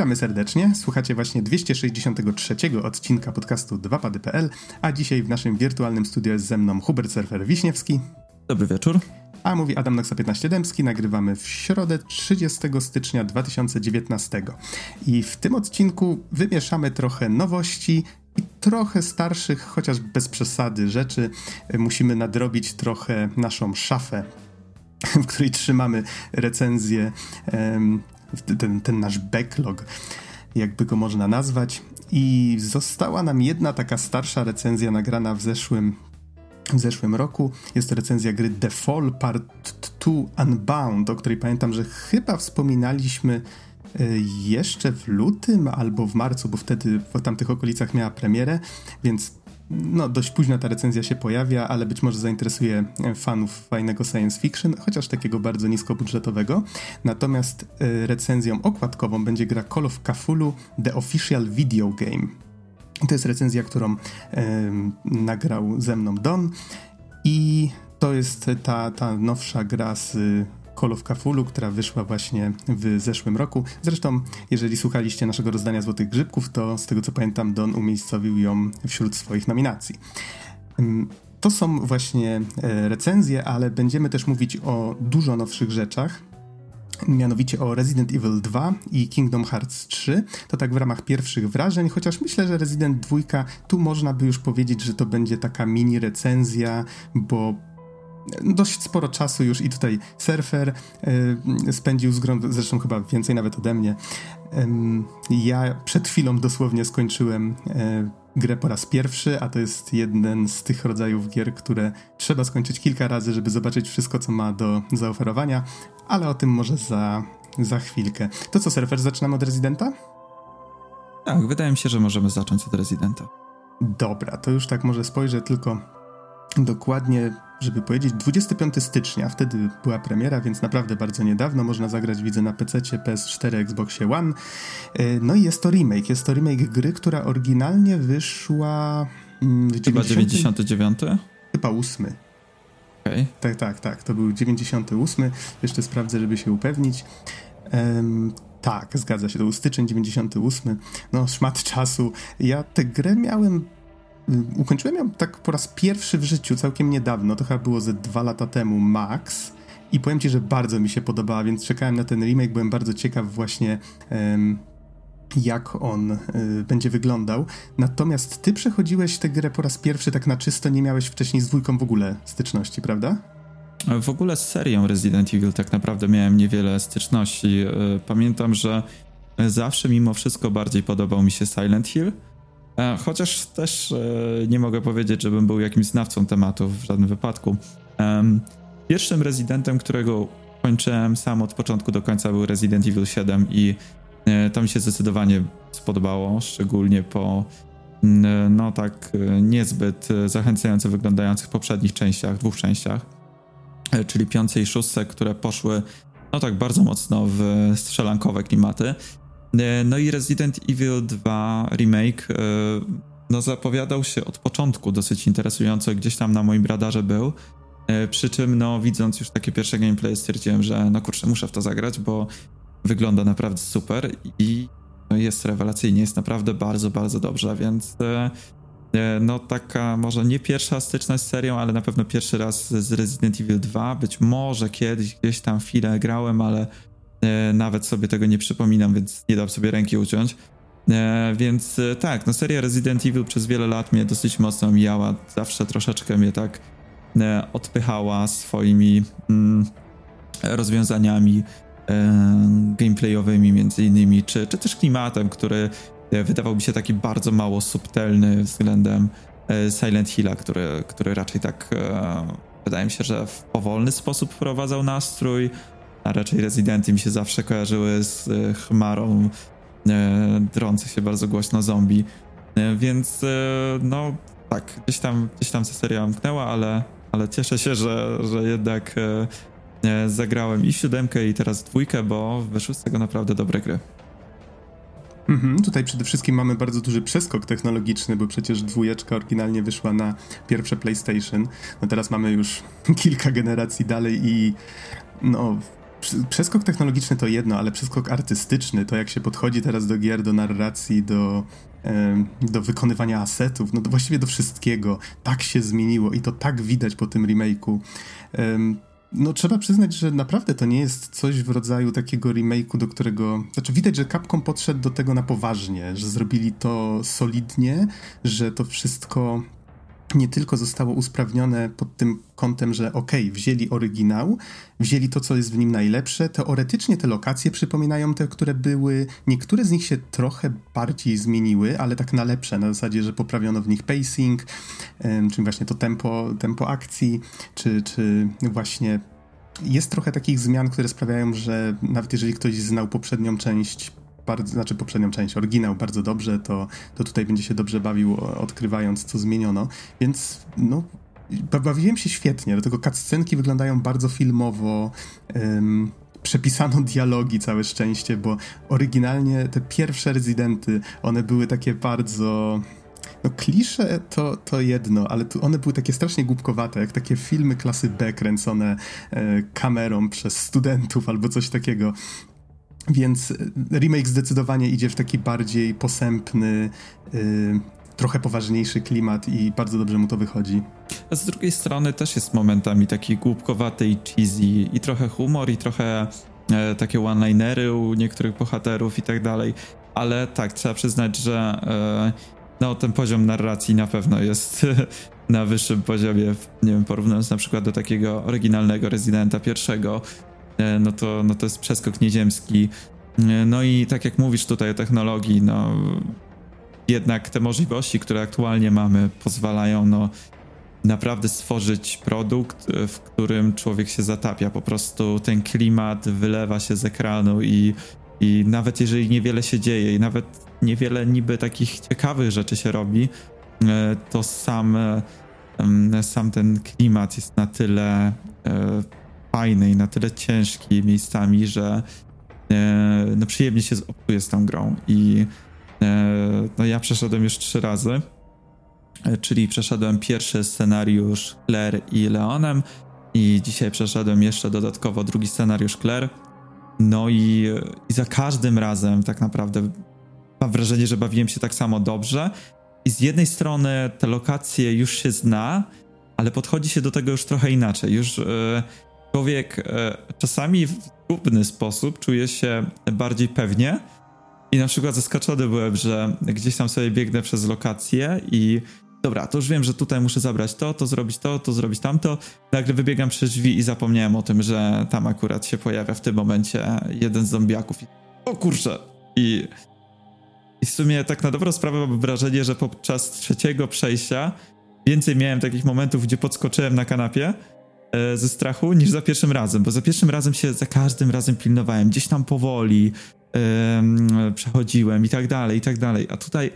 Witamy serdecznie. Słuchacie właśnie 263 odcinka podcastu 2pady.pl, a dzisiaj w naszym wirtualnym studio jest ze mną Hubert Surfer Wiśniewski. Dobry wieczór. A mówi Adam Noxa 15 Dębski. Nagrywamy w środę 30 stycznia 2019. I w tym odcinku wymieszamy trochę nowości i trochę starszych, chociaż bez przesady rzeczy. Musimy nadrobić trochę naszą szafę w której trzymamy recenzję ten, ten nasz backlog, jakby go można nazwać. I została nam jedna taka starsza recenzja nagrana w zeszłym, w zeszłym roku. Jest to recenzja gry The Fall Part 2 Unbound, o której pamiętam, że chyba wspominaliśmy e, jeszcze w lutym albo w marcu, bo wtedy w tamtych okolicach miała premierę, więc no, dość późno ta recenzja się pojawia, ale być może zainteresuje e, fanów fajnego science fiction, chociaż takiego bardzo niskobudżetowego. Natomiast e, recenzją okładkową będzie gra Call of Cthulhu The Official Video Game. To jest recenzja, którą e, nagrał ze mną Don i to jest ta, ta nowsza gra z Call of Cthulhu, która wyszła właśnie w zeszłym roku. Zresztą, jeżeli słuchaliście naszego rozdania Złotych Grzybków, to z tego co pamiętam, Don umiejscowił ją wśród swoich nominacji. To są właśnie e, recenzje, ale będziemy też mówić o dużo nowszych rzeczach, mianowicie o Resident Evil 2 i Kingdom Hearts 3. To tak w ramach pierwszych wrażeń, chociaż myślę, że Resident 2 tu można by już powiedzieć, że to będzie taka mini recenzja, bo dość sporo czasu już i tutaj surfer y, spędził z grą, zresztą chyba więcej nawet ode mnie. ja przed chwilą dosłownie skończyłem y, grę po raz pierwszy, a to jest jeden z tych rodzajów gier, które trzeba skończyć kilka razy, żeby zobaczyć wszystko, co ma do zaoferowania, ale o tym może za, za chwilkę. To co, surfer, zaczynamy od Residenta? Tak, wydaje mi się, że możemy zacząć od Residenta. Dobra, to już tak może spojrzę tylko dokładnie żeby powiedzieć, 25 stycznia, wtedy była premiera, więc naprawdę bardzo niedawno, można zagrać, widzę, na PC, PS4, Xboxie One. E, no i jest to remake, jest to remake gry, która oryginalnie wyszła mm, w Chyba 99? Chyba 8. Okay. Tak, tak, tak, to był 98, jeszcze sprawdzę, żeby się upewnić. Um, tak, zgadza się, to był styczeń 98, no szmat czasu. Ja tę grę miałem ukończyłem ją tak po raz pierwszy w życiu, całkiem niedawno, to chyba było ze dwa lata temu max. I powiem ci, że bardzo mi się podobała, więc czekałem na ten remake, byłem bardzo ciekaw właśnie um, jak on y, będzie wyglądał. Natomiast ty przechodziłeś tę grę po raz pierwszy tak na czysto, nie miałeś wcześniej z dwójką w ogóle styczności, prawda? W ogóle z serią Resident Evil tak naprawdę miałem niewiele styczności. Y, pamiętam, że zawsze mimo wszystko bardziej podobał mi się Silent Hill, E, chociaż też e, nie mogę powiedzieć, żebym był jakimś znawcą tematu w żadnym wypadku. Pierwszym rezydentem, którego kończyłem sam od początku do końca był Resident Evil 7 i e, to mi się zdecydowanie spodobało, szczególnie po no tak niezbyt zachęcająco wyglądających poprzednich częściach, dwóch częściach, czyli piącej i szóstce, które poszły no tak bardzo mocno w strzelankowe klimaty. E, no i Resident Evil 2 Remake e, no zapowiadał się od początku dosyć interesująco, gdzieś tam na moim radarze był. E, przy czym, no, widząc już takie pierwsze gameplay, stwierdziłem, że no kurczę, muszę w to zagrać, bo wygląda naprawdę super i no, jest rewelacyjnie, jest naprawdę bardzo, bardzo dobrze, więc no taka może nie pierwsza styczność z serią, ale na pewno pierwszy raz z Resident Evil 2. Być może kiedyś gdzieś tam chwilę grałem, ale nawet sobie tego nie przypominam, więc nie dam sobie ręki uciąć. E, więc e, tak, no seria Resident Evil przez wiele lat mnie dosyć mocno mijała. Zawsze troszeczkę mnie tak odpychała swoimi mm, rozwiązaniami gameplayowymi między innymi, czy, czy też klimatem, który wydawał mi się taki bardzo mało subtelny względem Silent Hilla, który, który raczej tak wydaje mi się, że w powolny sposób wprowadzał nastrój, a raczej rezydenty mi się zawsze kojarzyły z e, chmarą e, drących się bardzo głośno zombie. E, więc e, no tak, gdzieś tam, gdzieś tam ta seria umknęła, ale, ale cieszę się, że, że jednak e, e, zagrałem i siódemkę i teraz dwójkę, bo wyszły z tego naprawdę dobre gry. Mhm, tutaj przede wszystkim mamy bardzo duży przeskok technologiczny, bo przecież dwójeczka oryginalnie wyszła na pierwsze PlayStation. No teraz mamy już kilka generacji dalej i no przeskok technologiczny to jedno, ale przeskok artystyczny, to jak się podchodzi teraz do gier, do narracji, do, do wykonywania asetów, no to właściwie do wszystkiego, tak się zmieniło i to tak widać po tym remake'u. No trzeba przyznać, że naprawdę to nie jest coś w rodzaju takiego remake'u, do którego... Znaczy widać, że Capcom podszedł do tego na poważnie, że zrobili to solidnie, że to wszystko nie tylko zostało usprawnione pod tym kątem, że okay, wzięli oryginał, wzięli to, co jest w nim najlepsze. Teoretycznie te lokacje przypominają te, które były. Niektóre z nich się trochę bardziej zmieniły, ale tak na lepsze, na zasadzie, że poprawiono w nich pacing, czyli właśnie to tempo, tempo akcji, czy, czy właśnie jest trochę takich zmian, które sprawiają, że nawet jeżeli ktoś znał poprzednią część bardzo, znaczy poprzednią część, oryginał bardzo dobrze, to, to tutaj będzie się dobrze bawił, odkrywając, co zmieniono. Więc no, bawiłem się świetnie, do tego cutscenki wyglądają bardzo filmowo. Przepisano dialogi, całe szczęście, bo oryginalnie te pierwsze rezydenty, one były takie bardzo... No klisze to, to jedno, ale tu one były takie strasznie głupkowate, jak takie filmy klasy B kręcone e, kamerą przez studentów albo coś takiego. Więc y, remake zdecydowanie idzie w taki bardziej posępny, yy, trochę poważniejszy klimat i bardzo dobrze mu to wychodzi. A z drugiej strony też jest momentami taki głupkowaty i cheesy i trochę humor i trochę e, takie one-linery u niektórych bohaterów i tak dalej, ale tak, trzeba przyznać, że e, no, ten poziom narracji na pewno jest na wyższym poziomie, nie wiem, porównując na przykład do takiego oryginalnego Residenta pierwszego, no to, no to jest przeskok nieziemski. E, no i tak jak mówisz tutaj o technologii, no jednak te możliwości, które aktualnie mamy, pozwalają no naprawdę stworzyć produkt, e, w którym człowiek się zatapia. Po prostu ten klimat wylewa się z ekranu i, i nawet jeżeli niewiele się dzieje i nawet niewiele niby takich ciekawych rzeczy się robi, to sam, sam ten klimat jest na tyle fajny i na tyle ciężki miejscami, że e, no przyjemnie się obcuje z tą grą i e, no ja przeszedłem już trzy razy, e, czyli przeszedłem pierwszy scenariusz Claire i Leonem i dzisiaj przeszedłem jeszcze dodatkowo drugi scenariusz Claire. No i, i za każdym razem tak naprawdę mam wrażenie, że bawiłem się tak samo dobrze. I z jednej strony te lokacje już się zna, ale podchodzi się do tego już trochę inaczej. Już człowiek e, czasami w trudny sposób czuje się bardziej pewnie. I na przykład zaskoczony byłem, że gdzieś tam sobie biegnę przez lokację i dobra, to już wiem, że tutaj muszę zabrać to, to zrobić to, to zrobić tamto. Nagle wybiegam przez drzwi i zapomniałem o tym, że tam akurat się pojawia w tym momencie jeden z zombiaków. O kurczę! I, I w sumie tak na dobrą sprawę mam wrażenie, że podczas trzeciego przejścia więcej miałem takich momentów, gdzie podskoczyłem na kanapie, ze strachu niż za pierwszym razem, bo za pierwszym razem się za każdym razem pilnowałem, gdzieś tam powoli przechodziłem i tak dalej, i tak dalej. A tutaj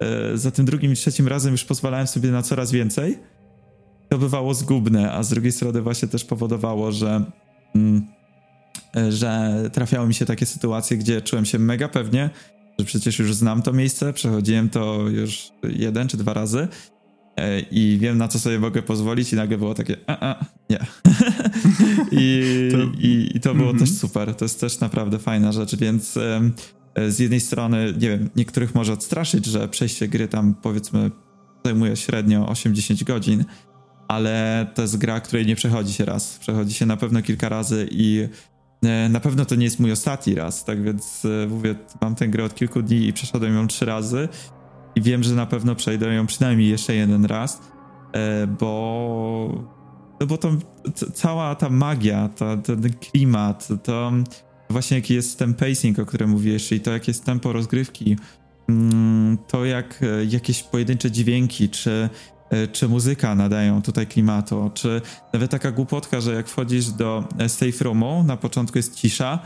e, za tym drugim i trzecim razem już pozwalałem sobie na coraz więcej. To bywało zgubne, a z drugiej strony właśnie też powodowało, że, mm, e, że trafiały mi się takie sytuacje, gdzie czułem się mega pewnie, że przecież już znam to miejsce, przechodziłem to już jeden czy dwa razy E, i wiem na co sobie mogę pozwolić i nagle było takie a, a nie. I, to... I, I, to było mm -hmm. też super, to jest też naprawdę fajna rzecz, więc e, z jednej strony, nie wiem, niektórych może odstraszyć, że przejście gry tam powiedzmy zajmuje średnio 8-10 godzin, ale to jest gra, której nie przechodzi się raz. Przechodzi się na pewno kilka razy i e, na pewno to nie jest mój ostatni raz, tak więc mówię, mam tę grę od kilku dni i przeszedłem ją trzy razy i wiem, że na pewno przejdę ją przynajmniej jeszcze jeden raz, e, bo no bo to cała ta magia, to, ten klimat, to właśnie jaki jest ten pacing, o którym mówiłeś, czyli to jakie jest tempo rozgrywki, mm, to jak e, jakieś pojedyncze dźwięki, czy, e, czy muzyka nadają tutaj klimatu, czy nawet taka głupotka, że jak wchodzisz do safe roomu, na początku jest cisza,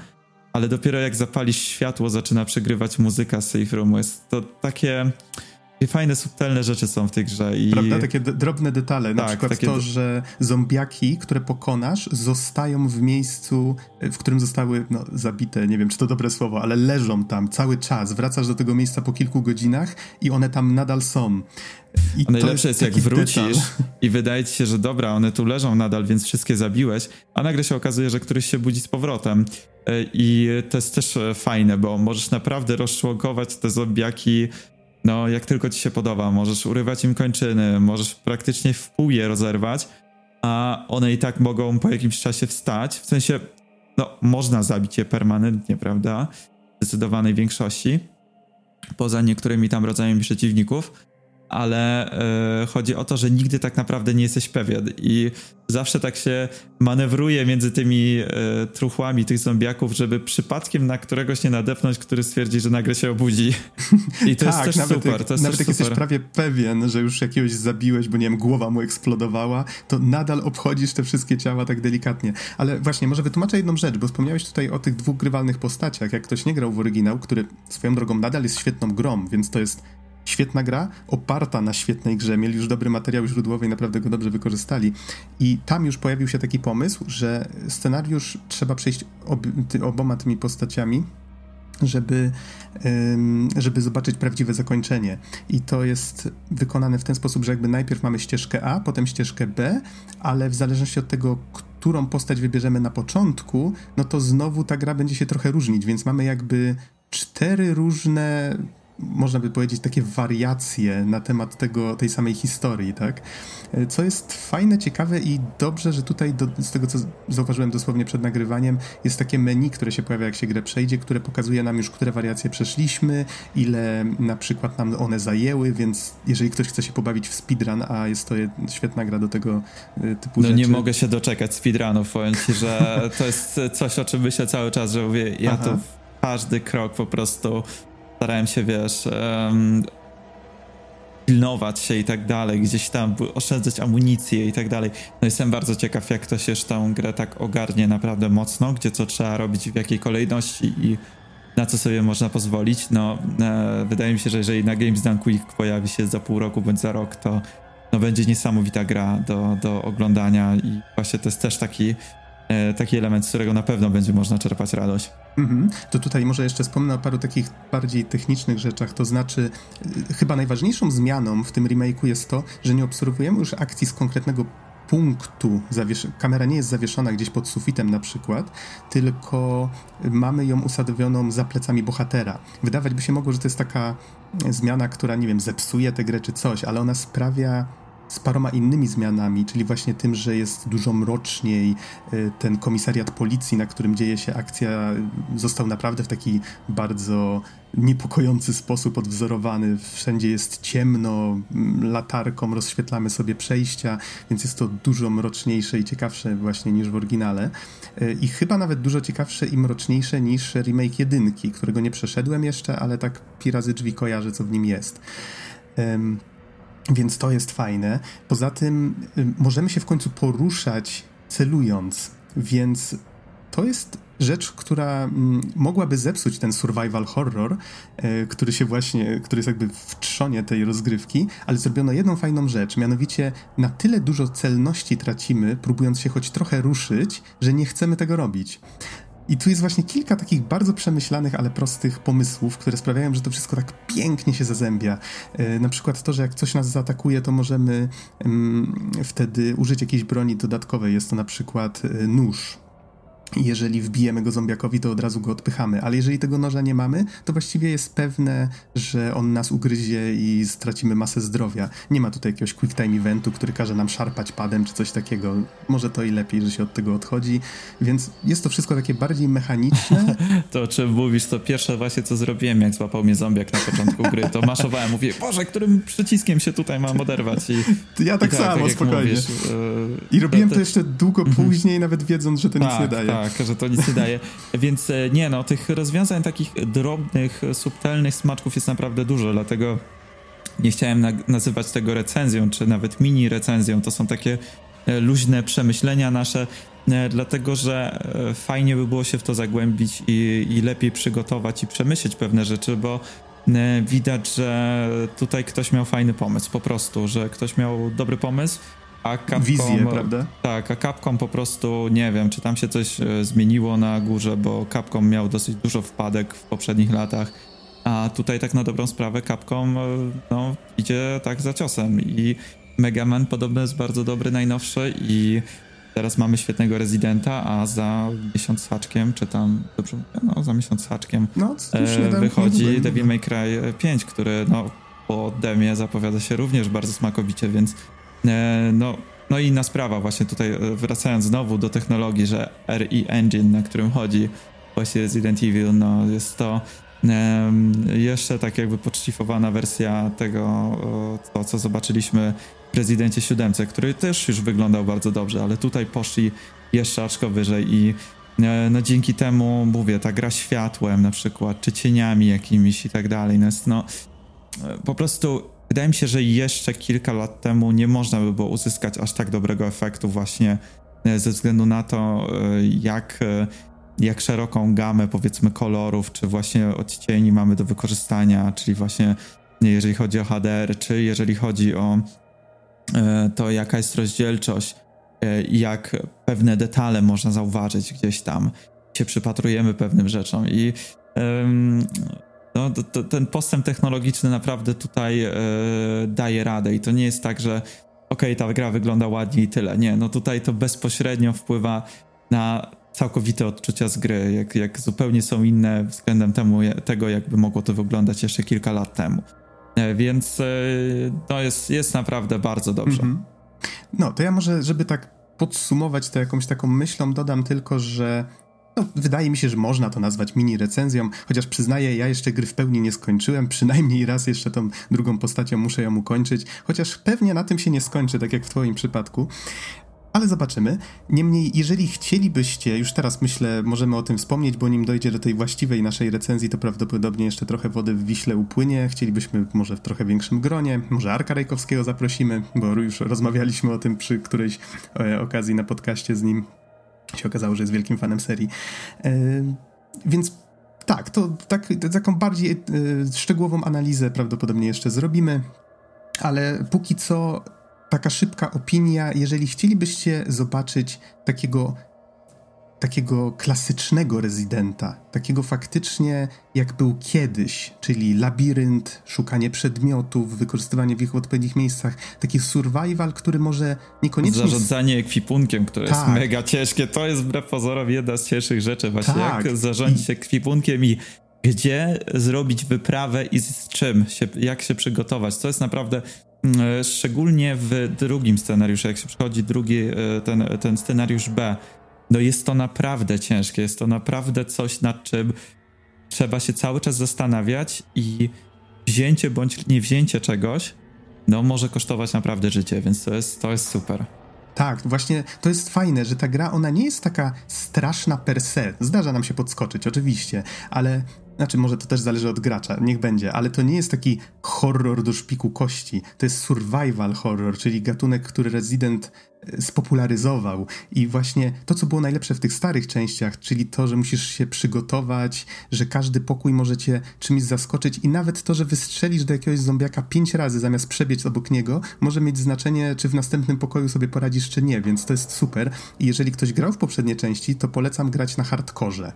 ale dopiero jak zapalisz światło, zaczyna przegrywać muzyka z safe. Jest to takie fajne, subtelne rzeczy są w tej grze. I... Prawda? Takie drobne detale. Na tak, przykład takie... to, że zombiaki, które pokonasz, zostają w miejscu, w którym zostały no, zabite. Nie wiem, czy to dobre słowo, ale leżą tam cały czas. Wracasz do tego miejsca po kilku godzinach i one tam nadal są. I a najlepsze jest, jest jak wrócisz detal. i wydaje ci się, że dobra, one tu leżą nadal, więc wszystkie zabiłeś, a nagle się okazuje, że któryś się budzi z powrotem. E, I to jest też e, fajne, bo możesz naprawdę rozczłonkować te zombiaki no, jak tylko ci się podoba. Możesz urywać im kończyny, możesz praktycznie w pół je rozerwać, a one i tak mogą po jakimś czasie wstać. W sensie, no, można zabić je permanentnie, prawda? W zdecydowanej większości. Poza niektórymi tam rodzajami przeciwników ale e, chodzi o to, że nigdy tak naprawdę nie jesteś pewien i zawsze tak się manewruje między tymi e, truchłami tych zombiaków, żeby przypadkiem na któregoś nie nadepnąć, który stwierdzi, że nagle się obudzi. I to tak, jest też super. Jak, to jest nawet jak super. jesteś prawie pewien, że już jakiegoś zabiłeś, bo nie wiem, głowa mu eksplodowała, to nadal obchodzisz te wszystkie ciała tak delikatnie. Ale właśnie, może wytłumaczę jedną rzecz, bo wspomniałeś tutaj o tych dwóch grywalnych postaciach. Jak ktoś nie grał w oryginał, który swoją drogą nadal jest świetną grą, więc to jest świetna gra, oparta na świetnej grze. Mieli już dobry materiał źródłowy i naprawdę go dobrze wykorzystali. I tam już pojawił się taki pomysł, że scenariusz trzeba przejść ob ty, oboma tymi postaciami, żeby, żeby zobaczyć prawdziwe zakończenie. I to jest wykonane w ten sposób, że jakby najpierw mamy ścieżkę A, potem ścieżkę B, ale w zależności od tego, którą postać wybierzemy na początku, no to znowu ta gra będzie się trochę różnić, więc mamy jakby cztery różne można by powiedzieć, takie wariacje na temat tego, tej samej historii, tak? Co jest fajne, ciekawe i dobrze, że tutaj do, z tego, co zauważyłem dosłownie przed nagrywaniem, jest takie menu, które się pojawia, jak się grę przejdzie, które pokazuje nam już, które wariacje przeszliśmy, ile na przykład nam one zajęły, więc jeżeli ktoś chce się pobawić w speedrun, a jest to świetna gra do tego e, typu no, rzeczy. No nie mogę się doczekać speedrunów, powiem ci, że to jest coś, o czym myślę cały czas, że mówię, ja Aha. to każdy krok po prostu starałem się, wiesz, um, pilnować się i tak dalej, gdzieś tam oszczędzać amunicję i tak dalej. No jestem bardzo ciekaw, jak ktoś jeszcze tą grę tak ogarnie naprawdę mocno, gdzie co trzeba robić, w jakiej kolejności i na co sobie można pozwolić. No, e, wydaje mi się, że jeżeli na Games Done Quick pojawi się za pół roku bądź za rok, to no, będzie niesamowita gra do, do oglądania i właśnie to jest też taki taki element, z którego na pewno będzie można czerpać radość. Mhm. To tutaj może jeszcze wspomnę o paru takich bardziej technicznych rzeczach, to znaczy y, chyba najważniejszą zmianą w tym remake'u jest to, że nie obserwujemy już akcji z konkretnego punktu, kamera nie jest zawieszona gdzieś pod sufitem na przykład, tylko mamy ją usadowioną za plecami bohatera. Wydawać by się mogło, że to jest taka zmiana, która, nie wiem, zepsuje tę grę czy coś, ale ona sprawia z paroma innymi zmianami, czyli właśnie tym, że jest dużo mroczniej. Y, ten komisariat policji, na którym dzieje się akcja, został naprawdę w taki bardzo niepokojący sposób odwzorowany. Wszędzie jest ciemno, latarką rozświetlamy sobie przejścia, więc jest to dużo mroczniejsze i ciekawsze właśnie niż w oryginale. Y, I chyba nawet dużo ciekawsze i mroczniejsze niż remake jedynki, którego nie przeszedłem jeszcze, ale tak pirazy drzwi kojarzę, co w nim jest. Więc to jest fajne. Poza tym y, możemy się w końcu poruszać celując, więc to jest rzecz, która mm, mogłaby zepsuć ten survival horror, y, który się właśnie, który jest jakby w trzonie tej rozgrywki, ale zrobiono jedną fajną rzecz, mianowicie na tyle dużo celności tracimy, próbując się choć trochę ruszyć, że nie chcemy tego robić. I tu jest właśnie kilka takich bardzo przemyślanych, ale prostych pomysłów, które sprawiają, że to wszystko tak pięknie się zazębia. E, na przykład to, że jak coś nas zaatakuje, to możemy mm, wtedy użyć jakiejś broni dodatkowej. Jest to na przykład e, nóż jeżeli wbijemy go zombiakowi, to od razu go odpychamy, ale jeżeli tego noża nie mamy, to właściwie jest pewne, że on nas ugryzie i stracimy masę zdrowia. Nie ma tutaj jakiegoś quick time eventu, który każe nam szarpać padem czy coś takiego. Może to i lepiej, że się od tego odchodzi, więc jest to wszystko takie bardziej mechaniczne. to o czym mówisz, to pierwsze właśnie co zrobiłem, jak złapał mnie zombiak na początku gry, to maszowałem, mówię, Boże, którym przyciskiem się tutaj mam oderwać? I, ja tak, i tak samo, tak spokojnie. Mówisz, yy, I robiłem to, to, jeszcze długo mhm. później, nawet wiedząc, że to tak, nic nie daje. Tak tak, że to nic nie daje. Więc e, nie no, tych rozwiązań takich drobnych, subtelnych smaczków jest naprawdę dużo, dlatego nie chciałem na nazywać tego recenzją, czy nawet mini recenzją. To są takie e, luźne przemyślenia nasze, e, dlatego że fajnie by było się w to zagłębić i, i lepiej przygotować i przemyśleć pewne rzeczy, bo widać, że tutaj ktoś miał fajny pomysł, po prostu, że ktoś miał dobry pomysł, a Capcom... Wizję, prawda? Tak, a Capcom po prostu, nie wiem, czy tam się coś e, zmieniło na górze, bo Capcom miał dosyć dużo wpadek w poprzednich latach, a tutaj tak na dobrą sprawę Capcom e, no, idzie tak za ciosem. I Mega Man podobno jest bardzo dobry, najnowszy i teraz mamy świetnego rezydenta, a za miesiąc haczkiem, czy tam, dobrze mówię, no za miesiąc haczkiem no, e, wychodzi Devil May Cry 5, który no po demie zapowiada się również bardzo smakowicie, więc e, no, no inna sprawa właśnie tutaj, e, wracając znowu do technologii, że RE Engine, na którym chodzi właśnie Resident Evil, no jest to jeszcze tak jakby poczcifowana wersja tego, to, co zobaczyliśmy w Rezydencie 7, który też już wyglądał bardzo dobrze, ale tutaj poszli jeszcze aczko wyżej i e, no dzięki temu, mówię, ta gra światłem na przykład, czy cieniami jakimiś i tak dalej, no jest no e, po prostu wydaje mi się, że jeszcze kilka lat temu nie można by było uzyskać aż tak dobrego efektu właśnie e, ze względu na to, jak jak szeroką gamę powiedzmy kolorów, czy właśnie odcieni mamy do wykorzystania, czyli właśnie jeżeli chodzi o HDR, czy jeżeli chodzi o e, to jaka jest rozdzielczość, e, jak pewne detale można zauważyć gdzieś tam, się przypatrujemy pewnym rzeczom i no, to, to, ten postęp technologiczny naprawdę tutaj e, daje radę i to nie jest tak, że okej, okay, ta gra wygląda ładnie i tyle. Nie, no tutaj to bezpośrednio wpływa na całkowite odczucia z gry, jak, jak zupełnie są inne względem temu, tego, jakby mogło to wyglądać jeszcze kilka lat temu. E, więc to jest, jest naprawdę bardzo dobrze. Mm -hmm. No, to ja może, żeby tak podsumować to jakąś taką myślą, dodam tylko, że no, wydaje mi się, że można to nazwać mini recenzją, chociaż przyznaję, ja jeszcze gry w pełni nie skończyłem, przynajmniej raz jeszcze tą drugą postacią muszę ją ukończyć, chociaż pewnie na tym się nie skończy, tak jak w twoim przypadku. Ale zobaczymy. Niemniej, jeżeli chcielibyście, już teraz myślę, możemy o tym wspomnieć, bo nim dojdzie do tej właściwej naszej recenzji, to prawdopodobnie jeszcze trochę wody w Wiśle upłynie. Chcielibyśmy może w trochę większym gronie, może Arka Rejkowskiego zaprosimy, bo już rozmawialiśmy o tym przy którejś e, okazji na podcaście z nim. Się okazało, że jest wielkim fanem serii. E, więc tak, to tak, taką bardziej e, szczegółową analizę prawdopodobnie jeszcze zrobimy, ale póki co taka szybka opinia, jeżeli chcielibyście zobaczyć takiego takiego klasycznego rezydenta, takiego faktycznie jak był kiedyś, czyli labirynt, szukanie przedmiotów, wykorzystywanie w ich odpowiednich miejscach, taki survival, który może niekoniecznie... Zarządzanie ekwipunkiem, które tak. jest mega ciężkie, to jest wbrew pozorom jedna z cięższych rzeczy właśnie, tak. jak zarządzić I... ekwipunkiem i gdzie zrobić wyprawę i z czym, się, jak się przygotować. To jest naprawdę E, szczególnie w drugim scenariuszu, jak się przychodzi drugi, e, ten, ten scenariusz B, no jest to naprawdę ciężkie, jest to naprawdę coś, nad czym trzeba się cały czas zastanawiać i wzięcie bądź nie wzięcie czegoś, no może kosztować naprawdę życie, więc to jest, to jest super. Tak, właśnie to jest fajne, że ta gra, ona nie jest taka straszna per se. Zdarza nam się podskoczyć, oczywiście, ale znaczy, może to też zależy od gracza, niech będzie, ale to nie jest taki horror do szpiku kości. To jest survival horror, czyli gatunek, który Resident spopularyzował. I właśnie to, co było najlepsze w tych starych częściach, czyli to, że musisz się przygotować, że każdy pokój może cię czymś zaskoczyć i nawet to, że wystrzelisz do jakiegoś zombiaka pięć razy zamiast przebiec obok niego, może mieć znaczenie, czy w następnym pokoju sobie poradzisz, czy nie, więc to jest super. I jeżeli ktoś grał w poprzednie części, to polecam grać na hardkorze.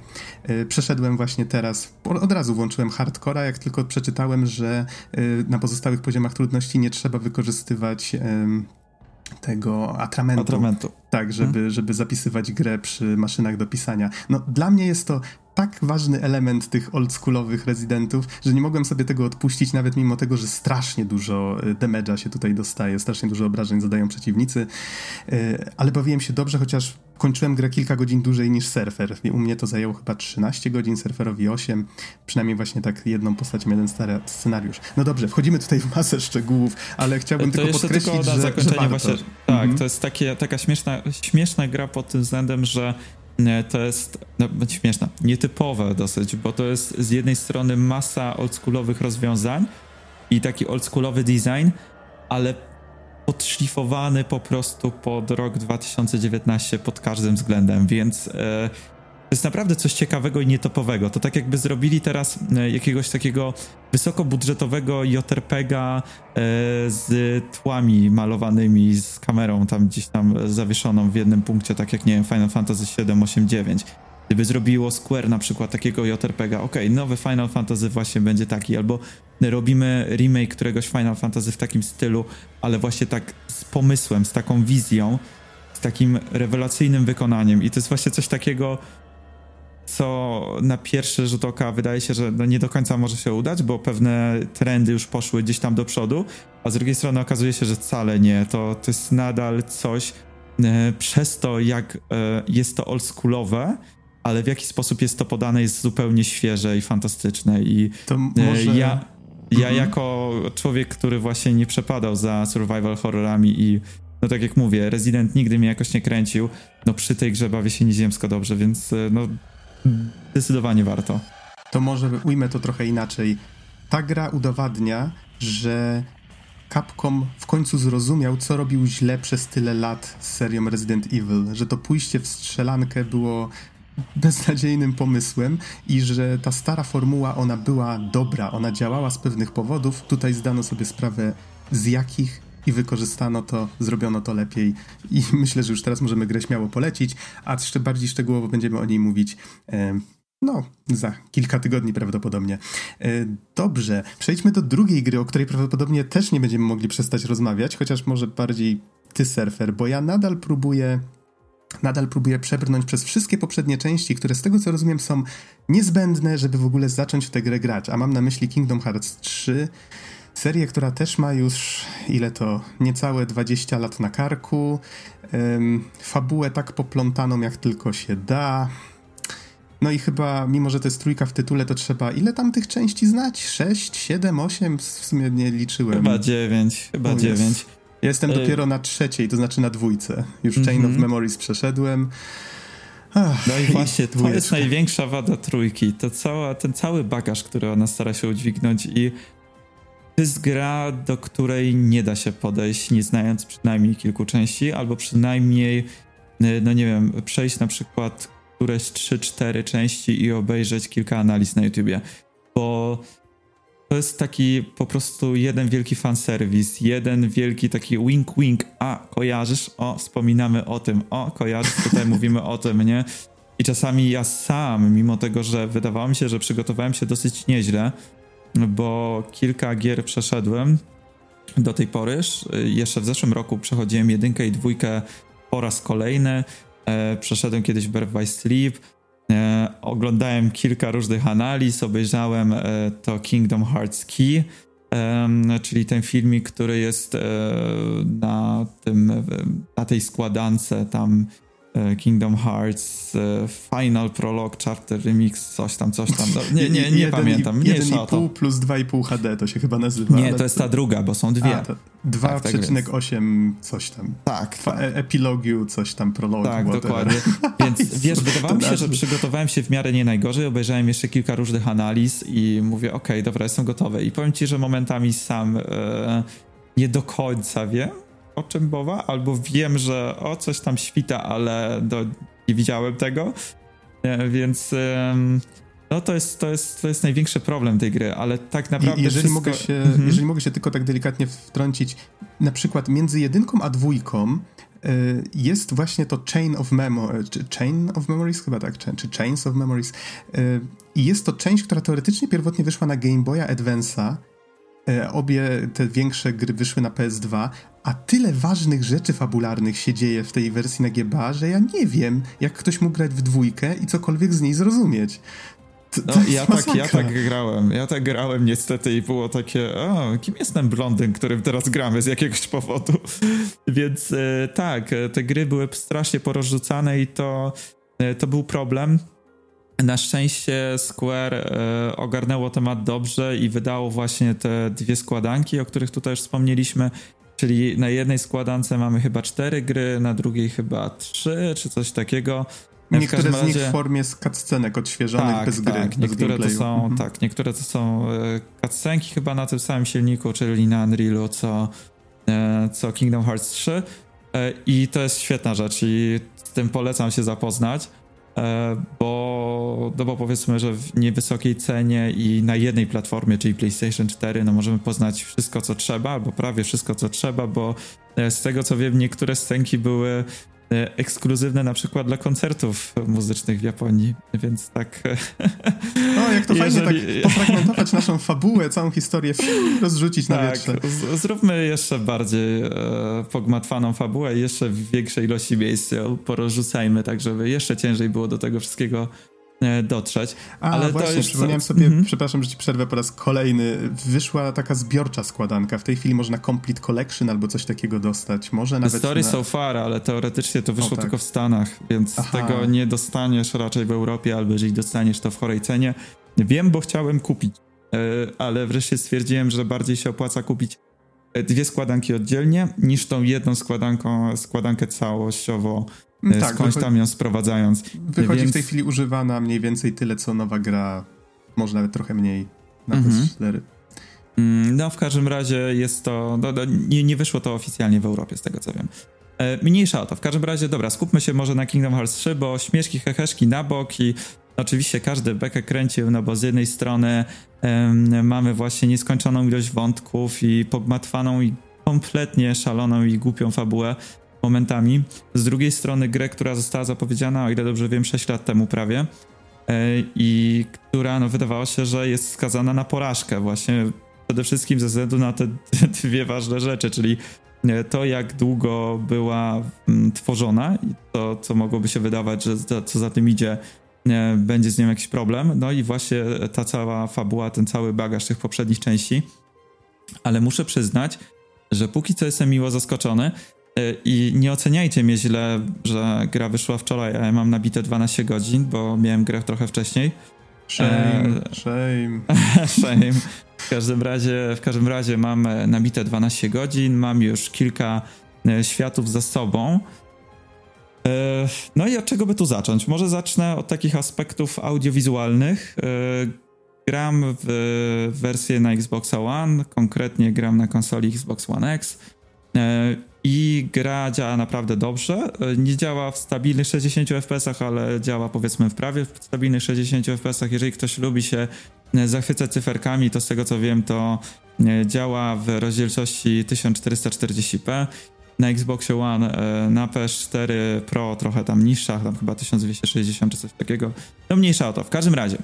Yy, przeszedłem właśnie teraz, od razu włączyłem hardcora, jak tylko przeczytałem, że yy, na pozostałych poziomach trudności nie trzeba wykorzystywać tego atramentu. atramentu. Tak, żeby, hmm. żeby zapisywać grę przy maszynach do pisania. No, dla mnie jest to tak ważny element tych oldschoolowych rezydentów, że nie mogłem sobie tego odpuścić, nawet mimo tego, że strasznie dużo y, damage'a się tutaj dostaje, strasznie dużo obrażeń zadają przeciwnicy, y, ale bawiłem się dobrze, chociaż kończyłem grę kilka godzin dłużej niż surfer. U mnie to zajęło chyba 13 godzin, surferowi 8, przynajmniej właśnie tak jedną postacią, jeden stary scenariusz. No dobrze, wchodzimy tutaj w masę szczegółów, ale chciałbym to tylko podkreślić, tylko na że, że właśnie, Tak, mhm. to jest takie, taka śmieszna, śmieszna gra pod tym względem, że to jest no, śmieszne, nietypowe dosyć, bo to jest z jednej strony masa oldschoolowych rozwiązań i taki oldschoolowy design, ale podszlifowany po prostu pod rok 2019 pod każdym względem, więc e, jest naprawdę coś ciekawego i nietopowego. To tak jakby zrobili teraz e, jakiegoś takiego wysokobudżetowego JRPGa e, z tłami malowanymi, z kamerą tam gdzieś tam zawieszoną w jednym punkcie, tak jak nie wiem, Final Fantasy 7, 8, 9. Gdyby zrobiło Square na przykład takiego JRPGa, ok, nowy Final Fantasy właśnie będzie taki, albo robimy remake któregoś Final Fantasy w takim stylu, ale właśnie tak z pomysłem, z taką wizją, z takim rewelacyjnym wykonaniem i to jest właśnie coś takiego, co na pierwszy rzut oka wydaje się, że no nie do końca może się udać, bo pewne trendy już poszły gdzieś tam do przodu, a z drugiej strony okazuje się, że wcale nie. To, to jest nadal coś e, przez to, jak e, jest to oldschoolowe, ale w jaki sposób jest to podane jest zupełnie świeże i fantastyczne i to może... ja, ja mhm. jako człowiek, który właśnie nie przepadał za survival horrorami i no tak jak mówię, Resident nigdy mnie jakoś nie kręcił, no przy tej grze bawię się nieziemsko dobrze, więc e, no zdecydowanie warto. To może ujmę to trochę inaczej. Ta gra udowadnia, że Capcom w końcu zrozumiał, co robił źle przez tyle lat z serią Resident Evil, że to pójście w strzelankę było beznadziejnym pomysłem i że ta stara formuła, ona była dobra, ona działała z pewnych powodów. Tutaj zdano sobie sprawę z jakich i wykorzystano to, zrobiono to lepiej i myślę, że już teraz możemy grę śmiało polecić, a jeszcze bardziej szczegółowo będziemy o niej mówić no, za kilka tygodni prawdopodobnie. E, dobrze, przejdźmy do drugiej gry, o której prawdopodobnie też nie będziemy mogli przestać rozmawiać, chociaż może bardziej ty, surfer, bo ja nadal próbuję nadal próbuję przebrnąć przez wszystkie poprzednie części, które z tego co rozumiem są niezbędne, żeby w ogóle zacząć w tę grę grać. A mam na myśli Kingdom Hearts 3, serię, która też ma już ile to niecałe 20 lat na karku. Ym, fabułę tak poplątaną jak tylko się da. No i chyba, mimo że to jest trójka w tytule, to trzeba ile tam tych części znać? 6, 7, 8? W sumie nie liczyłem. Chyba 9, chyba 9. Ja jestem y dopiero na trzeciej, to znaczy na dwójce. Już mm -hmm. Chain of mhm. Memories przeszedłem. Ach, no i właśnie, to jest największa wada trójki. To cała, ten cały bagaż, który ona stara się udźwignąć i to jest gra, do której nie da się podejść, nie znając przynajmniej kilku części, albo przynajmniej, y, no nie wiem, przejść na przykład któreś 3-4 części i obejrzeć kilka analiz na YouTubie. Bo to jest taki po prostu jeden wielki fanserwis, jeden wielki taki wink-wink, a kojarzysz, o, wspominamy o tym, o, kojarzysz, tutaj mówimy o tym, nie? I czasami ja sam, mimo tego, że wydawało mi się, że przygotowałem się dosyć nieźle, bo kilka gier przeszedłem do tej pory. Jeszcze w zeszłym roku przechodziłem jedynkę i dwójkę po raz kolejny. E, przeszedłem kiedyś Birth by Sleep. E, oglądałem kilka różnych analiz, obejrzałem e, to Kingdom Hearts Key, czyli ten filmik, który jest na, tym, na tej składance tam Kingdom Hearts, e, Final Prologue, Chapter Remix, coś tam, coś tam. No, nie, nie, nie, pamiętam. Nie 1,5 plus 2,5 HD to się chyba nazywa. Nie, to jest ta druga, bo są dwie. 2,8 tak, coś tam. Tak. tak. E epilogiu, coś tam, prologu. Tak, whatever. dokładnie. Więc wiesz, wydawało mi się, że przygotowałem się w miarę nie najgorzej, obejrzałem jeszcze kilka różnych analiz i mówię, okej, okay, dobra, jestem gotowy. I powiem ci, że momentami sam e, nie do końca wiem, o czym mowa, albo wiem, że o coś tam świta, ale do, nie widziałem tego. Więc no to jest, to, jest, to jest największy problem tej gry, ale tak naprawdę. jeżeli, wszystko... mogę się, mhm. jeżeli mogę się tylko tak delikatnie wtrącić, na przykład między jedynką a dwójką y, jest właśnie to Chain of Memories, Chain of Memories chyba tak, czy Chains of Memories. Y, I jest to część, która teoretycznie pierwotnie wyszła na Game Boya Advance'a, Obie te większe gry wyszły na PS2, a tyle ważnych rzeczy fabularnych się dzieje w tej wersji na GBA, że ja nie wiem, jak ktoś mógł grać w dwójkę i cokolwiek z niej zrozumieć. To, no, to ja, tak, ja tak grałem. Ja tak grałem niestety i było takie, o, kim jest ten blondyn, którym teraz gramy z jakiegoś powodu. Więc e, tak, e, te gry były strasznie porozrzucane i to, e, to był problem. Na szczęście Square e, ogarnęło temat dobrze i wydało właśnie te dwie składanki, o których tutaj już wspomnieliśmy, Czyli na jednej składance mamy chyba cztery gry, na drugiej chyba trzy, czy coś takiego. Niektóre z razie... nich w formie cutscenek odświeżonych tak, bez gry. Tak, niektóre to są, mhm. tak, niektóre to są e, cutscenki chyba na tym samym silniku, czyli na Unrealu, co, e, co Kingdom Hearts 3. E, I to jest świetna rzecz i z tym polecam się zapoznać. E, bo, no bo powiedzmy, że w niewysokiej cenie i na jednej platformie, czyli PlayStation 4, no możemy poznać wszystko, co trzeba, albo prawie wszystko, co trzeba, bo e, z tego co wiem, niektóre scenki były ekskluzywne na przykład dla koncertów muzycznych w Japonii, więc tak... O, jak to jeżeli... fajnie tak pofragmentować naszą fabułę, całą historię, rozrzucić na tak, wietrze. zróbmy jeszcze bardziej e, pogmatwaną fabułę jeszcze w większej ilości miejsc porozrzucajmy, tak żeby jeszcze ciężej było do tego wszystkiego E, dotrzeć. A, ale właśnie, to już przypomniałem co... sobie, mm -hmm. przepraszam, że ci przerwę po raz kolejny, wyszła taka zbiorcza składanka. W tej chwili można Complete Collection albo coś takiego dostać. Może nawet... Story na... so far, ale teoretycznie to wyszło o, tak. tylko w Stanach, więc Aha. tego nie dostaniesz raczej w Europie, albo jeżeli dostaniesz to w chorej cenie. Wiem, bo chciałem kupić, e, ale wreszcie stwierdziłem, że bardziej się opłaca kupić e, dwie składanki oddzielnie, niż tą jedną składanką, składankę całościowo E, tak, skądś tam ją sprowadzając. Wychodzi Więc... w tej chwili używana mniej więcej tyle, co nowa gra, może nawet trochę mniej na mhm. PS4. Mm, no, w każdym razie jest to. No, no, nie, nie wyszło to oficjalnie w Europie, z tego co wiem. E, mniejsza o to. W każdym razie, dobra, skupmy się może na Kingdom Hearts 3, bo śmieszki, heheszki na bok i oczywiście każdy bekę kręcił, no bo z jednej strony mamy właśnie nieskończoną ilość wątków i pogmatwaną i kompletnie szaloną i głupią fabułę, momentami. Z drugiej strony grę, która została zapowiedziana, o ile dobrze wiem, 6 lat temu prawie e, i która no, wydawało się, że jest skazana na porażkę właśnie przede wszystkim ze względu na te dwie ważne rzeczy, czyli e, to, jak długo była tworzona i to, co mogłoby się wydawać, że to, co za tym idzie, e, będzie z nią jakiś problem. No i właśnie ta cała fabuła, ten cały bagaż tych poprzednich części. Ale muszę przyznać, że póki co jestem miło zaskoczony, I nie oceniajcie mnie źle, że gra wyszła wczoraj, a ja mam nabite 12 godzin, bo miałem grę trochę wcześniej. Shame, e... shame. shame. W każdym razie, w każdym razie mam e, nabite 12 godzin, mam już kilka e, światów za sobą. No i od czego by tu zacząć? Może zacznę od takich aspektów audiowizualnych. Gram w wersję na Xbox One, konkretnie gram na konsoli Xbox One X i gra działa naprawdę dobrze. Nie działa w stabilnych 60 fps, ale działa powiedzmy w prawie w stabilnych 60 fps. Jeżeli ktoś lubi się e, zachwycać cyferkami, to z tego co wiem, to e, działa w rozdzielczości 1440p. Na Xboxie One, e, na PS4 Pro trochę tam niższa, tam chyba 1260 czy coś takiego. No mniejsza o to. W każdym razie,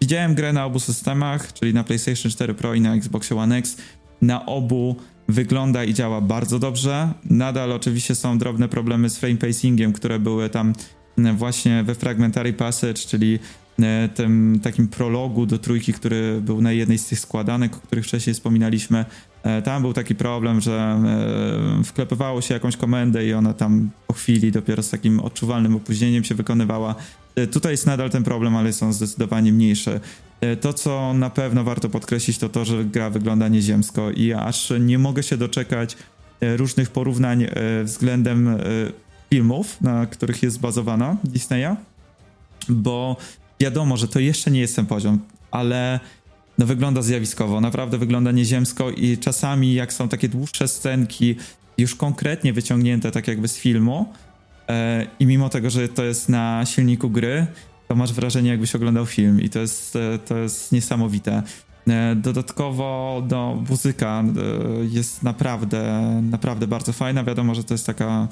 widziałem grę na obu systemach, czyli na PlayStation 4 Pro i na Xboxie One X. Na obu wygląda i działa bardzo dobrze. Nadal oczywiście są drobne problemy z frame pacingiem, które były tam e, właśnie we Fragmentary Passage, czyli e, tym takim prologu do trójki, który był na jednej z tych składanek, o których wcześniej wspominaliśmy. E, tam był taki problem, że wklepywało się jakąś komendę i ona tam po chwili dopiero z takim odczuwalnym opóźnieniem się wykonywała. Tutaj jest nadal ten problem, ale są zdecydowanie mniejsze. E, to, co na pewno warto podkreślić, to to, że gra wygląda nieziemsko i aż nie mogę się doczekać e, różnych porównań e, względem filmów, na których jest zbazowana Disneya, bo wiadomo, że to jeszcze nie jest ten poziom, ale no wygląda zjawiskowo, naprawdę wygląda nieziemsko i czasami jak są takie dłuższe scenki, już konkretnie wyciągnięte tak jakby z filmu i mimo tego, że to jest na silniku gry, to masz wrażenie, jakbyś oglądał film i to jest, e, to jest niesamowite. E, dodatkowo no, muzyka e, jest naprawdę, naprawdę bardzo fajna. Wiadomo, że to jest taka,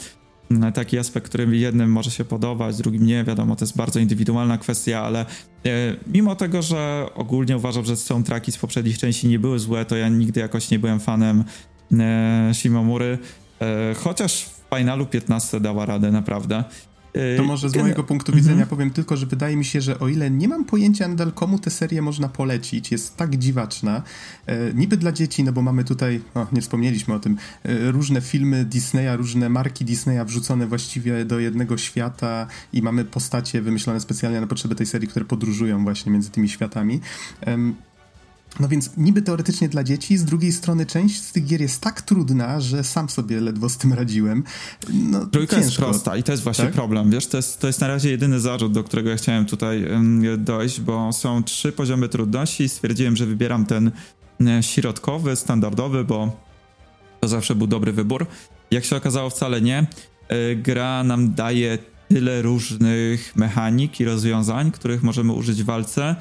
taki aspekt, który jednym może się podobać, drugim nie. Wiadomo, to jest bardzo indywidualna kwestia, ale mimo tego, że ogólnie uważam, że soundtracki z poprzednich części nie były złe, to ja nigdy jakoś nie byłem fanem Shimomury. Chociaż finalu 15 dała radę, naprawdę. To może z mojego punktu widzenia mhm. powiem tylko, że wydaje mi się, że o ile nie mam pojęcia nadal komu tę serię można polecić, jest tak dziwaczna, e, niby dla dzieci, no bo mamy tutaj, o, nie wspomnieliśmy o tym, e, różne filmy Disneya, różne marki Disneya wrzucone właściwie do jednego świata i mamy postacie wymyślone specjalnie na potrzeby tej serii, które podróżują właśnie między tymi światami. No więc niby teoretycznie dla dzieci, z drugiej strony część z tych gier jest tak trudna, że sam sobie ledwo z tym radziłem. No, Trójka ciężko. jest prosta i to jest właśnie tak? problem, wiesz, to jest, to jest na razie jedyny zarzut, do którego ja chciałem tutaj dojść, bo są trzy poziomy trudności i stwierdziłem, że wybieram ten środkowy, standardowy, bo to zawsze był dobry wybór. Jak się okazało, wcale nie. E, gra nam daje tyle różnych mechanik i rozwiązań, których możemy użyć w walce, e,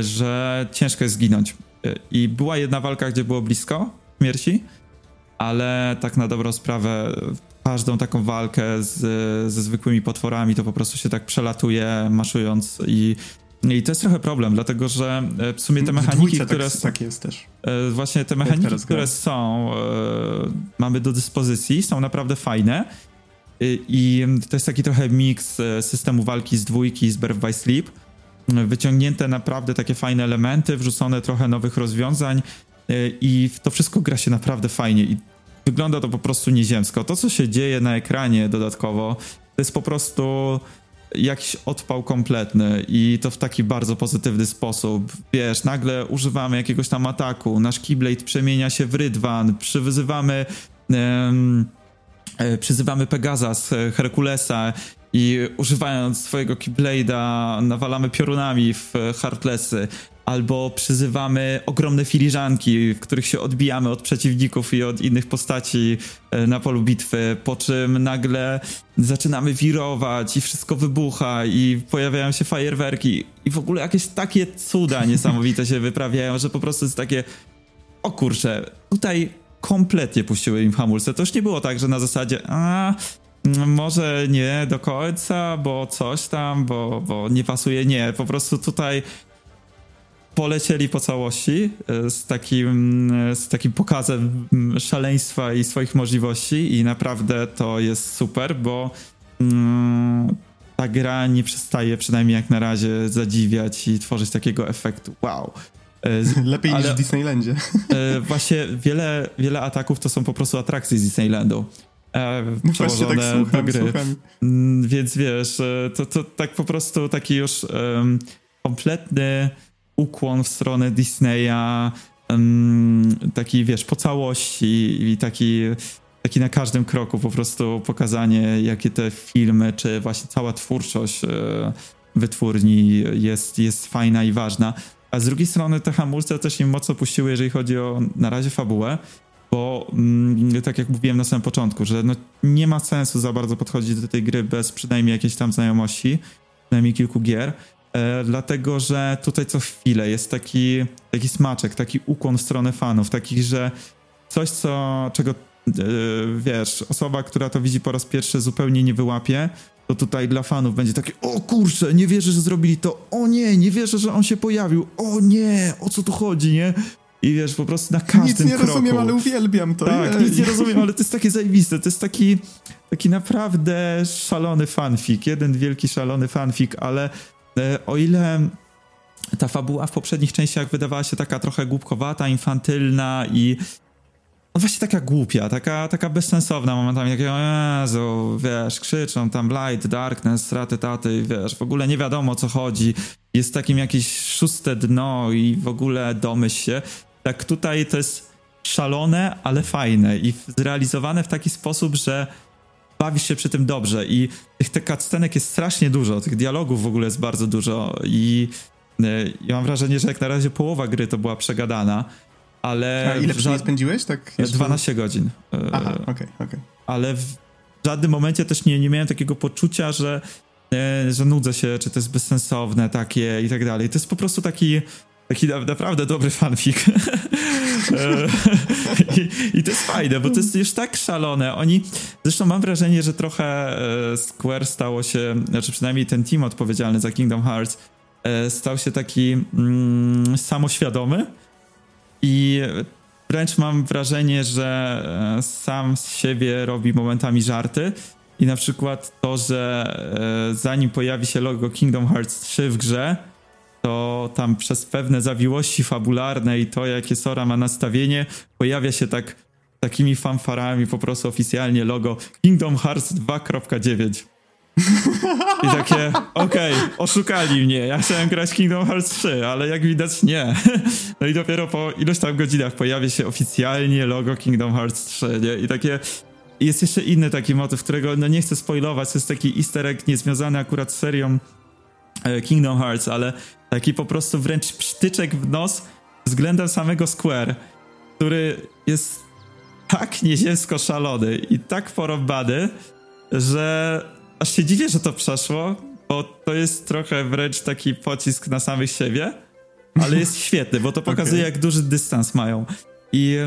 że ciężko jest zginąć. E, I była jedna walka, gdzie było blisko śmierci, ale tak na dobrą sprawę każdą taką walkę z, ze zwykłymi potworami to po prostu się tak przelatuje, maszując i i to jest trochę problem, dlatego że w sumie te mechaniki, które tak, tak jest też. Właśnie te mechaniki, które są, mamy do dyspozycji, są naprawdę fajne. I to jest taki trochę miks e, systemu walki z dwójki z Birth by Sleep. Wyciągnięte naprawdę takie fajne elementy, wrzucone trochę nowych rozwiązań e, i to wszystko gra się naprawdę fajnie i wygląda to po prostu nieziemsko. To, co się dzieje na ekranie dodatkowo, to jest po prostu jakiś odpał kompletny i to w taki bardzo pozytywny sposób. Wiesz, nagle używamy jakiegoś tam ataku, nasz Keyblade przemienia się w Rydwan, przywyzywamy... Um, przyzywamy Pegaza z e, Herkulesa i używając swojego Keyblade'a nawalamy piorunami w e, Heartlessy, albo przyzywamy ogromne filiżanki, w których się odbijamy od przeciwników i od innych postaci na polu bitwy, po czym nagle zaczynamy wirować i wszystko wybucha i pojawiają się fajerwerki i w ogóle jakieś takie cuda niesamowite się wyprawiają, że po prostu jest takie o kurczę, tutaj kompletnie puściły im hamulce. To już nie było tak, że na zasadzie a może nie do końca, bo coś tam, bo, bo nie pasuje. Nie, po prostu tutaj polecieli po całości e, z takim, e, z takim pokazem szaleństwa i swoich możliwości i naprawdę to jest super, bo mm, ta gra nie przestaje przynajmniej jak na razie zadziwiać i tworzyć takiego efektu wow. E, Lepiej ale, niż w Disneylandzie. Właśnie wiele, wiele ataków to są po prostu atrakcje z Disneylandu. E, przełożone tak słucham, do gry. Słucham. Mm, więc wiesz, e, to, to tak po prostu taki już um, kompletny ukłon w stronę Disneya, um, taki wiesz, po całości i taki, taki na każdym kroku po prostu pokazanie, jakie te filmy, czy właśnie cała twórczość e, wytwórni jest, jest fajna i ważna. A z drugiej strony te hamulce też im mocno puściły, jeżeli chodzi o na razie fabułę, bo mm, tak jak mówiłem na samym początku, że no, nie ma sensu za bardzo podchodzić do tej gry bez przynajmniej jakiejś tam znajomości, przynajmniej kilku gier, e, dlatego że tutaj co chwilę jest taki, taki smaczek, taki ukłon w stronę fanów, taki, że coś, co, czego e, wiesz, osoba, która to widzi po raz pierwszy zupełnie nie wyłapie, to tutaj dla fanów będzie takie, o kurczę, nie wierzę, że zrobili to, o nie, nie wierzę, że on się pojawił, o nie, o co tu chodzi, nie? I wiesz, po prostu na każdym Nic nie kroku. rozumiem, ale uwielbiam to. Tak, nic nie rozumiem, ale to jest takie zajebiste. To jest taki, taki naprawdę szalony fanfic. Jeden wielki szalony fanfic, ale e, o ile ta fabuła w poprzednich częściach wydawała się taka trochę głupkowata, infantylna i no właśnie taka głupia, taka, taka bezsensowna momentami, takie Jezu, wiesz, krzyczą tam light, darkness, raty, taty, wiesz, w ogóle nie wiadomo o co chodzi, jest takim jakieś szóste dno i w ogóle domyśl się. Tak tutaj to jest szalone, ale fajne i zrealizowane w taki sposób, że bawisz się przy tym dobrze i tych te cutscenek jest strasznie dużo, tych dialogów w ogóle jest bardzo dużo i e, ja mam wrażenie, że jak na razie połowa gry to była przegadana, ale... A ile ża- spędziłeś? Tak jeszcze? 12 godzin. Aha, okej, okay, okej. Okay. Ale w żadnym momencie też nie, nie miałem takiego poczucia, że, e, że nudzę się, czy to jest bezsensowne takie i tak dalej. To jest po prostu taki taki naprawdę dobry fanfic. E, I, I, to jest fajne, bo to jest już tak szalone. Oni, zresztą mam wrażenie, że trochę e, Square stało się, znaczy przynajmniej ten team odpowiedzialny za Kingdom Hearts stał się taki mm, samoświadomy i wręcz mam wrażenie, że e, sam z siebie robi momentami żarty. I na przykład to, że e, zanim pojawi się logo Kingdom Hearts 3 w grze, to tam przez pewne zawiłości fabularne i to, jakie Sora ma nastawienie, pojawia się tak takimi fanfarami po prostu oficjalnie logo Kingdom Hearts 2.9. I takie, okej, okay, oszukali mnie, ja chciałem grać Kingdom Hearts 3, ale jak widać nie. No i dopiero po ilość tam godzinach pojawia się oficjalnie logo Kingdom Hearts 3, nie? I takie... Jest jeszcze inny taki motyw, którego no nie chcę spoilować, to jest taki easter egg niezwiązany akurat z serią Kingdom Hearts, ale taki po prostu wręcz psztyczek w nos względem samego Square, który jest tak nieziemsko szalony i tak porąbany, że aż się dziwię, że to przeszło, bo to jest trochę wręcz taki pocisk na samych siebie, ale jest świetny, bo to pokazuje, okay. jak duży dystans mają. I,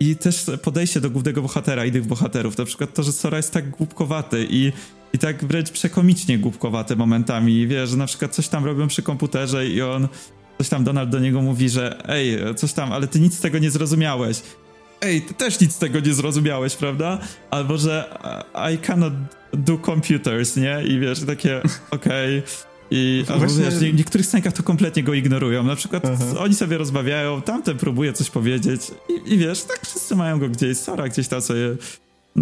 I też podejście do głównego bohatera i tych bohaterów. Na przykład to, że Sora jest tak głupkowaty i, i tak wręcz przekomicznie głupkowaty momentami. Wiesz, że na przykład coś tam robią przy komputerze i on coś tam Donald do niego mówi, że ej, coś tam, ale ty nic z tego nie zrozumiałeś. Ej, ty też nic z tego nie zrozumiałeś, prawda? Albo, że I cannot do computers, nie? I wiesz, takie, okej. Okay. I albo, wiesz, w niektórych scenkach to kompletnie go ignorują. Na przykład Aha. oni sobie rozmawiają, tamten próbuje coś powiedzieć i, i, wiesz, tak wszyscy mają go gdzieś. Sora gdzieś tam sobie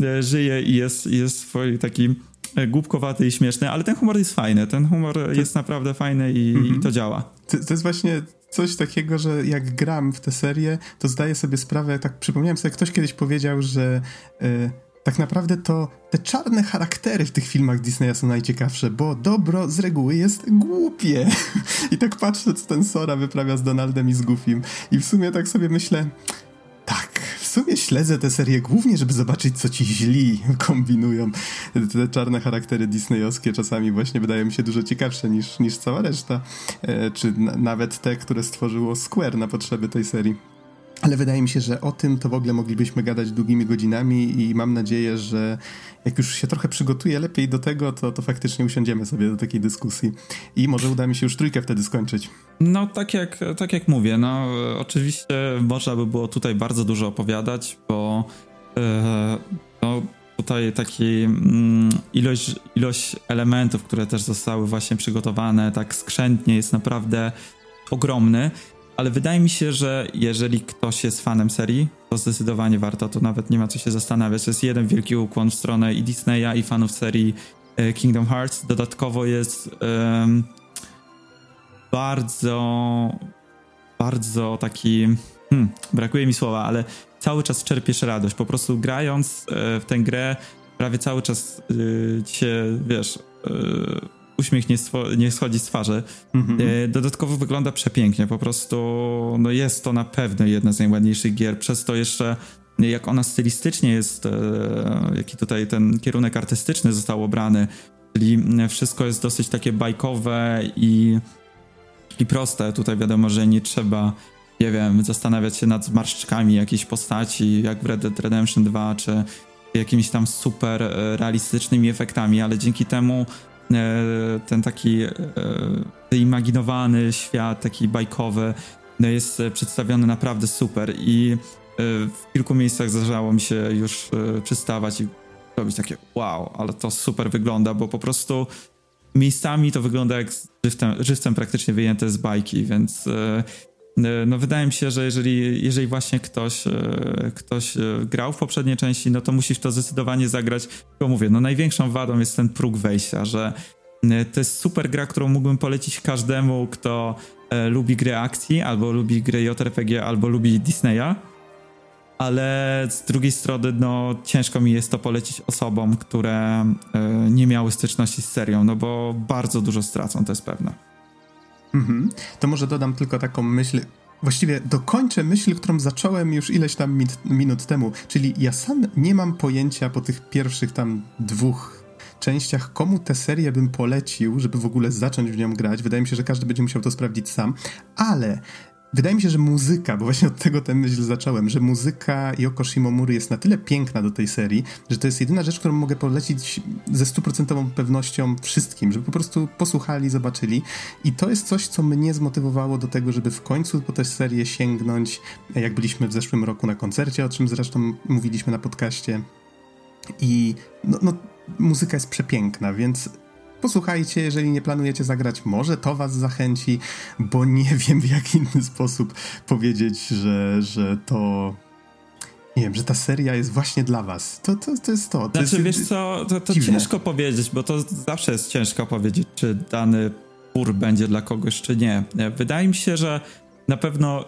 e, żyje i jest, jest swój taki e, głupkowaty i śmieszny, ale ten humor jest fajny. Ten humor to... jest naprawdę fajny i, i mhm. to działa. To, to, jest właśnie coś takiego, że jak gram w tę serię, to zdaję sobie sprawę, tak przypomniałem sobie, ktoś kiedyś powiedział, że... Yy, tak naprawdę to te czarne charaktery w tych filmach Disneya są najciekawsze, bo dobro z reguły jest głupie. I tak patrzę, co ten Sora wyprawia z Donaldem i z Goofim. I w sumie tak sobie myślę, sumie śledzę tę serię głównie, żeby zobaczyć, co ci źli kombinują. Te czarne charaktery disneyowskie czasami właśnie wydają mi się dużo ciekawsze niż, niż cała reszta, e, czy nawet te, które stworzyło Square na potrzeby tej serii. Ale wydaje mi się, że o tym to w ogóle moglibyśmy gadać długimi godzinami i mam nadzieję, że jak już się trochę przygotuję lepiej do tego, to, to faktycznie usiądziemy sobie do takiej dyskusji i może uda mi się już trójkę wtedy skończyć. No tak jak, tak jak mówię, no oczywiście można by było tutaj bardzo dużo opowiadać, bo yy, no tutaj taki mm, ilość, ilość elementów, które też zostały właśnie przygotowane tak skrzętnie jest naprawdę ogromny ale wydaje mi się, że jeżeli ktoś jest fanem serii, to zdecydowanie warto, to nawet nie ma co się zastanawiać. To jest jeden wielki ukłon w stronę i Disneya, i fanów serii e, Kingdom Hearts. Dodatkowo jest um, bardzo, bardzo taki. Hmm, brakuje mi słowa, ale cały czas czerpiesz radość. Po prostu grając e, w tę grę, prawie cały czas y, się, wiesz. Y, uśmiech nie, nie schodzi z twarzy. Mhm. E, dodatkowo wygląda przepięknie, po prostu no jest to na pewno jedna z najładniejszych gier, przez to jeszcze jak ona stylistycznie jest, e, jaki tutaj ten kierunek artystyczny został obrany, czyli wszystko jest dosyć takie bajkowe i, i proste. Tutaj wiadomo, że nie trzeba, nie wiem, zastanawiać się nad zmarszczkami jakiejś postaci, jak w Red Dead Redemption 2, czy jakimiś tam super e, realistycznymi efektami, ale dzięki temu ten taki e, wyimaginowany świat, taki bajkowy, no, jest przedstawiony naprawdę super i e, w kilku miejscach zdarzało mi się już przystawać i robić takie wow, ale to super wygląda, bo po prostu miejscami to wygląda jak żywcem, żywcem praktycznie wyjęte z bajki, więc E, no wydaje mi się, że jeżeli, jeżeli właśnie ktoś, e, ktoś e, grał w poprzedniej części, no to musi w to zdecydowanie zagrać. Tylko mówię, no największą wadą jest ten próg wejścia, że to jest super gra, którą mógłbym polecić każdemu, kto lubi gry akcji, albo lubi gry JRPG, albo lubi Disneya, ale z drugiej strony, no ciężko mi jest to polecić osobom, które nie miały styczności z serią, no bo bardzo dużo stracą, to jest pewne. Mhm. To może dodam tylko taką myśl. Właściwie dokończę myśl, którą zacząłem już ileś tam min minut temu. Czyli ja sam nie mam pojęcia po tych pierwszych tam dwóch częściach, komu tę serię bym polecił, żeby w ogóle zacząć w nią grać. Wydaje mi się, że każdy będzie musiał to sprawdzić sam, ale Wydaje mi się, że muzyka, bo właśnie od tego tę myśl zacząłem, że muzyka Yoko Shimomury jest na tyle piękna do tej serii, że to jest jedyna rzecz, którą mogę polecić ze stuprocentową pewnością wszystkim, żeby po prostu posłuchali, zobaczyli. I to jest coś, co mnie zmotywowało do tego, żeby w końcu po tę serię sięgnąć, jak byliśmy w zeszłym roku na koncercie, o czym zresztą mówiliśmy na podcaście. I no, no muzyka jest przepiękna, więc posłuchajcie, jeżeli nie planujecie zagrać, może to was zachęci, bo nie wiem w jaki inny sposób powiedzieć, że, że to nie wiem, że ta seria jest właśnie dla was. To, to, to jest to. to znaczy, jest wiesz co, to, to ciężko powiedzieć, bo to zawsze jest ciężko powiedzieć, czy dany pur będzie dla kogoś, czy nie. Wydaje mi się, że na pewno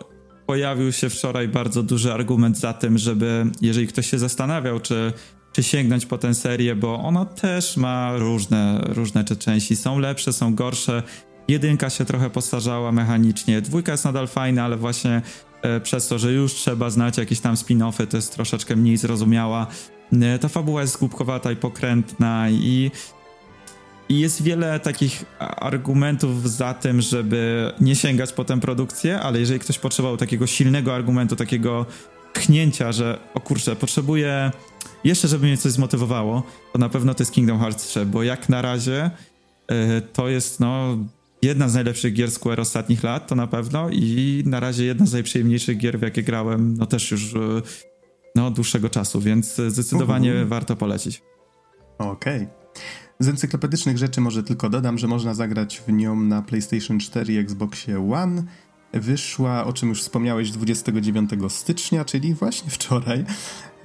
pojawił się wczoraj bardzo duży argument za tym, żeby, jeżeli ktoś się zastanawiał, czy czy sięgnąć po tę serię, bo ona też ma różne, różne części. Są lepsze, są gorsze. Jedynka się trochę postarzała mechanicznie, dwójka jest nadal fajna, ale właśnie e, przez to, że już trzeba znać jakieś tam spin-offy, to jest troszeczkę mniej zrozumiała. E, ta fabuła jest głupkowata i pokrętna i i jest wiele takich argumentów za tym, żeby nie sięgać po tę produkcję, ale jeżeli ktoś potrzebował takiego silnego argumentu, takiego pchnięcia, że o kurczę, potrzebuję jeszcze, żeby mnie coś zmotywowało, to na pewno to jest Kingdom Hearts 3, bo jak na razie yy, to jest no jedna z najlepszych gier Square ostatnich lat, to na pewno i na razie jedna z najprzyjemniejszych gier, w jakie grałem, no też już yy, no dłuższego czasu, więc zdecydowanie warto polecić. Okej. Okay. Z encyklopedycznych rzeczy może tylko dodam, że można zagrać w nią na PlayStation 4 i Xboxie One. Wyszła, o czym już wspomniałeś, 29 stycznia, czyli właśnie wczoraj,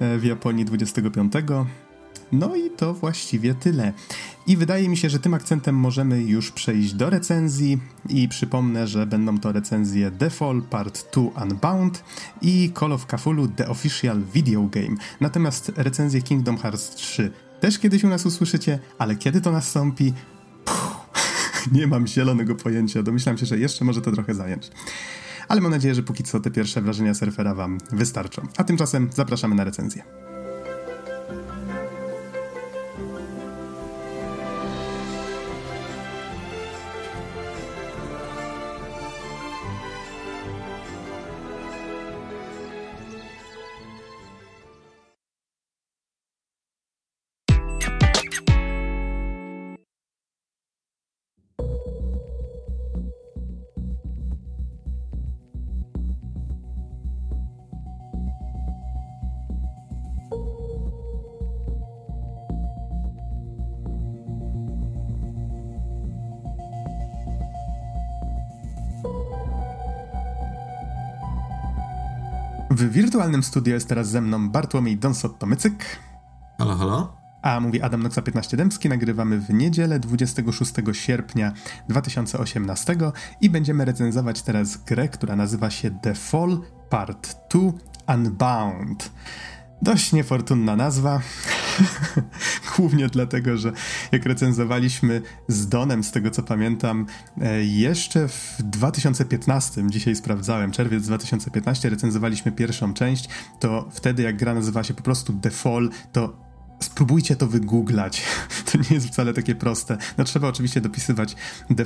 e, w Japonii 25. No i to właściwie tyle. I wydaje mi się, że tym akcentem możemy już przejść do recenzji i przypomnę, że będą to recenzje The Fall Part 2 Unbound i Call of Cthulhu The Official Video Game. Natomiast recenzję Kingdom Hearts 3 też kiedyś u nas usłyszycie, ale kiedy to nastąpi? Puh, nie mam zielonego pojęcia. Domyślam się, że jeszcze może to trochę zająć. Ale mam nadzieję, że póki co te pierwsze wrażenia surfera wam wystarczą. A tymczasem zapraszamy na recenzję. Wirtualnym studio jest teraz ze mną Bartłomiej Donsot-Tomycyk. Halo, halo. A mówi Adam Noxa 15 Dębski. Nagrywamy w niedzielę 26 sierpnia 2018 i będziemy recenzować teraz grę, która nazywa się The Fall Part 2 Unbound. Dość niefortunna nazwa. Głównie dlatego, że jak recenzowaliśmy z Donem, z tego co pamiętam, e, jeszcze w 2015, dzisiaj sprawdzałem, czerwiec 2015, recenzowaliśmy pierwszą część, to wtedy jak gra nazywa się po prostu The Fall, to spróbujcie to wygooglać. To nie jest wcale takie proste. No trzeba oczywiście dopisywać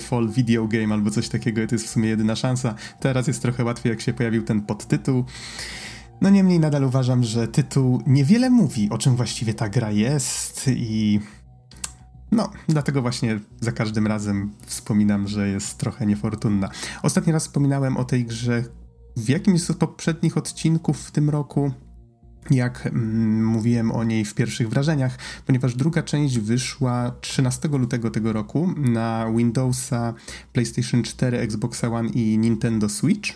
Fall Video Game albo coś takiego, to jest w sumie jedyna szansa. Teraz jest trochę łatwiej, jak się pojawił ten podtytuł. No niemniej nadal uważam, że tytuł niewiele mówi, o czym właściwie ta gra jest i no, dlatego właśnie za każdym razem wspominam, że jest trochę niefortunna. Ostatni raz wspominałem o tej grze w jakimś z poprzednich odcinków w tym roku, jak mm, mówiłem o niej w pierwszych wrażeniach, ponieważ druga część wyszła 13 lutego tego roku na Windowsa, PlayStation 4, Xbox One i Nintendo Switch.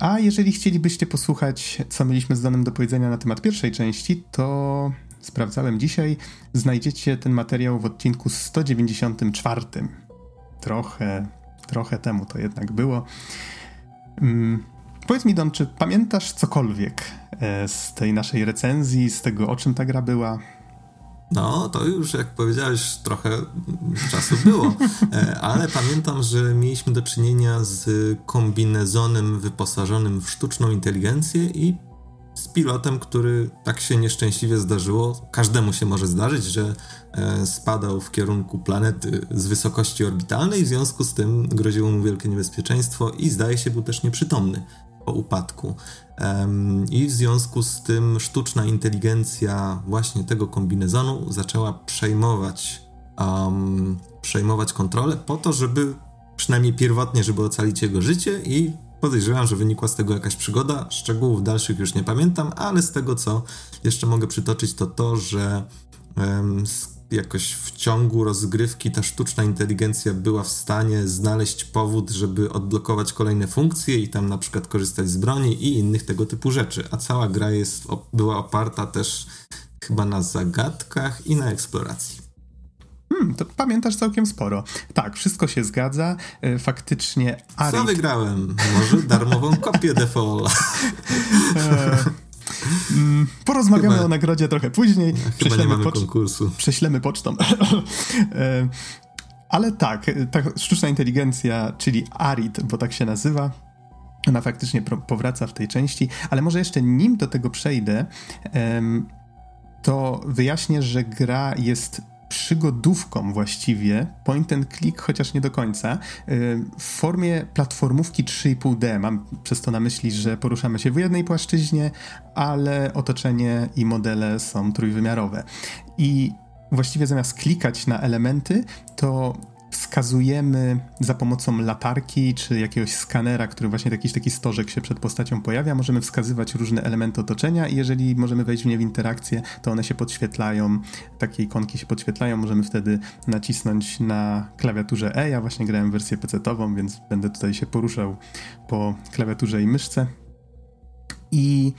A jeżeli chcielibyście posłuchać, co mieliśmy z Donem do powiedzenia na temat pierwszej części, to sprawdzałem dzisiaj, znajdziecie ten materiał w odcinku 194. Trochę, trochę temu to jednak było. Hmm. Powiedz mi, Don, czy pamiętasz cokolwiek e, z tej naszej recenzji, z tego, o czym ta gra była? No, to już jak powiedziałeś, trochę czasu było, e, ale pamiętam, że mieliśmy do czynienia z kombinezonem wyposażonym w sztuczną inteligencję i z pilotem, który tak się nieszczęśliwie zdarzyło. Każdemu się może zdarzyć, że e, spadał w kierunku planety z wysokości orbitalnej, w związku z tym groziło mu wielkie niebezpieczeństwo i zdaje się był też nieprzytomny po upadku. I w związku z tym sztuczna inteligencja właśnie tego kombinezonu zaczęła przejmować, um, przejmować kontrolę po to, żeby przynajmniej pierwotnie, żeby ocalić jego życie i podejrzewam, że wynikła z tego jakaś przygoda. Szczegółów dalszych już nie pamiętam, ale z tego co jeszcze mogę przytoczyć to to, że um, jakoś w ciągu rozgrywki ta sztuczna inteligencja była w stanie znaleźć powód, żeby odblokować kolejne funkcje i tam na przykład korzystać z broni i innych tego typu rzeczy. A cała gra jest, była oparta też chyba na zagadkach i na eksploracji. Hmm, to pamiętasz całkiem sporo. Tak, wszystko się zgadza. E, faktycznie Arik... Co wygrałem? Może darmową kopię default. Mm, porozmawiamy chyba, o nagrodzie trochę później. Nie mamy konkursu. Prześlemy pocztą. E, ale tak, ta sztuczna inteligencja, czyli ARIT, bo tak się nazywa, ona faktycznie powraca w tej części, ale może jeszcze nim do tego przejdę, to wyjaśnię, że gra jest przygodówką właściwie, point and click, chociaż nie do końca, w formie platformówki 3,5D. Mam przez to na myśli, że poruszamy się w jednej płaszczyźnie, ale otoczenie i modele są trójwymiarowe. I właściwie zamiast klikać na elementy, to wskazujemy za pomocą latarki czy jakiegoś skanera, który właśnie jakiś taki stożek się przed postacią pojawia, możemy wskazywać różne elementy otoczenia i jeżeli możemy wejść w nie w interakcję, to one się podświetlają, takie ikonki się podświetlają, możemy wtedy nacisnąć na klawiaturze E. Ja właśnie grałem wersję PC-ową, więc będę tutaj się poruszał po klawiaturze i myszce. I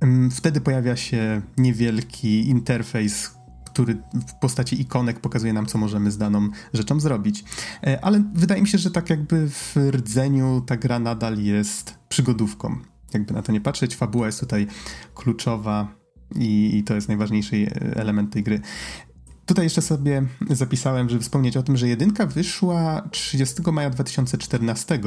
mm, wtedy pojawia się niewielki interfejs, który w postaci ikonek pokazuje nam, co możemy z daną rzeczą zrobić. E, ale wydaje mi się, że tak jakby w rdzeniu ta gra nadal jest przygodówką. Jakby na to nie patrzeć, fabuła jest tutaj kluczowa i, i to jest najważniejszy element tej gry. Tutaj jeszcze sobie zapisałem, żeby wspomnieć o tym, że jedynka wyszła 30 maja 2014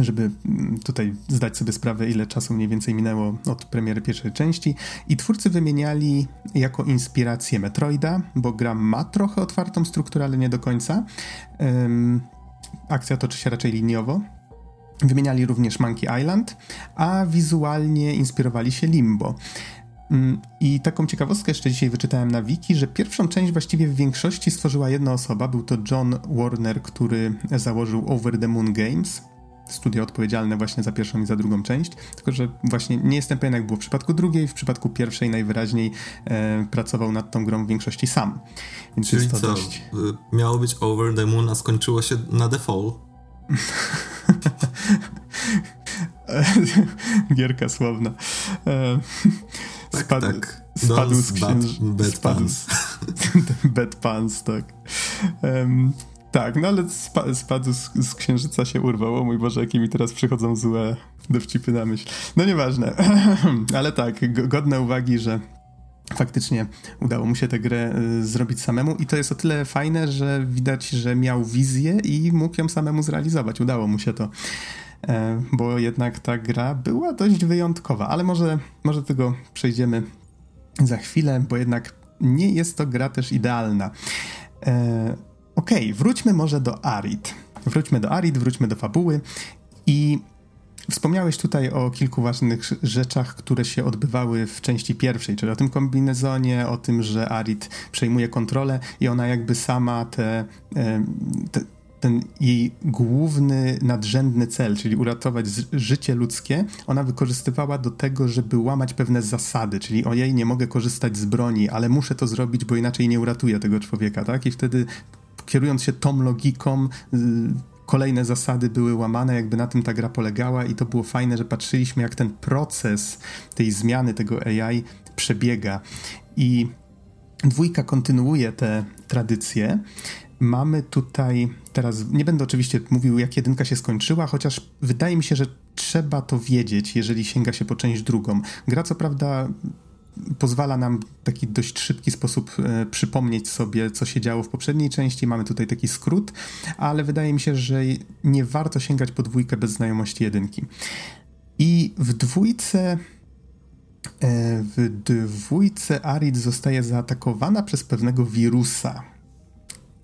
żeby mm, tutaj zdać sobie sprawę, ile czasu mniej więcej minęło od premiery pierwszej części. I twórcy wymieniali jako inspirację Metroida, bo gra ma trochę otwartą strukturę, ale nie do końca. Um, akcja toczy się raczej liniowo. Wymieniali również Monkey Island, a wizualnie inspirowali się Limbo. Mm, I taką ciekawostkę jeszcze dzisiaj wyczytałem na wiki, że pierwszą część właściwie w większości stworzyła jedna osoba. Był to John Warner, który założył Over the Moon Games studio odpowiedzialne właśnie za pierwszą i za drugą część, tylko że właśnie nie jestem pewien jak było w przypadku drugiej, w przypadku pierwszej najwyraźniej e, pracował nad tą grą w większości sam. Więc Czyli jest to co, dość... Y, miało być Over the Moon, a skończyło się na The Fall? Gierka słowna. E, tak, spad, tak. Spadł z księż... bad, bad spadł pants. bad pants, tak. Um, tak, no ale spa spadł z, z, księżyca się urwał. O mój Boże, jakie mi teraz przychodzą złe dowcipy na myśl. No nieważne. ale tak, godne uwagi, że faktycznie udało mu się tę grę y, zrobić samemu i to jest o tyle fajne, że widać, że miał wizję i mógł ją samemu zrealizować. Udało mu się to. E, bo jednak ta gra była dość wyjątkowa, ale może, może tego przejdziemy za chwilę, bo jednak nie jest to gra też idealna. E, Okej, okay, wróćmy może do Arid. Wróćmy do Arid, wróćmy do fabuły i Wspomniałeś tutaj o kilku ważnych rzeczach, które się odbywały w części pierwszej, czyli o tym kombinezonie, o tym, że Arid przejmuje kontrolę i ona jakby sama te, te ten jej główny, nadrzędny cel, czyli uratować życie ludzkie, ona wykorzystywała do tego, żeby łamać pewne zasady, czyli ojej, nie mogę korzystać z broni, ale muszę to zrobić, bo inaczej nie uratuję tego człowieka, tak? I wtedy kierując się tą logiką, y, kolejne zasady były łamane, jakby na tym ta gra polegała i to było fajne, że patrzyliśmy jak ten proces tej zmiany tego AI przebiega i dwójka kontynuuje te tradycje. Mamy tutaj, teraz nie będę oczywiście mówił jak jedynka się skończyła, chociaż wydaje mi się, że trzeba to wiedzieć, jeżeli sięga się po część drugą. Gra co prawda pozwala nam w taki dość szybki sposób e, przypomnieć sobie, co się działo w poprzedniej części. Mamy tutaj taki skrót, ale wydaje mi się, że nie warto sięgać po dwójkę bez znajomości jedynki. I w dwójce e, w dwójce Arid zostaje zaatakowana przez pewnego wirusa.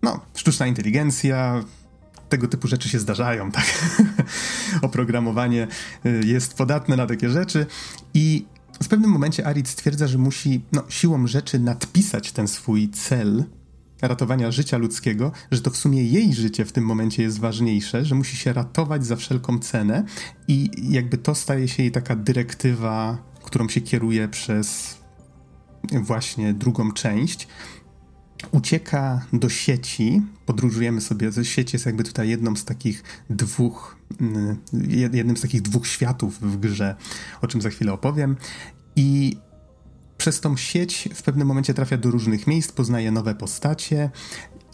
No, sztuczna inteligencja, tego typu rzeczy się zdarzają, tak? Oprogramowanie e, jest podatne na takie rzeczy i w pewnym momencie Arid stwierdza, że musi no, siłą rzeczy nadpisać ten swój cel ratowania życia ludzkiego, że to w sumie jej życie w tym momencie jest ważniejsze, że musi się ratować za wszelką cenę i jakby to staje się jej taka dyrektywa, którą się kieruje przez właśnie drugą część. Ucieka do sieci, podróżujemy sobie, sieć jest jakby tutaj jedną z takich dwóch, mm, jednym z takich dwóch światów w grze, o czym za chwilę opowiem i przez tą sieć w pewnym momencie trafia do różnych miejsc, poznaje nowe postacie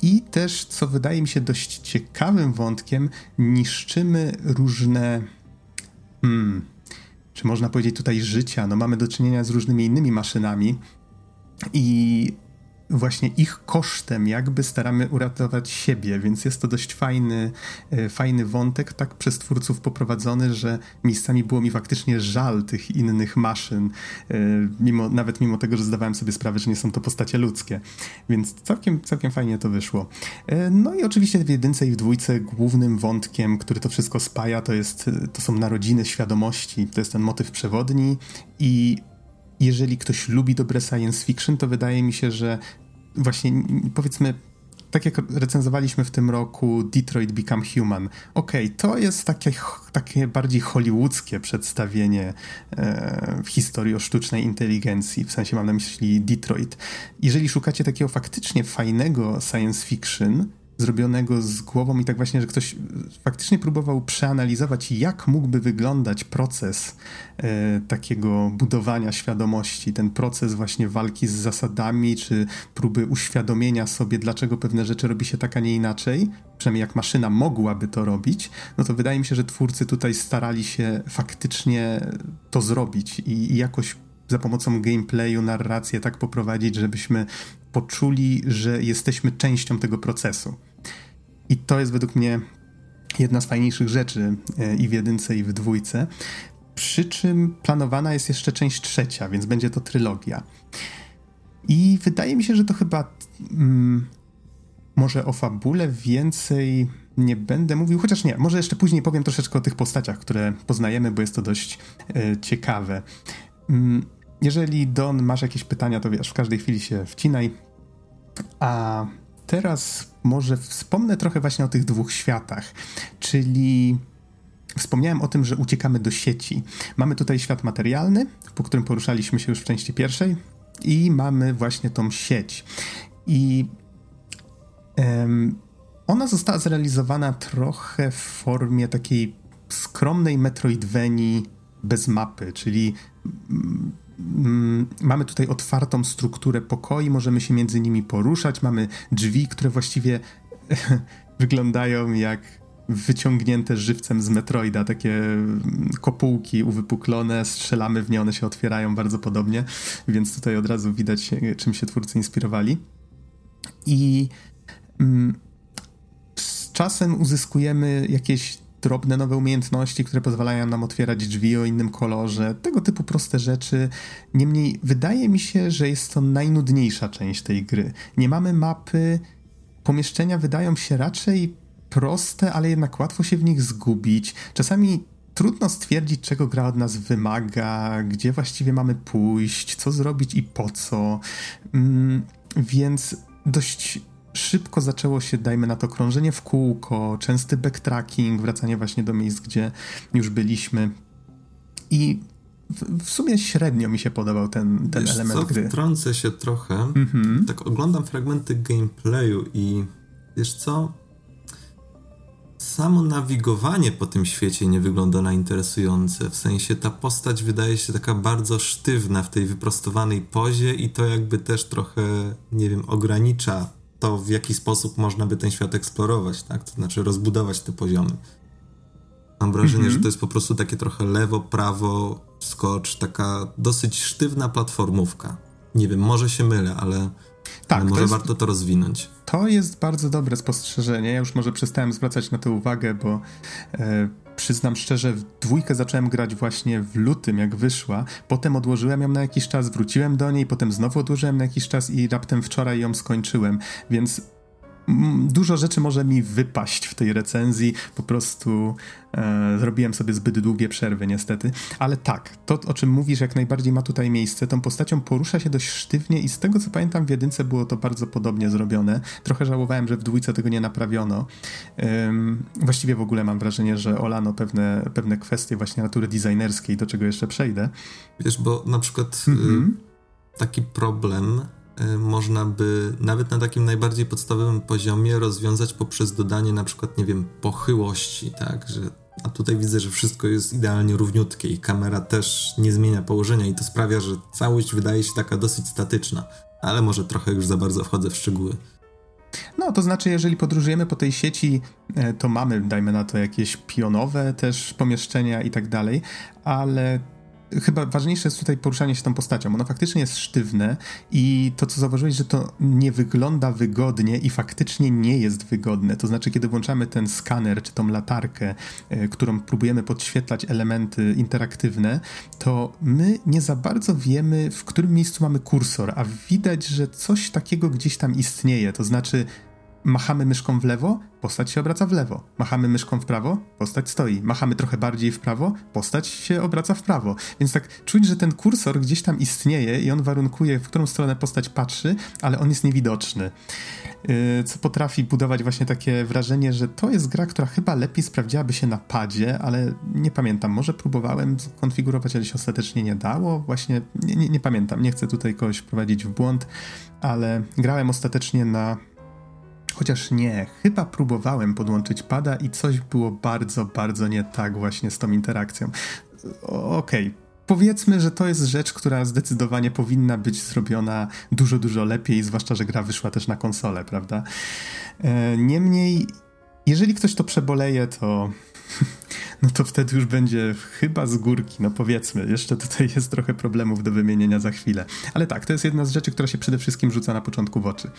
i też, co wydaje mi się dość ciekawym wątkiem, niszczymy różne. Hmm, czy można powiedzieć tutaj życia? No, mamy do czynienia z różnymi innymi maszynami i właśnie ich kosztem jakby staramy uratować siebie, więc jest to dość fajny, e, fajny wątek, tak przez twórców poprowadzony, że miejscami było mi faktycznie żal tych innych maszyn, e, mimo, nawet mimo tego, że zdawałem sobie sprawę, że nie są to postacie ludzkie, więc całkiem, całkiem fajnie to wyszło. E, no i oczywiście w jedynce i w dwójce głównym wątkiem, który to wszystko spaja, to, jest, to są narodziny świadomości, to jest ten motyw przewodni i jeżeli ktoś lubi dobre science fiction, to wydaje mi się, że właśnie powiedzmy tak jak recenzowaliśmy w tym roku Detroit Become Human. Okej, okay, to jest takie, takie bardziej hollywoodzkie przedstawienie e, historii o sztucznej inteligencji, w sensie mam na myśli Detroit. Jeżeli szukacie takiego faktycznie fajnego science fiction, zrobionego z głową i tak właśnie, że ktoś faktycznie próbował przeanalizować, jak mógłby wyglądać proces e, takiego budowania świadomości, ten proces właśnie walki z zasadami, czy próby uświadomienia sobie, dlaczego pewne rzeczy robi się tak, a nie inaczej, przynajmniej jak maszyna mogłaby to robić, no to wydaje mi się, że twórcy tutaj starali się faktycznie to zrobić i, i jakoś za pomocą gameplayu, narrację tak poprowadzić, żebyśmy poczuli, że jesteśmy częścią tego procesu. I to jest według mnie jedna z fajniejszych rzeczy e, i w jedynce, i w dwójce. Przy czym planowana jest jeszcze część trzecia, więc będzie to trylogia. I wydaje mi się, że to chyba mm, może o fabule więcej nie będę mówił, chociaż nie, może jeszcze później powiem troszeczkę o tych postaciach, które poznajemy, bo jest to dość e, ciekawe. Mm, jeżeli Don masz jakieś pytania, to wiesz, w każdej chwili się wcinaj. A teraz może wspomnę trochę właśnie o tych dwóch światach, czyli Wspomniałem o tym, że uciekamy do sieci. Mamy tutaj świat materialny, po którym poruszaliśmy się już w części pierwszej, i mamy właśnie tą sieć. I ona została zrealizowana trochę w formie takiej skromnej Metroidvanii bez mapy, czyli Mm, mamy tutaj otwartą strukturę pokoi, możemy się między nimi poruszać, mamy drzwi, które właściwie wyglądają jak wyciągnięte żywcem z Metroida, takie mm, kopułki uwypuklone, strzelamy w nie, one się otwierają bardzo podobnie, więc tutaj od razu widać, czym się twórcy inspirowali. I mm, z czasem uzyskujemy jakieś drobne nowe umiejętności, które pozwalają nam otwierać drzwi o innym kolorze, tego typu proste rzeczy. Niemniej wydaje mi się, że jest to najnudniejsza część tej gry. Nie mamy mapy, pomieszczenia wydają się raczej proste, ale jednak łatwo się w nich zgubić. Czasami trudno stwierdzić, czego gra od nas wymaga, gdzie właściwie mamy pójść, co zrobić i po co. Mm, więc dość szybko zaczęło się, dajmy na to, krążenie w kółko, częsty backtracking, wracanie właśnie do miejsc, gdzie już byliśmy. I w, sumie średnio mi się podobał ten, ten wiesz element co, gry. Wtrącę się trochę. Mm-hmm. Tak oglądam fragmenty gameplayu i wiesz co? Samo nawigowanie po tym świecie nie wygląda na interesujące. W sensie ta postać wydaje się taka bardzo sztywna w tej wyprostowanej pozie i to jakby też trochę, nie wiem, ogranicza to, w jaki sposób można by ten świat eksplorować, tak? To znaczy rozbudować te poziomy. Mam wrażenie, mm -hmm. że to jest po prostu takie trochę lewo, prawo, skocz, taka dosyć sztywna platformówka. Nie wiem, może się mylę, ale, tak, ale może jest, warto to rozwinąć. To jest bardzo dobre spostrzeżenie. Ja już może przestałem zwracać na to uwagę, bo e, przyznam szczerze, w dwójkę zacząłem grać właśnie w lutym, jak wyszła. Potem odłożyłem ją na jakiś czas, wróciłem do niej, potem znowu odłożyłem na jakiś czas i raptem wczoraj ją skończyłem. Więc dużo rzeczy może mi wypaść w tej recenzji, po prostu e, zrobiłem sobie zbyt długie przerwy niestety, ale tak, to o czym mówisz jak najbardziej ma tutaj miejsce, tą postacią porusza się dość sztywnie i z tego co pamiętam w jedynce było to bardzo podobnie zrobione, trochę żałowałem, że w dwójce tego nie naprawiono, Ym, właściwie w ogóle mam wrażenie, że olano pewne, pewne kwestie właśnie natury designerskiej, do czego jeszcze przejdę. Wiesz, bo na przykład mm-hmm. y, taki problem można by nawet na takim najbardziej podstawowym poziomie rozwiązać poprzez dodanie na przykład, nie wiem, pochyłości, tak, że a tutaj widzę, że wszystko jest idealnie równiutkie i kamera też nie zmienia położenia i to sprawia, że całość wydaje się taka dosyć statyczna, ale może trochę już za bardzo wchodzę w szczegóły. No, to znaczy, jeżeli podróżujemy po tej sieci, e, to mamy, dajmy na to, jakieś pionowe też pomieszczenia i tak dalej, ale chyba ważniejsze jest tutaj poruszanie się tą postacią. Ono faktycznie jest sztywne i to, co zauważyłeś, że to nie wygląda wygodnie i faktycznie nie jest wygodne. To znaczy, kiedy włączamy ten skaner czy tą latarkę, y, którą próbujemy podświetlać elementy interaktywne, to my nie za bardzo wiemy, w którym miejscu mamy kursor, a widać, że coś takiego gdzieś tam istnieje. To znaczy, Machamy myszką w lewo, postać się obraca w lewo. Machamy myszką w prawo, postać stoi. Machamy trochę bardziej w prawo, postać się obraca w prawo. Więc tak czuć, że ten kursor gdzieś tam istnieje i on warunkuje, w którą stronę postać patrzy, ale on jest niewidoczny. Yy, co potrafi budować właśnie takie wrażenie, że to jest gra, która chyba lepiej sprawdziłaby się na padzie, ale nie pamiętam. Może próbowałem konfigurować, ale się ostatecznie nie dało. Właśnie nie, nie, nie pamiętam. Nie chcę tutaj kogoś wprowadzić w błąd, ale grałem ostatecznie na Chociaż nie, chyba próbowałem podłączyć pada i coś było bardzo, bardzo nie tak właśnie z tą interakcją. Okej, okay. Powiedzmy, że to jest rzecz, która zdecydowanie powinna być zrobiona dużo, dużo lepiej, zwłaszcza, że gra wyszła też na konsolę, prawda? E, niemniej, jeżeli ktoś to przeboleje, to no to wtedy już będzie chyba z górki, no powiedzmy. Jeszcze tutaj jest trochę problemów do wymienienia za chwilę. Ale tak, to jest jedna z rzeczy, która się przede wszystkim rzuca na początku w oczy.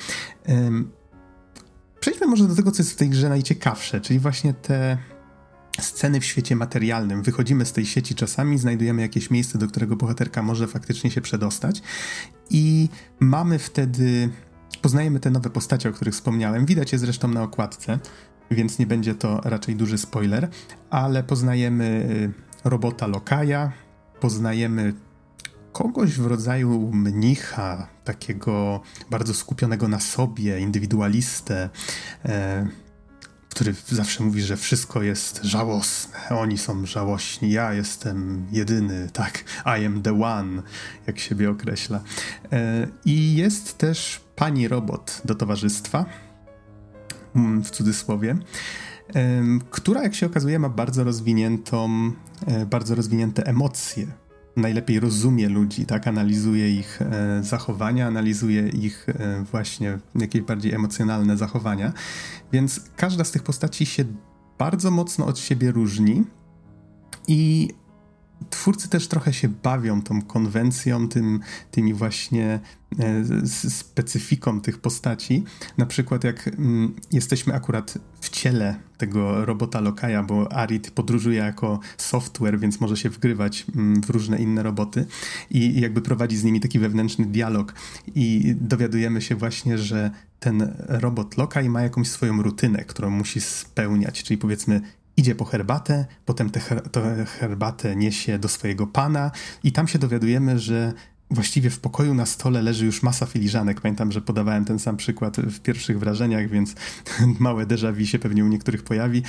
Przejdźmy może do tego, co jest w tej grze najciekawsze, czyli właśnie te sceny w świecie materialnym. Wychodzimy z tej sieci czasami, znajdujemy jakieś miejsce, do którego bohaterka może faktycznie się przedostać i mamy wtedy, poznajemy te nowe postacie, o których wspomniałem. Widać je zresztą na okładce, więc nie będzie to raczej duży spoiler, ale poznajemy y, robota Lokaja, poznajemy kogoś w rodzaju mnicha, takiego bardzo skupionego na sobie, indywidualistę, e, który zawsze mówi, że wszystko jest żałosne, oni są żałośni, ja jestem jedyny, tak, I am the one, jak siebie określa. E, I jest też pani robot do towarzystwa, mm, w cudzysłowie, e, która, jak się okazuje, ma bardzo rozwiniętą, e, bardzo rozwinięte emocje najlepiej rozumie ludzi, tak? Analizuje ich e, zachowania, analizuje ich e, właśnie jakieś bardziej emocjonalne zachowania. Więc każda z tych postaci się bardzo mocno od siebie różni i twórcy też trochę się bawią tą konwencją, tym, tymi właśnie e, specyfiką tych postaci. Na przykład jak mm, jesteśmy akurat w ciele tego robota Lokaja, bo Arid podróżuje jako software, więc może się wgrywać mm, w różne inne roboty i jakby prowadzi z nimi taki wewnętrzny dialog i dowiadujemy się właśnie, że ten robot Lokaj ma jakąś swoją rutynę, którą musi spełniać, czyli powiedzmy idzie po herbatę, potem tę her herbatę niesie do swojego pana i tam się dowiadujemy, że właściwie w pokoju na stole leży już masa filiżanek. Pamiętam, że podawałem ten sam przykład w pierwszych wrażeniach, więc małe déjà vu się pewnie u niektórych pojawi.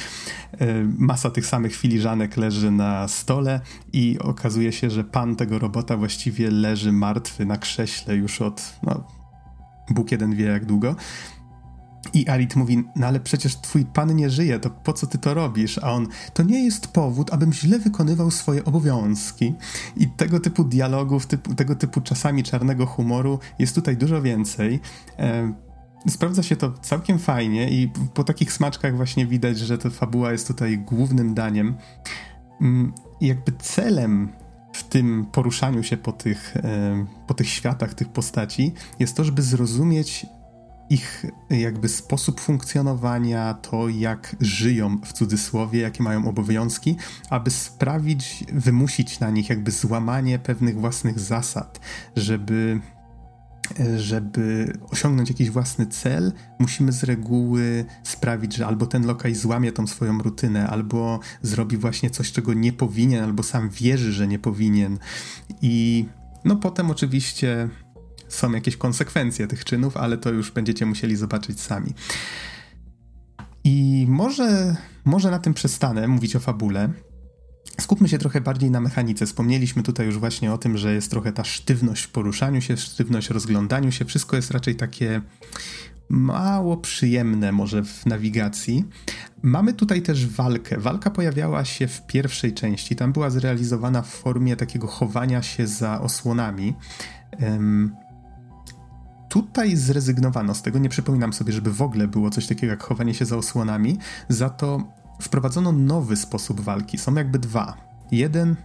E, masa tych samych filiżanek leży na stole i okazuje się, że pan tego robota właściwie leży martwy na krześle już od, no, Bóg jeden wie jak długo. I Arit mówi, no ale przecież twój pan nie żyje, to po co ty to robisz? A on, to nie jest powód, abym źle wykonywał swoje obowiązki. I tego typu dialogów, typu, tego typu czasami czarnego humoru jest tutaj dużo więcej. E, sprawdza się to całkiem fajnie i po takich smaczkach właśnie widać, że ta fabuła jest tutaj głównym daniem. Mm, jakby celem w tym poruszaniu się po tych, e, po tych światach, tych postaci, jest to, żeby zrozumieć ich jakby sposób funkcjonowania, to jak żyją w cudzysłowie, jakie mają obowiązki, aby sprawić, wymusić na nich jakby złamanie pewnych własnych zasad, żeby żeby osiągnąć jakiś własny cel, musimy z reguły sprawić, że albo ten lokaj złamie tą swoją rutynę, albo zrobi właśnie coś, czego nie powinien, albo sam wierzy, że nie powinien. I no potem oczywiście są jakieś konsekwencje tych czynów, ale to już będziecie musieli zobaczyć sami. I może, może na tym przestanę mówić o fabule. Skupmy się trochę bardziej na mechanice. Wspomnieliśmy tutaj już właśnie o tym, że jest trochę ta sztywność w poruszaniu się, sztywność w rozglądaniu się. Wszystko jest raczej takie mało przyjemne może w nawigacji. Mamy tutaj też walkę. Walka pojawiała się w pierwszej części. Tam była zrealizowana w formie takiego chowania się za osłonami. Um, Tutaj zrezygnowano z tego, nie przypominam sobie, żeby w ogóle było coś takiego jak chowanie się za osłonami, za to wprowadzono nowy sposób walki. Są jakby dwa. Jeden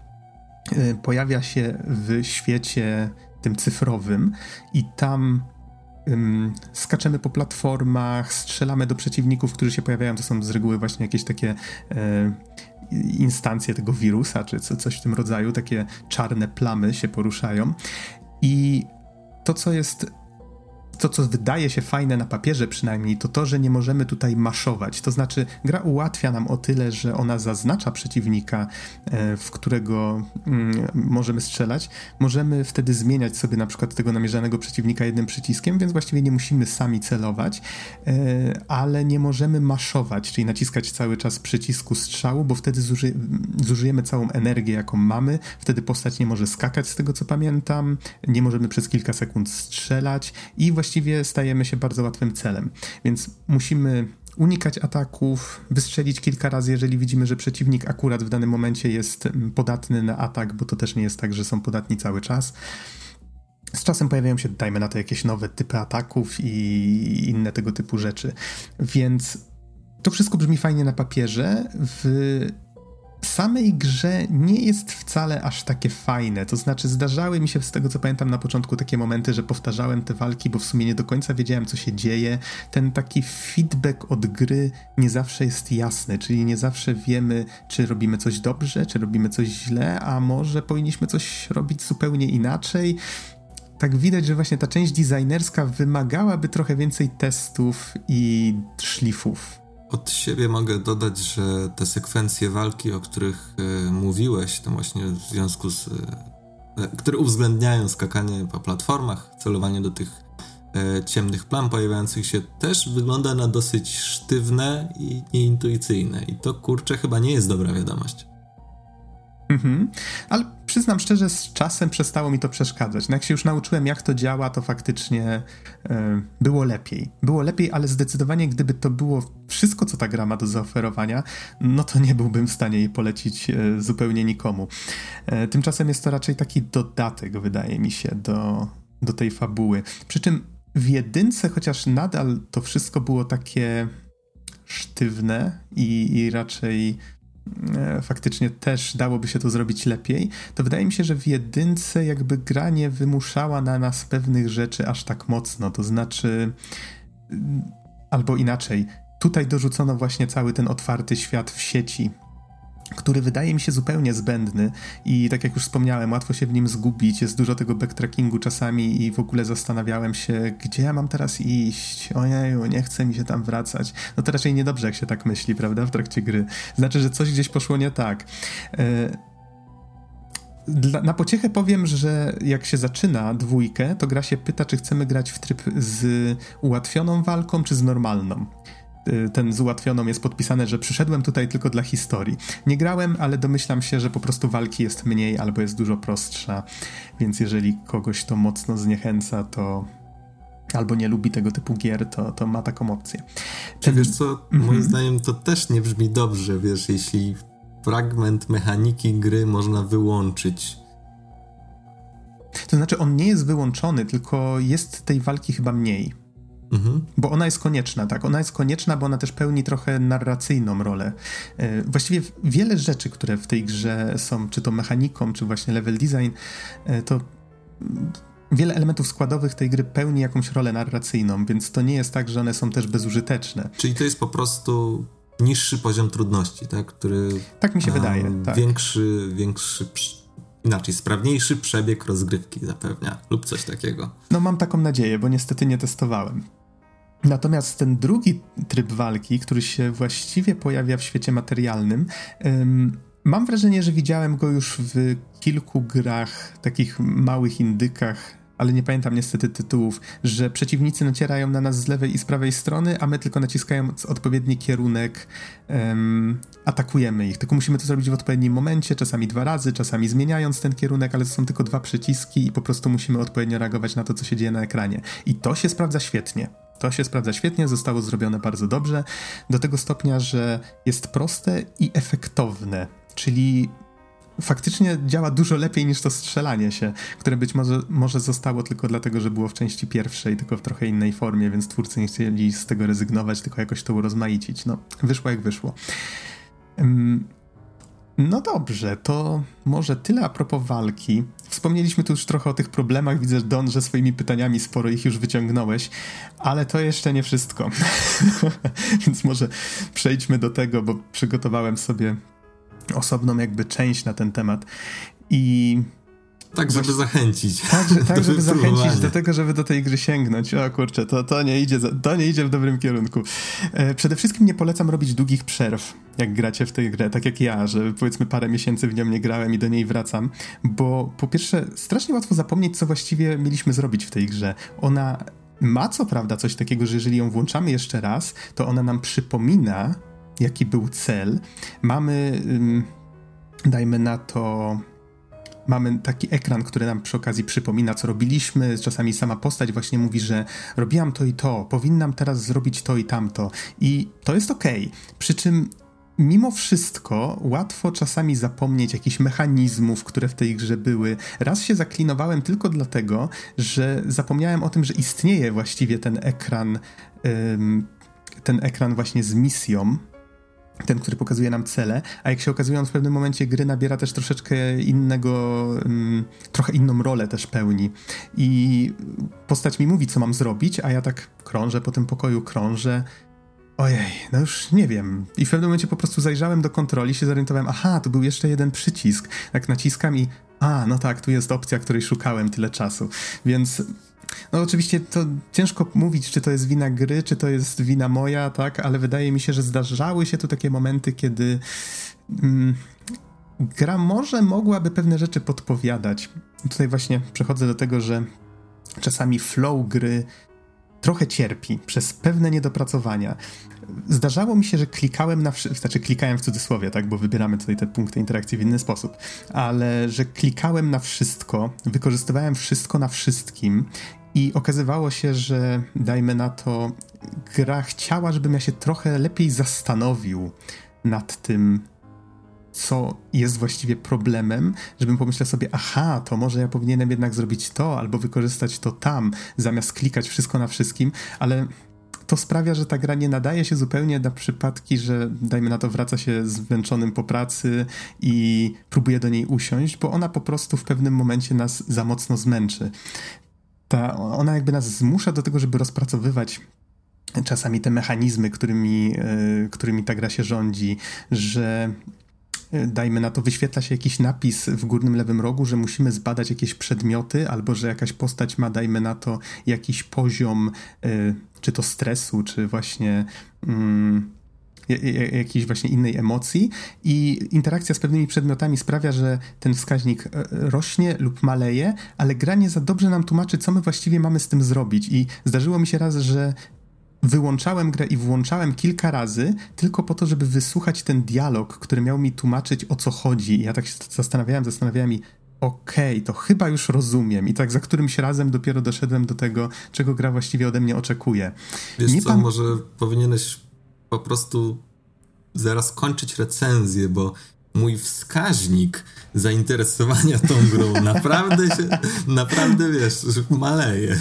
y, pojawia się w świecie tym cyfrowym i tam ym, skaczemy po platformach, strzelamy do przeciwników, którzy się pojawiają. To są z reguły właśnie jakieś takie y, instancje tego wirusa, czy co, coś w tym rodzaju. Takie czarne plamy się poruszają. I to, co jest to, co wydaje się fajne na papierze przynajmniej, to to, że nie możemy tutaj maszować. To znaczy, gra ułatwia nam o tyle, że ona zaznacza przeciwnika, e, w którego mm, możemy strzelać. Możemy wtedy zmieniać sobie na przykład tego namierzanego przeciwnika jednym przyciskiem, więc właściwie nie musimy sami celować, e, ale nie możemy maszować, czyli naciskać cały czas przycisku strzału, bo wtedy zuży zużyjemy całą energię, jaką mamy. Wtedy postać nie może skakać, z tego co pamiętam, nie możemy przez kilka sekund strzelać i właściwie właściwie stajemy się bardzo łatwym celem. Więc musimy unikać ataków, wystrzelić kilka razy, jeżeli widzimy, że przeciwnik akurat w danym momencie jest mm, podatny na atak, bo to też nie jest tak, że są podatni cały czas. Z czasem pojawiają się, dajmy na to, jakieś nowe typy ataków i inne tego typu rzeczy. Więc to wszystko brzmi fajnie na papierze. W samej grze nie jest wcale aż takie fajne. To znaczy, zdarzały mi się z tego co pamiętam na początku takie momenty, że powtarzałem te walki, bo w sumie nie do końca wiedziałem, co się dzieje. Ten taki feedback od gry nie zawsze jest jasny, czyli nie zawsze wiemy, czy robimy coś dobrze, czy robimy coś źle, a może powinniśmy coś robić zupełnie inaczej tak widać, że właśnie ta część designerska wymagałaby trochę więcej testów i szlifów. Od siebie mogę dodać, że te sekwencje walki, o których y, mówiłeś, to właśnie w związku z. Y, które uwzględniają skakanie po platformach, celowanie do tych ciemnych plam pojawiających się, też wygląda na dosyć sztywne i nieintuicyjne. I to kurczę chyba nie jest dobra wiadomość. Mhm. Ale przyznam szczerze, z czasem przestało mi to przeszkadzać. No jak się już nauczyłem, jak to działa, to faktycznie e, było lepiej. Było lepiej, ale zdecydowanie, gdyby to było wszystko, co ta gra ma do zaoferowania, no to nie byłbym w stanie jej polecić e, zupełnie nikomu. E, tymczasem jest to raczej taki dodatek, wydaje mi się, do, do tej fabuły. Przy czym w jedynce, chociaż nadal to wszystko było takie sztywne i, i raczej faktycznie też dałoby się to zrobić lepiej, to wydaje mi się, że w jedynce jakby gra nie wymuszała na nas pewnych rzeczy aż tak mocno. To znaczy, mm, albo inaczej, tutaj dorzucono właśnie cały ten otwarty świat w sieci, który wydaje mi się zupełnie zbędny i tak jak już wspomniałem, łatwo się w nim zgubić, jest dużo tego backtrackingu czasami i w ogóle zastanawiałem się, gdzie ja mam teraz iść, ojeju, nie chce mi się tam wracać. No to raczej niedobrze, jak się tak myśli, prawda, w trakcie gry. Znaczy, że coś gdzieś poszło nie tak. E, dla, na pociechę powiem, że jak się zaczyna dwójkę, to gra się pyta, czy chcemy grać w tryb z ułatwioną walką, czy z normalną. Y, ten z ułatwioną jest podpisane, że przyszedłem tutaj tylko dla historii. Nie grałem, ale domyślam się, że po prostu walki jest mniej albo jest dużo prostsza, więc jeżeli kogoś to mocno zniechęca, to albo nie lubi tego typu gier, to, to ma taką opcję. Czy wiesz co, moim mm -hmm. zdaniem to też nie brzmi dobrze, wiesz, jeśli fragment mechaniki gry można wyłączyć. To znaczy, on nie jest wyłączony, tylko jest tej walki chyba mniej. Mhm. Bo ona jest konieczna, tak? Ona jest konieczna, bo ona też pełni trochę narracyjną rolę. E, właściwie wiele rzeczy, które w tej grze są, czy to mechaniką, czy właśnie level design, e, to wiele elementów składowych tej gry pełni jakąś rolę narracyjną, więc to nie jest tak, że one są też bezużyteczne. Czyli to jest po prostu niższy poziom trudności, tak? Który. Tak mi się wydaje. Tak. Większy, większy inaczej, sprawniejszy przebieg rozgrywki zapewnia, lub coś takiego. No mam taką nadzieję, bo niestety nie testowałem. Natomiast ten drugi tryb walki, który się właściwie pojawia w świecie materialnym, um, mam wrażenie, że widziałem go już w kilku grach, takich małych indykach, ale nie pamiętam niestety tytułów, że przeciwnicy nacierają na nas z lewej i z prawej strony, a my tylko naciskając odpowiedni kierunek atakujemy ich. Tylko musimy to zrobić w odpowiednim momencie, czasami dwa razy, czasami zmieniając ten kierunek, ale to są tylko dwa przyciski i po prostu musimy odpowiednio reagować na to, co się dzieje na ekranie. I to się sprawdza świetnie. To się sprawdza świetnie, zostało zrobione bardzo dobrze, do tego stopnia, że jest proste i efektowne. Czyli faktycznie działa dużo lepiej niż to strzelanie się, które być może, może zostało tylko dlatego, że było w części pierwszej, tylko w trochę innej formie, więc twórcy nie chcieli z tego rezygnować, tylko jakoś to urozmaicić. No, wyszło jak wyszło. No dobrze, to może tyle a propos walki. Wspomnieliśmy tu już trochę o tych problemach. Widzę, Don, że swoimi pytaniami sporo ich już wyciągnąłeś, ale to jeszcze nie wszystko. Więc może przejdźmy do tego, bo przygotowałem sobie osobną jakby część na ten temat. I tak, żeby Właśnie, zachęcić. Tak, że, tak żeby zachęcić do tego, żeby do tej gry sięgnąć. O kurczę, to, to, nie, idzie, to nie idzie w dobrym kierunku. E, przede wszystkim nie polecam robić długich przerw, jak gracie w tę grę, tak jak ja, że powiedzmy parę miesięcy w nią nie grałem i do niej wracam, bo po pierwsze strasznie łatwo zapomnieć, co właściwie mieliśmy zrobić w tej grze. Ona ma co prawda coś takiego, że jeżeli ją włączamy jeszcze raz, to ona nam przypomina, jaki był cel. Mamy, dajmy na to mamy taki ekran, który nam przy okazji przypomina, co robiliśmy. Czasami sama postać właśnie mówi, że robiłam to i to, powinnam teraz zrobić to i tamto. I to jest okej. Okay. Przy czym mimo wszystko łatwo czasami zapomnieć jakichś mechanizmów, które w tej grze były. Raz się zaklinowałem tylko dlatego, że zapomniałem o tym, że istnieje właściwie ten ekran, ten ekran właśnie z misją ten, który pokazuje nam cele, a jak się okazuje, on w pewnym momencie gry nabiera też troszeczkę innego, um, trochę inną rolę też pełni. I postać mi mówi, co mam zrobić, a ja tak krążę po tym pokoju, krążę. Ojej, no już nie wiem. I w pewnym momencie po prostu zajrzałem do kontroli, się zorientowałem, aha, tu był jeszcze jeden przycisk. Tak naciskam i, a, no tak, tu jest opcja, której szukałem tyle czasu. Więc no oczywiście to ciężko mówić, czy to jest wina gry, czy to jest wina moja, tak, ale wydaje mi się, że zdarzały się tu takie momenty, kiedy mm, gra może mogłaby pewne rzeczy podpowiadać. Tutaj właśnie przechodzę do tego, że czasami flow gry trochę cierpi przez pewne niedopracowania. Zdarzało mi się, że klikałem na wszystko, znaczy klikałem w cudzysłowie, tak, bo wybieramy tutaj te punkty interakcji w inny sposób, ale że klikałem na wszystko, wykorzystywałem wszystko na wszystkim i okazywało się, że dajmy na to, gra chciała, żebym ja się trochę lepiej zastanowił nad tym, co jest właściwie problemem, żebym pomyślał sobie, aha, to może ja powinienem jednak zrobić to, albo wykorzystać to tam, zamiast klikać wszystko na wszystkim, ale to sprawia, że ta gra nie nadaje się zupełnie na przypadki, że dajmy na to wraca się zmęczonym po pracy i próbuje do niej usiąść, bo ona po prostu w pewnym momencie nas za mocno zmęczy. Ta, ona jakby nas zmusza do tego, żeby rozpracowywać czasami te mechanizmy, którymi, yy, którymi ta gra się rządzi, że dajmy na to, wyświetla się jakiś napis w górnym lewym rogu, że musimy zbadać jakieś przedmioty, albo że jakaś postać ma, dajmy na to, jakiś poziom, y, czy to stresu, czy właśnie. Mm, jakiejś właśnie innej emocji i interakcja z pewnymi przedmiotami sprawia, że ten wskaźnik e, rośnie lub maleje, ale gra nie za dobrze nam tłumaczy, co my właściwie mamy z tym zrobić i zdarzyło mi się raz, że wyłączałem grę i włączałem kilka razy, tylko po to, żeby wysłuchać ten dialog, który miał mi tłumaczyć o co chodzi. I ja tak się zastanawiałem, zastanawiałem i okej, okay, to chyba już rozumiem. I tak za którymś razem dopiero doszedłem do tego, czego gra właściwie ode mnie oczekuje. Wiesz Nie co, pan... może powinieneś po prostu zaraz kończyć recenzję, bo mój wskaźnik zainteresowania tą grą naprawdę się, naprawdę wiesz, maleje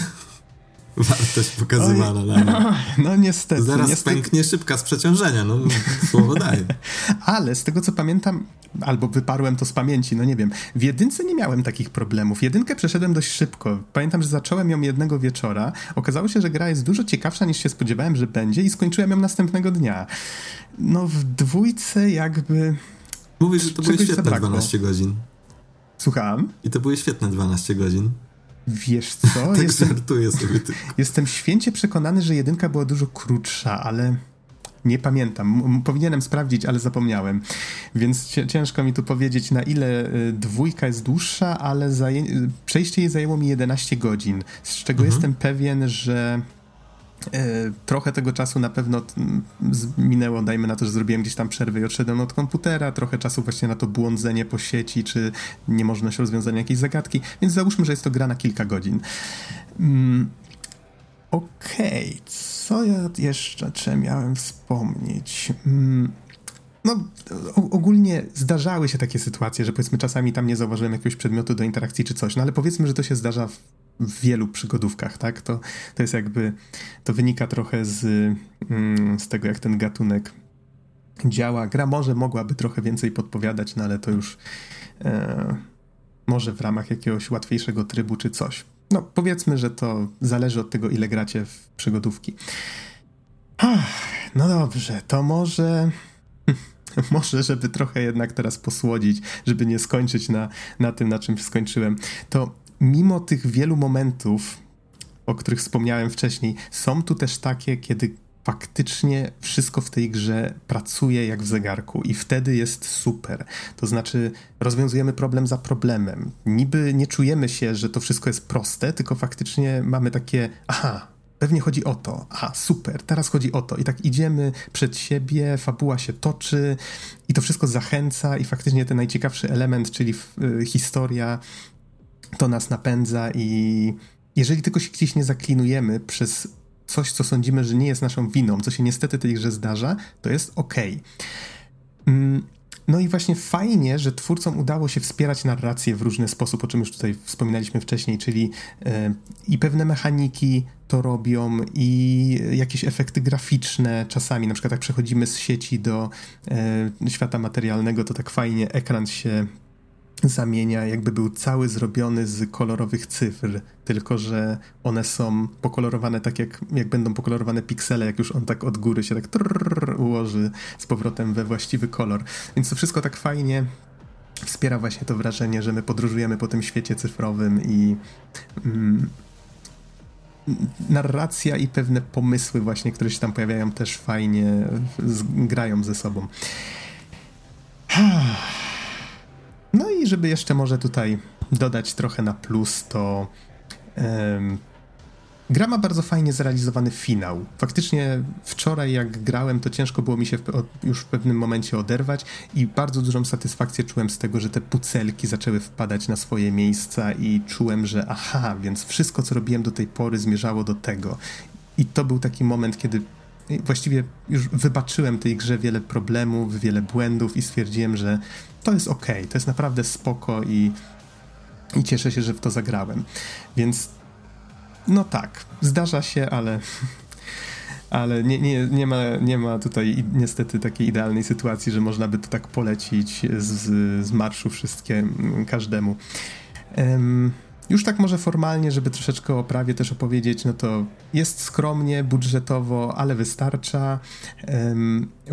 wartość pokazywana Oj, na no, no niestety. Zaraz niestety. pęknie szybka z przeciążenia, no słowo daję. Ale z tego co pamiętam, albo wyparłem to z pamięci, no nie wiem, w jedynce nie miałem takich problemów. Jedynkę przeszedłem dość szybko. Pamiętam, że zacząłem ją jednego wieczora. Okazało się, że gra jest dużo ciekawsza niż się spodziewałem, że będzie i skończyłem ją następnego dnia. No w dwójce jakby... Mówisz, że to były świetne zabrakło. 12 godzin. Słucham? I to były świetne 12 godzin. Wiesz co? tak jestem, żartuję sobie tylko. Jestem święcie przekonany, że jedynka była dużo krótsza, ale nie pamiętam. Powinienem sprawdzić, ale zapomniałem. Więc ciężko mi tu powiedzieć, na ile y, dwójka jest dłuższa, ale przejście jej zajęło mi 11 godzin, z czego mhm. jestem pewien, że trochę tego czasu na pewno minęło, dajmy na to, że zrobiłem gdzieś tam przerwy i odszedłem od komputera, trochę czasu właśnie na to błądzenie po sieci, czy niemożność rozwiązania jakiejś zagadki, więc załóżmy, że jest to gra na kilka godzin. Mm, Okej, okay. co ja jeszcze miałem wspomnieć? Mm, no, ogólnie zdarzały się takie sytuacje, że powiedzmy czasami tam nie zauważyłem jakiegoś przedmiotu do interakcji czy coś, no ale powiedzmy, że to się zdarza w wielu przygodówkach, tak? To, to jest jakby, to wynika trochę z, mm, z tego, jak ten gatunek działa. Gra może mogłaby trochę więcej podpowiadać, no ale to już e, może w ramach jakiegoś łatwiejszego trybu czy coś. No, powiedzmy, że to zależy od tego, ile gracie w przygodówki. Ach, no dobrze, to może. Może, żeby trochę jednak teraz posłodzić, żeby nie skończyć na, na tym, na czym skończyłem, to mimo tych wielu momentów, o których wspomniałem wcześniej, są tu też takie, kiedy faktycznie wszystko w tej grze pracuje jak w zegarku i wtedy jest super. To znaczy, rozwiązujemy problem za problemem. Niby nie czujemy się, że to wszystko jest proste, tylko faktycznie mamy takie, aha, pewnie chodzi o to, aha, super, teraz chodzi o to. I tak idziemy przed siebie, fabuła się toczy i to wszystko zachęca i faktycznie ten najciekawszy element, czyli y, historia, to nas napędza i jeżeli tylko się gdzieś nie zaklinujemy przez coś, co sądzimy, że nie jest naszą winą, co się niestety grze zdarza, to jest ok. Mm, no i właśnie fajnie, że twórcom udało się wspierać narrację w różny sposób, o czym już tutaj wspominaliśmy wcześniej, czyli e, i pewne mechaniki to robią, i jakieś efekty graficzne czasami, na przykład jak przechodzimy z sieci do e, świata materialnego, to tak fajnie ekran się zamienia, jakby był cały zrobiony z kolorowych cyfr, tylko że one są pokolorowane tak, jak, jak będą pokolorowane piksele, jak już on tak od góry się tak trrr, ułoży z powrotem we właściwy kolor. Więc to wszystko tak fajnie wspiera właśnie to wrażenie, że my podróżujemy po tym świecie cyfrowym i mm, narracja i pewne pomysły właśnie, które się tam pojawiają też fajnie grają ze sobą. I żeby jeszcze może tutaj dodać trochę na plus, to um, gra ma bardzo fajnie zrealizowany finał. Faktycznie wczoraj jak grałem, to ciężko było mi się już w pewnym momencie oderwać i bardzo dużą satysfakcję czułem z tego, że te pucelki zaczęły wpadać na swoje miejsca i czułem, że aha, więc wszystko co robiłem do tej pory zmierzało do tego. I to był taki moment, kiedy właściwie już wybaczyłem tej grze wiele problemów, wiele błędów i stwierdziłem, że to jest ok, to jest naprawdę spoko i, i cieszę się, że w to zagrałem. Więc no tak, zdarza się, ale ale nie, nie, nie, ma, nie ma tutaj niestety takiej idealnej sytuacji, że można by to tak polecić z, z marszu wszystkie każdemu. Um, już tak może formalnie, żeby troszeczkę o prawie też opowiedzieć, no to jest skromnie, budżetowo, ale wystarcza.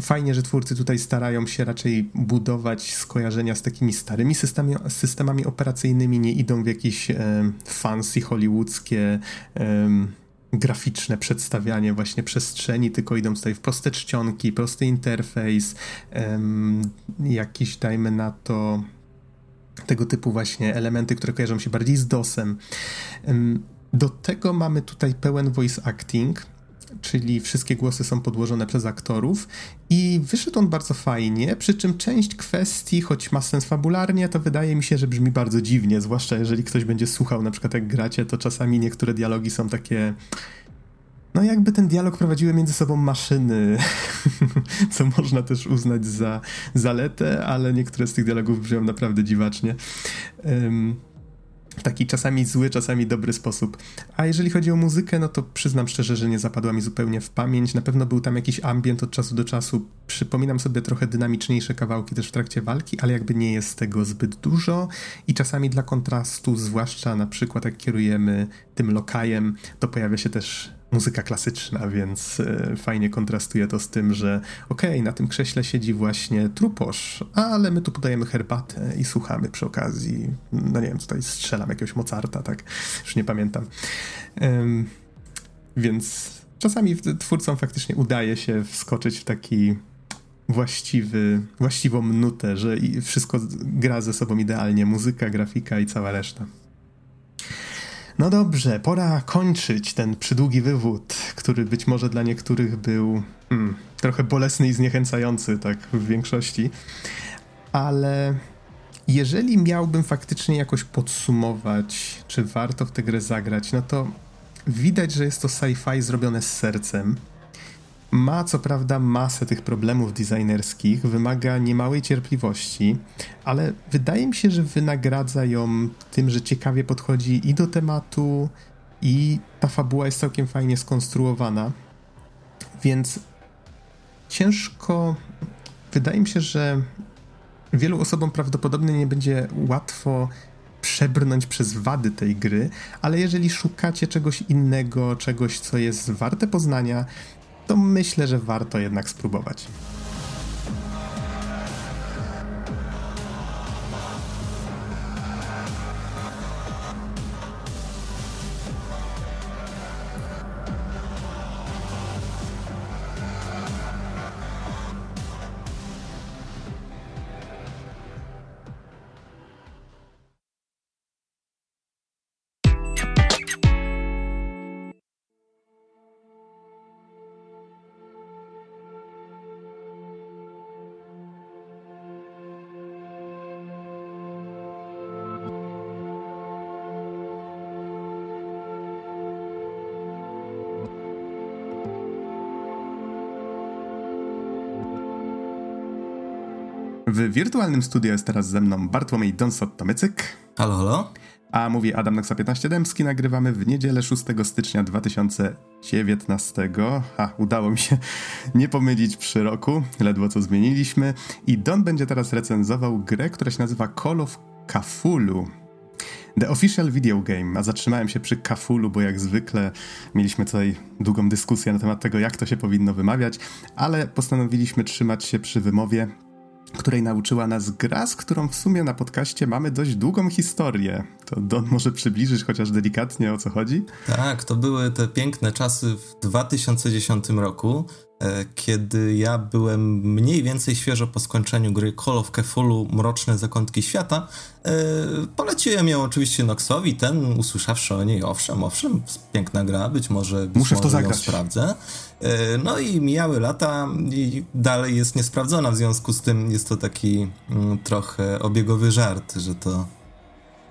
Fajnie, że twórcy tutaj starają się raczej budować skojarzenia z takimi starymi systemami, systemami operacyjnymi, nie idą w jakieś fancy hollywoodzkie graficzne przedstawianie właśnie przestrzeni, tylko idą tutaj w proste czcionki, prosty interfejs, jakiś dajmy na to tego typu właśnie elementy, które kojarzą się bardziej z DOSem. Do tego mamy tutaj pełen voice acting, czyli wszystkie głosy są podłożone przez aktorów i wyszedł on bardzo fajnie, przy czym część kwestii, choć ma sens fabularnie, to wydaje mi się, że brzmi bardzo dziwnie, zwłaszcza jeżeli ktoś będzie słuchał, na przykład jak gracie, to czasami niektóre dialogi są takie no jakby ten dialog prowadziły między sobą maszyny, co można też uznać za zaletę, ale niektóre z tych dialogów brzmią naprawdę dziwacznie. W taki czasami zły, czasami dobry sposób. A jeżeli chodzi o muzykę, no to przyznam szczerze, że nie zapadła mi zupełnie w pamięć. Na pewno był tam jakiś ambient od czasu do czasu. Przypominam sobie trochę dynamiczniejsze kawałki też w trakcie walki, ale jakby nie jest tego zbyt dużo i czasami dla kontrastu, zwłaszcza na przykład jak kierujemy tym lokajem, to pojawia się też muzyka klasyczna, więc e, fajnie kontrastuje to z tym, że okej, okay, na tym krześle siedzi właśnie truposz, ale my tu podajemy herbatę i słuchamy przy okazji, no nie wiem, tutaj strzelam jakiegoś Mozarta, tak, już nie pamiętam. Um, więc czasami twórcom faktycznie udaje się wskoczyć w taki właściwy, właściwą nutę, że wszystko gra ze sobą idealnie, muzyka, grafika i cała reszta. No dobrze, pora kończyć ten przydługi wywód, który być może dla niektórych był hmm, trochę bolesny i zniechęcający, tak w większości. Ale jeżeli miałbym faktycznie jakoś podsumować, czy warto w tę grę zagrać, no to widać, że jest to sci-fi zrobione z sercem ma co prawda masę tych problemów designerskich, wymaga niemałej cierpliwości, ale wydaje mi się, że wynagradza ją tym, że ciekawie podchodzi i do tematu, i ta fabuła jest całkiem fajnie skonstruowana. Więc ciężko wydaje mi się, że wielu osobom prawdopodobnie nie będzie łatwo przebrnąć przez wady tej gry, ale jeżeli szukacie czegoś innego, czegoś, co jest warte poznania, to myślę, że warto jednak spróbować. W wirtualnym studiu jest teraz ze mną Bartłomiej Donsot-Tomycyk. Halo, halo. A mówi Adam Noxa 15 Dębski. Nagrywamy w niedzielę 6 stycznia 2019. A, udało mi się nie pomylić przy roku. Ledwo co zmieniliśmy. I Don będzie teraz recenzował grę, która się nazywa Call of Cthulhu. The Official Video Game, a zatrzymałem się przy Cthulhu, bo jak zwykle mieliśmy tutaj długą dyskusję na temat tego, jak to się powinno wymawiać, ale postanowiliśmy trzymać się przy wymowie której nauczyła nas gra, z którą w sumie na podcaście mamy dość długą historię. To Don może przybliżyć chociaż delikatnie o co chodzi? Tak, to były te piękne czasy w 2010 roku, kiedy ja byłem mniej więcej świeżo po skończeniu gry Call of Cthulhu Mroczne Zakątki Świata. E, poleciłem ją oczywiście Noxowi, ten usłyszawszy o niej, owszem, owszem, piękna gra, być może, być Muszę może w to zagrać. sprawdzę. E, no i mijały lata i dalej jest niesprawdzona, w związku z tym jest to taki mm, trochę obiegowy żart, że to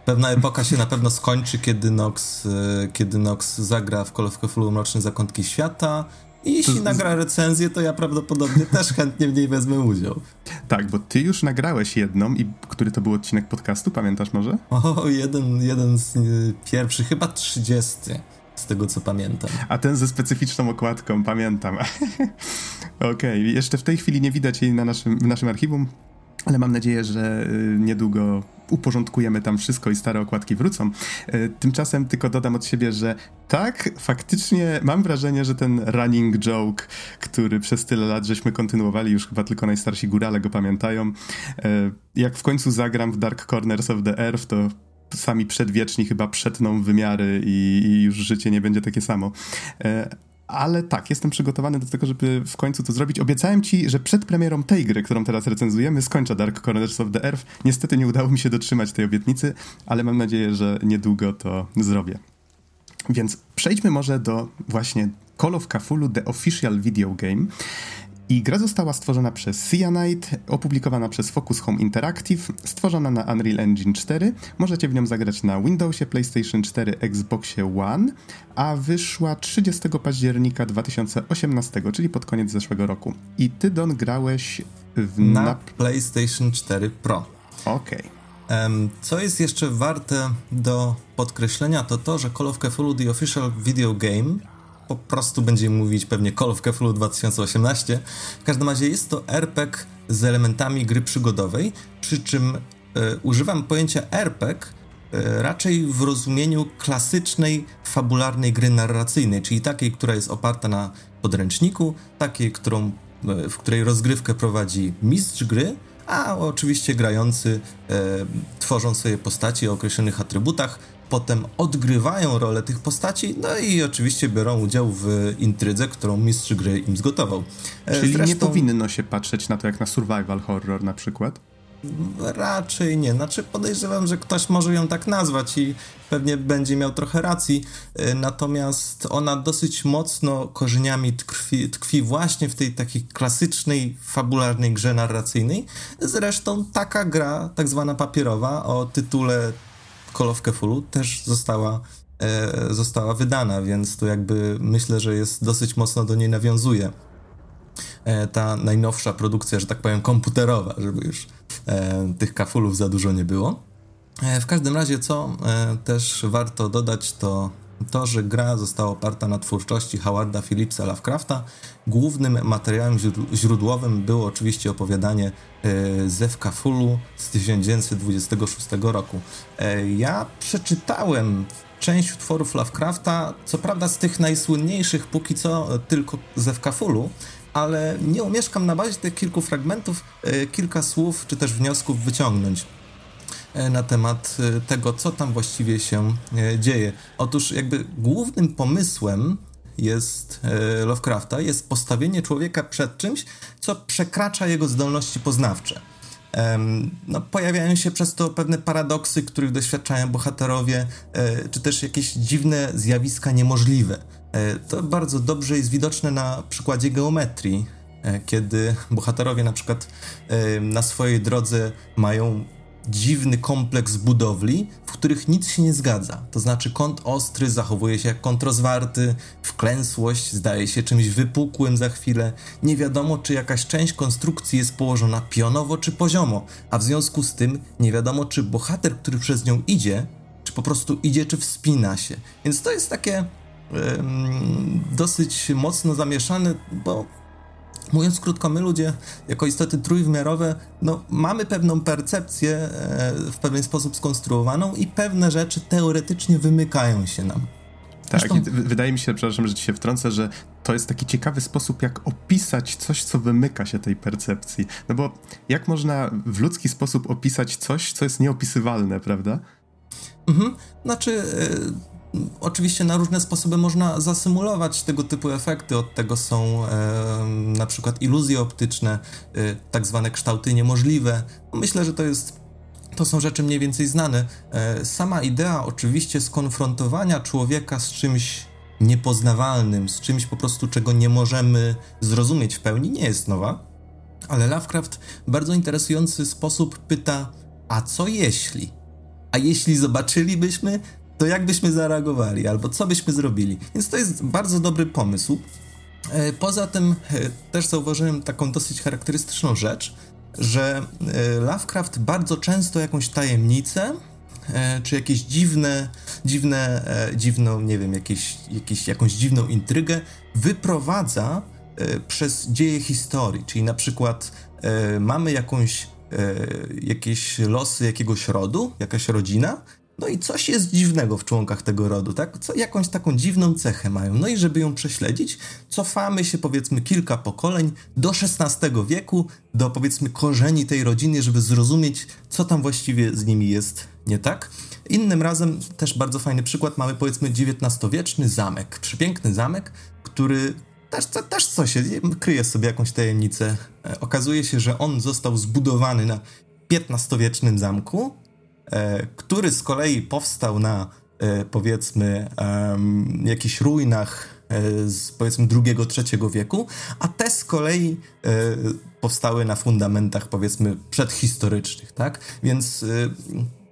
pewna epoka się na pewno skończy, kiedy Nox, e, kiedy Nox zagra w Call of Cthulhu Mroczne Zakątki Świata. I jeśli nagra recenzję, to ja prawdopodobnie też chętnie w niej wezmę udział. Tak, bo ty już nagrałeś jedną i który to był odcinek podcastu, pamiętasz może? O, jeden, jeden z y, pierwszych, chyba 30, z tego co pamiętam. A ten ze specyficzną okładką, pamiętam. Okej, jeszcze w tej chwili nie widać jej na naszym, w naszym archiwum, ale mam nadzieję, że y, niedługo uporządkujemy tam wszystko i stare okładki wrócą. Y, Tymczasem tylko dodam od siebie, że tak, faktycznie mam wrażenie, że ten running joke, który przez tyle lat żeśmy kontynuowali, już chyba tylko najstarsi górale go pamiętają, y, jak w końcu zagram w Dark Corners of the Earth, to sami przedwieczni chyba przetną wymiary i, i już życie nie będzie takie samo. Ale tak, jestem przygotowany do tego, żeby w końcu to zrobić. Obiecałem ci, że przed premierą tej gry, którą teraz recenzujemy, skończę Dark Corners of the Earth. Niestety nie udało mi się dotrzymać tej obietnicy, ale mam nadzieję, że niedługo to zrobię. Więc przejdźmy może do właśnie Call of Cthulhu The Official Video Game. I gra została stworzona przez Cyanide, opublikowana przez Focus Home Interactive, stworzona na Unreal Engine 4. Możecie w nią zagrać na Windowsie, PlayStation 4, Xboxie One, a wyszła 30 października 2018, czyli pod koniec zeszłego roku. I ty, Don, grałeś w... Na Na... PlayStation 4 Pro. Okej. Em, Co jest jeszcze warte do podkreślenia, to to, że Call of Cthulhu The Official Video Game po prostu będziemy mówić pewnie Call of Cthulhu 2018. W każdym razie jest to RPG z elementami gry przygodowej, przy czym e, używam pojęcia RPG e, raczej w rozumieniu klasycznej, fabularnej gry narracyjnej, czyli takiej, która jest oparta na podręczniku, takiej, którą, e, w której rozgrywkę prowadzi mistrz gry, a oczywiście grający tworzą sobie postaci o określonych atrybutach, potem odgrywają rolę tych postaci, no i oczywiście biorą udział w intrydze, którą mistrz gry im zgotował. E, Czyli nie zresztą- powinno się patrzeć na to jak na survival horror na przykład. Raczej nie. Znaczy podejrzewam, że ktoś może ją tak nazwać i pewnie będzie miał trochę racji. Y, Natomiast ona dosyć mocno korzeniami tkwi, tkwi właśnie w tej takiej klasycznej, fabularnej grze narracyjnej. Zresztą taka gra, tak zwana papierowa, o tytule Call of Cthulhu też została, e, została wydana, więc tu jakby myślę, że jest dosyć mocno do niej nawiązuje e, ta najnowsza produkcja, że tak powiem, komputerowa, żeby już e, tych kafulów za dużo nie było. E, w każdym razie, co e, też warto dodać, to to, że gra została oparta na twórczości Howarda Phillipsa Lovecrafta. Głównym materiałem źródłowym było oczywiście opowiadanie e, Zewka Fulu z 1926 roku. E, ja przeczytałem część utworów Lovecrafta, co prawda z tych najsłynniejszych póki co tylko Zewka Fulu, ale nie umieszkam na bazie tych kilku fragmentów e, kilka słów czy też wniosków wyciągnąć. E, na temat e, tego, co tam właściwie się e, dzieje. Otóż jakby głównym pomysłem jest Lovecrafta jest postawienie człowieka przed czymś, co przekracza jego zdolności poznawcze. No, pojawiają się przez to pewne paradoksy, których doświadczają bohaterowie, czy też jakieś dziwne zjawiska niemożliwe. To bardzo dobrze jest widoczne na przykładzie geometrii, kiedy bohaterowie na przykład na swojej drodze mają dziwny kompleks budowli, w których nic się nie zgadza. To znaczy kąt ostry zachowuje się jak kąt rozwarty, wklęsłość zdaje się czymś wypukłym za chwilę. Nie wiadomo, czy jakaś część konstrukcji jest położona pionowo czy poziomo, a w związku z tym nie wiadomo, czy bohater, który przez nią idzie, czy po prostu idzie, czy wspina się. Więc to jest takie dosyć mocno zamieszane, bo Mówiąc krótko, my ludzie, jako istoty trójwymiarowe, no, mamy pewną percepcję e, w pewien sposób skonstruowaną i pewne rzeczy teoretycznie wymykają się nam. Tak, Zresztą... wydaje mi się, przepraszam, że ci się wtrącę, że to jest taki ciekawy sposób, jak opisać coś, co wymyka się tej percepcji. No bo jak można w ludzki sposób opisać coś, co jest nieopisywalne, prawda? Mhm. Znaczy, Oczywiście na różne sposoby można zasymulować tego typu efekty. Od tego są e, na przykład iluzje optyczne, e, tak zwane kształty niemożliwe. Myślę, że to jest to są rzeczy mniej więcej znane. E, sama idea oczywiście skonfrontowania człowieka z czymś niepoznawalnym, z czymś po prostu, czego nie możemy zrozumieć w pełni, nie jest nowa. Ale Lovecraft w bardzo interesujący sposób pyta: A co jeśli? A jeśli zobaczylibyśmy to jak byśmy zareagowali, albo co byśmy zrobili. Więc to jest bardzo dobry pomysł. E, poza tym e, też zauważyłem taką dosyć charakterystyczną rzecz, że e, Lovecraft bardzo często jakąś tajemnicę, czy jakieś dziwne, dziwne, dziwną, nie wiem, jakieś, jakieś, jakąś dziwną intrygę wyprowadza przez dzieje historii. Czyli na przykład mamy jakąś, jakieś losy jakiegoś rodu, jakaś rodzina, no i coś jest dziwnego w członkach tego rodu, tak? Co, jakąś taką dziwną cechę mają. No i żeby ją prześledzić, cofamy się powiedzmy kilka pokoleń do XVI wieku, do powiedzmy korzeni tej rodziny, żeby zrozumieć, co tam właściwie z nimi jest nie tak. Innym razem, też bardzo fajny przykład, mamy powiedzmy XIX-wieczny zamek, przepiękny zamek, który też, też coś kryje sobie jakąś tajemnicę. E, okazuje się, że on został zbudowany na XV-wiecznym zamku, który z kolei powstał na e, powiedzmy jakichś ruinach e, z powiedzmy drugiego, trzeciego wieku, a te z kolei powstały na fundamentach powiedzmy przedhistorycznych, tak? Więc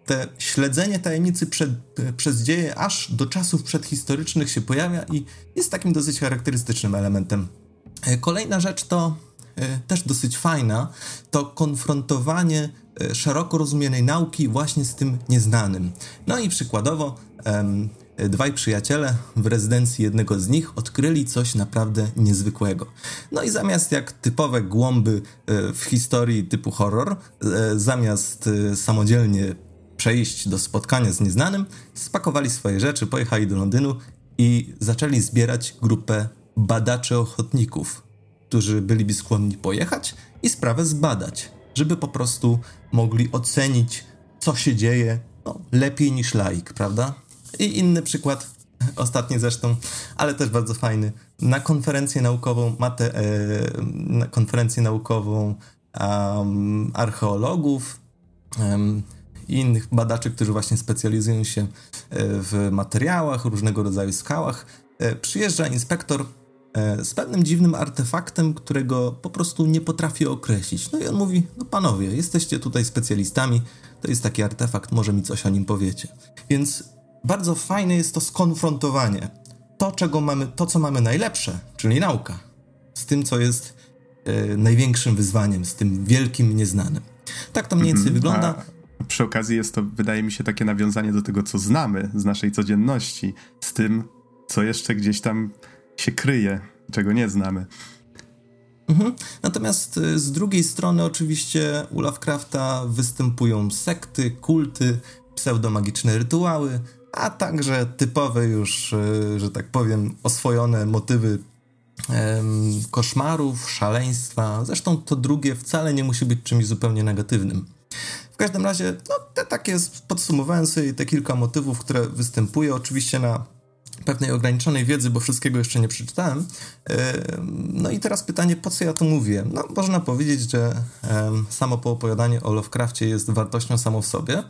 te śledzenie tajemnicy przed, przez dzieje aż do czasów przedhistorycznych się pojawia i jest takim dosyć charakterystycznym elementem. Kolejna rzecz to też dosyć fajna, to konfrontowanie E, szeroko rozumianej nauki właśnie z tym nieznanym. No i przykładowo um, dwaj przyjaciele w rezydencji jednego z nich odkryli coś naprawdę niezwykłego. No i zamiast jak typowe głąby e, w historii typu horror, e, zamiast samodzielnie przejść do spotkania z nieznanym, spakowali swoje rzeczy, pojechali do Londynu i zaczęli zbierać grupę badaczy ochotników, którzy byliby skłonni pojechać i sprawę zbadać żeby po prostu mogli ocenić, co się dzieje no, lepiej niż laik, prawda? I inny przykład, ostatni zresztą, ale też bardzo fajny. Na konferencję naukową, mate, e, na konferencję naukową um, archeologów um, i innych badaczy, którzy właśnie specjalizują się e, w materiałach, różnego rodzaju skałach, e, przyjeżdża inspektor z pewnym dziwnym artefaktem, którego po prostu nie potrafię określić. No i on mówi: No panowie, jesteście tutaj specjalistami, to jest taki artefakt, może mi coś o nim powiecie. Więc bardzo fajne jest to skonfrontowanie. To, czego mamy, to, co mamy najlepsze, czyli nauka, z tym, co jest e, największym wyzwaniem, z tym wielkim nieznanym. Tak to mniej więcej mm -hmm. wygląda. Przy okazji jest to, wydaje mi się, takie nawiązanie do tego, co znamy z naszej codzienności, z tym, co jeszcze gdzieś tam się kryje, czego nie znamy. Mhm. Natomiast y, z drugiej strony, oczywiście, u Lovecrafta występują sekty, kulty, pseudomagiczne rytuały, a także typowe już, y, że tak powiem, oswojone motywy koszmarów, szaleństwa. Zresztą to drugie wcale nie musi być czymś zupełnie negatywnym. W każdym razie, no, te takie podsumowałem sobie te kilka motywów, które występuje oczywiście na pewnej ograniczonej wiedzy, bo wszystkiego jeszcze nie przeczytałem. No i teraz pytanie, po co ja to mówię? No, można powiedzieć, że samo poopowiadanie o Lovecraftie jest wartością samo w sobie,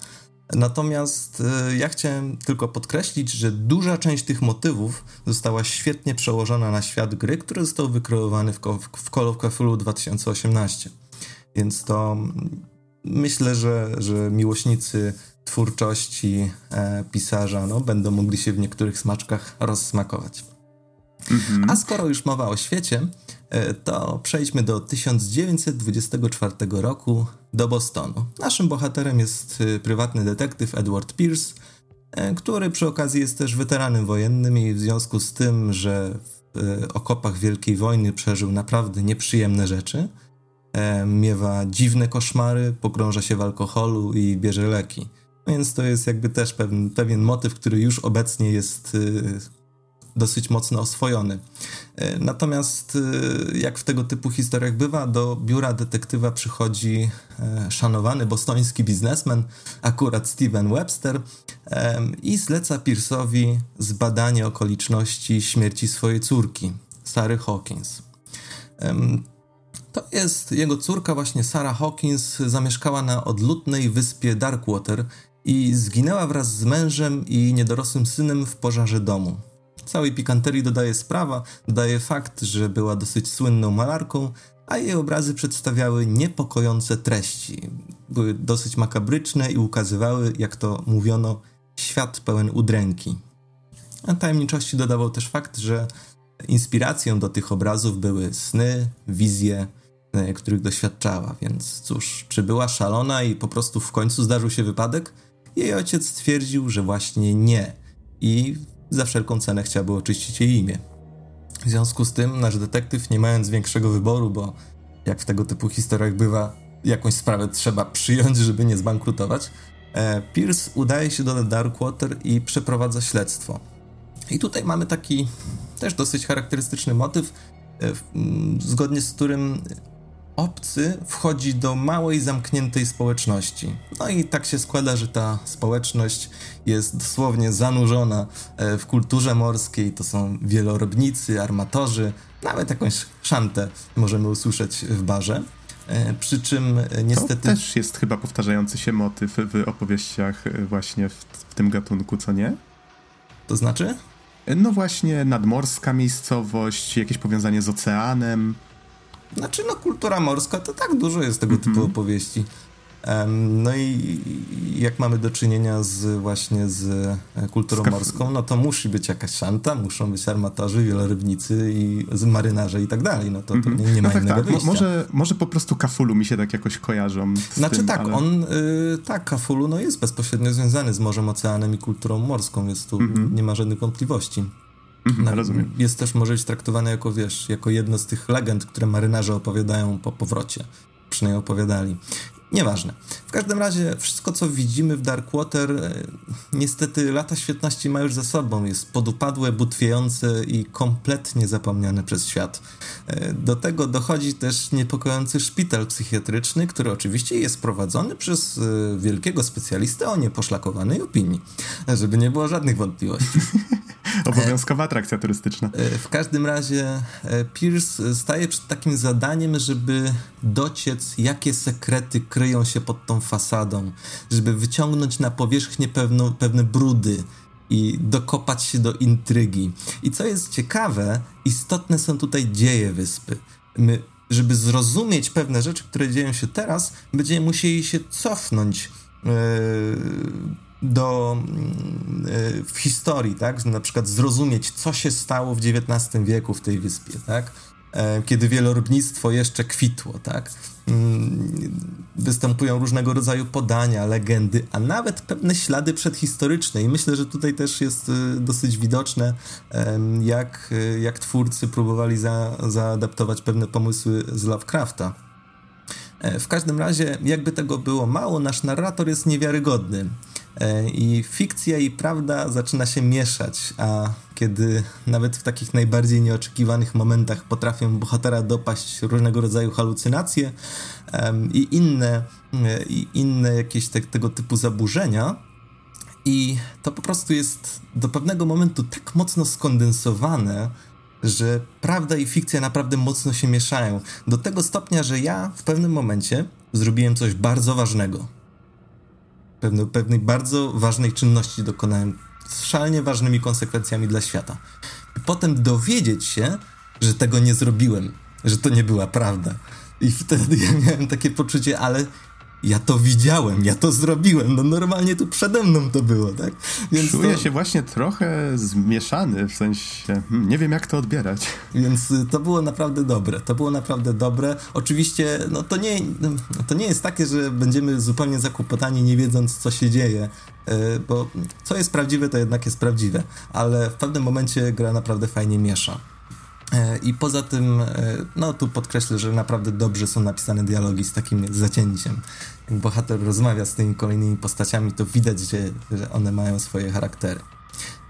Natomiast y, ja chciałem tylko podkreślić, że duża część tych motywów została świetnie przełożona na świat gry, który został wykreowany w, w Call of Cthulhu 2018. Więc to mm, myślę, że, że miłośnicy twórczości e, pisarza no, będą mogli się w niektórych smaczkach rozsmakować. Mhm. A skoro już mowa o świecie, e, to przejdźmy do 1924 roku do Bostonu. Naszym bohaterem jest e, prywatny detektyw Edward Pierce, który przy okazji jest też weteranem wojennym i w związku z tym, że w okopach Wielkiej Wojny przeżył naprawdę nieprzyjemne rzeczy, miewa dziwne koszmary, pogrąża się w alkoholu i bierze leki. Więc to jest jakby też pewien, pewien motyw, który już obecnie jest dosyć mocno oswojony. E, natomiast, e, jak w tego typu historiach bywa, do biura detektywa przychodzi e, szanowany bostoński biznesmen, akurat Steven Webster, i zleca Pierce'owi zbadanie okoliczności śmierci swojej córki, Sary Hawkins. To jest jego córka, właśnie Sarah Hawkins, zamieszkała na odludnej wyspie Darkwater i zginęła wraz z mężem i niedorosłym synem w pożarze domu. Całej pikanterii dodaje sprawa, dodaje fakt, że była dosyć słynną malarką, a jej obrazy przedstawiały niepokojące treści. Były dosyć makabryczne i ukazywały, jak to mówiono, świat pełen udręki. A tajemniczości dodawał też fakt, że inspiracją do tych obrazów były sny, wizje, e, których doświadczała. Więc cóż, czy była szalona i po prostu w końcu zdarzył się wypadek? Jej ojciec stwierdził, że właśnie nie. I za wszelką cenę chciałby oczyścić jej imię. W związku z tym nasz detektyw, nie mając większego wyboru, bo jak w tego typu historiach bywa, jakąś sprawę trzeba przyjąć, żeby nie zbankrutować, e, Pierce udaje się do Darkwater i przeprowadza śledztwo. I tutaj mamy taki też dosyć charakterystyczny motyw, e, zgodnie z którym obcy wchodzi do małej, zamkniętej społeczności. No i tak się składa, że ta społeczność jest dosłownie zanurzona e, w kulturze morskiej. To są wielorobnicy, armatorzy, nawet jakąś szantę możemy usłyszeć w barze. E, przy czym e, niestety. To też jest chyba powtarzający się motyw w opowieściach, właśnie w, w tym gatunku, co nie? To znaczy? No właśnie, nadmorska miejscowość, jakieś powiązanie z oceanem. Znaczy, no kultura morska to tak dużo jest tego typu mm -hmm. opowieści. No i jak mamy do czynienia z właśnie z e, kulturą z morską, no to musi być jakaś szanta, muszą być armatorzy, wielorybnicy i marynarze i tak dalej. No to, to mhm. nie, nie ma no tak, innego tak. wyjścia. Może, może po prostu Kafulu mi się tak jakoś kojarzą. Znaczy tym, tak, ale... on y, tak, Kafulu no jest bezpośrednio związany z Morzem Oceanem i kulturą morską, więc tu mm -hmm. nie ma żadnych wątpliwości. Mhm, rozumiem. Jest też może być traktowane jako, wiesz, jako jedno z tych legend, które marynarze opowiadają po powrocie. Przynajmniej opowiadali. Nieważne. W każdym razie wszystko, co widzimy w Darkwater, e, niestety lata świetności ma już za sobą. Jest podupadłe, butwiejące i kompletnie zapomniane przez świat. E, do tego dochodzi też niepokojący szpital psychiatryczny, który oczywiście jest prowadzony przez e, wielkiego specjalistę o nieposzlakowanej opinii. Żeby nie było żadnych wątpliwości. Obowiązkowa atrakcja turystyczna. W każdym razie Pierce staje przed takim zadaniem, żeby dociec, jakie sekrety kryją się pod tą fasadą, żeby wyciągnąć na powierzchnię pewną, pewne brudy i dokopać się do intrygi. I co jest ciekawe, istotne są tutaj dzieje wyspy. My, żeby zrozumieć pewne rzeczy, które dzieją się teraz, będziemy musieli się cofnąć. Yy, do, yy, w historii, tak? Na przykład zrozumieć, co się stało w XIX wieku w tej wyspie, tak? e, kiedy wielorybnictwo jeszcze kwitło, tak? Mm, występują różnego rodzaju podania, legendy, a nawet pewne ślady przedhistoryczne. I myślę, że tutaj też jest y, dosyć widoczne, jak, y, jak twórcy próbowali za, zaadaptować pewne pomysły z Lovecrafta. E, w każdym razie, jakby tego było mało, nasz narrator jest niewiarygodny. E, I fikcja i prawda zaczyna się mieszać, a kiedy nawet w takich najbardziej nieoczekiwanych momentach potrafią bohatera dopaść różnego rodzaju halucynacje i inne, e, i inne jakieś te, tego typu zaburzenia, i to po prostu jest do pewnego momentu tak mocno skondensowane, że prawda i fikcja naprawdę mocno się mieszają. Do tego stopnia, że ja w pewnym momencie zrobiłem coś bardzo ważnego pewne, pewnej bardzo ważnej czynności dokonałem z szalenie ważnymi konsekwencjami dla świata. I potem dowiedzieć się, że tego nie zrobiłem, że to nie była prawda. I wtedy ja miałem takie poczucie, ale ja to widziałem, ja to zrobiłem, no normalnie tu przede mną to było, tak? Więc Czuję to... się właśnie trochę zmieszany, w sensie hmm, nie wiem jak to odbierać. Więc y, to było naprawdę dobre, to było naprawdę dobre. Oczywiście, no to nie, to nie jest takie, że będziemy zupełnie zakłopotani, nie wiedząc co się dzieje, y, bo co jest prawdziwe, to jednak jest prawdziwe, ale w pewnym momencie gra naprawdę fajnie miesza. E, I poza tym, e, no tu podkreślę, że naprawdę dobrze są napisane dialogi z takim zacięciem. Jak bohater rozmawia z tymi kolejnymi postaciami, to widać, że, że one mają swoje charaktery.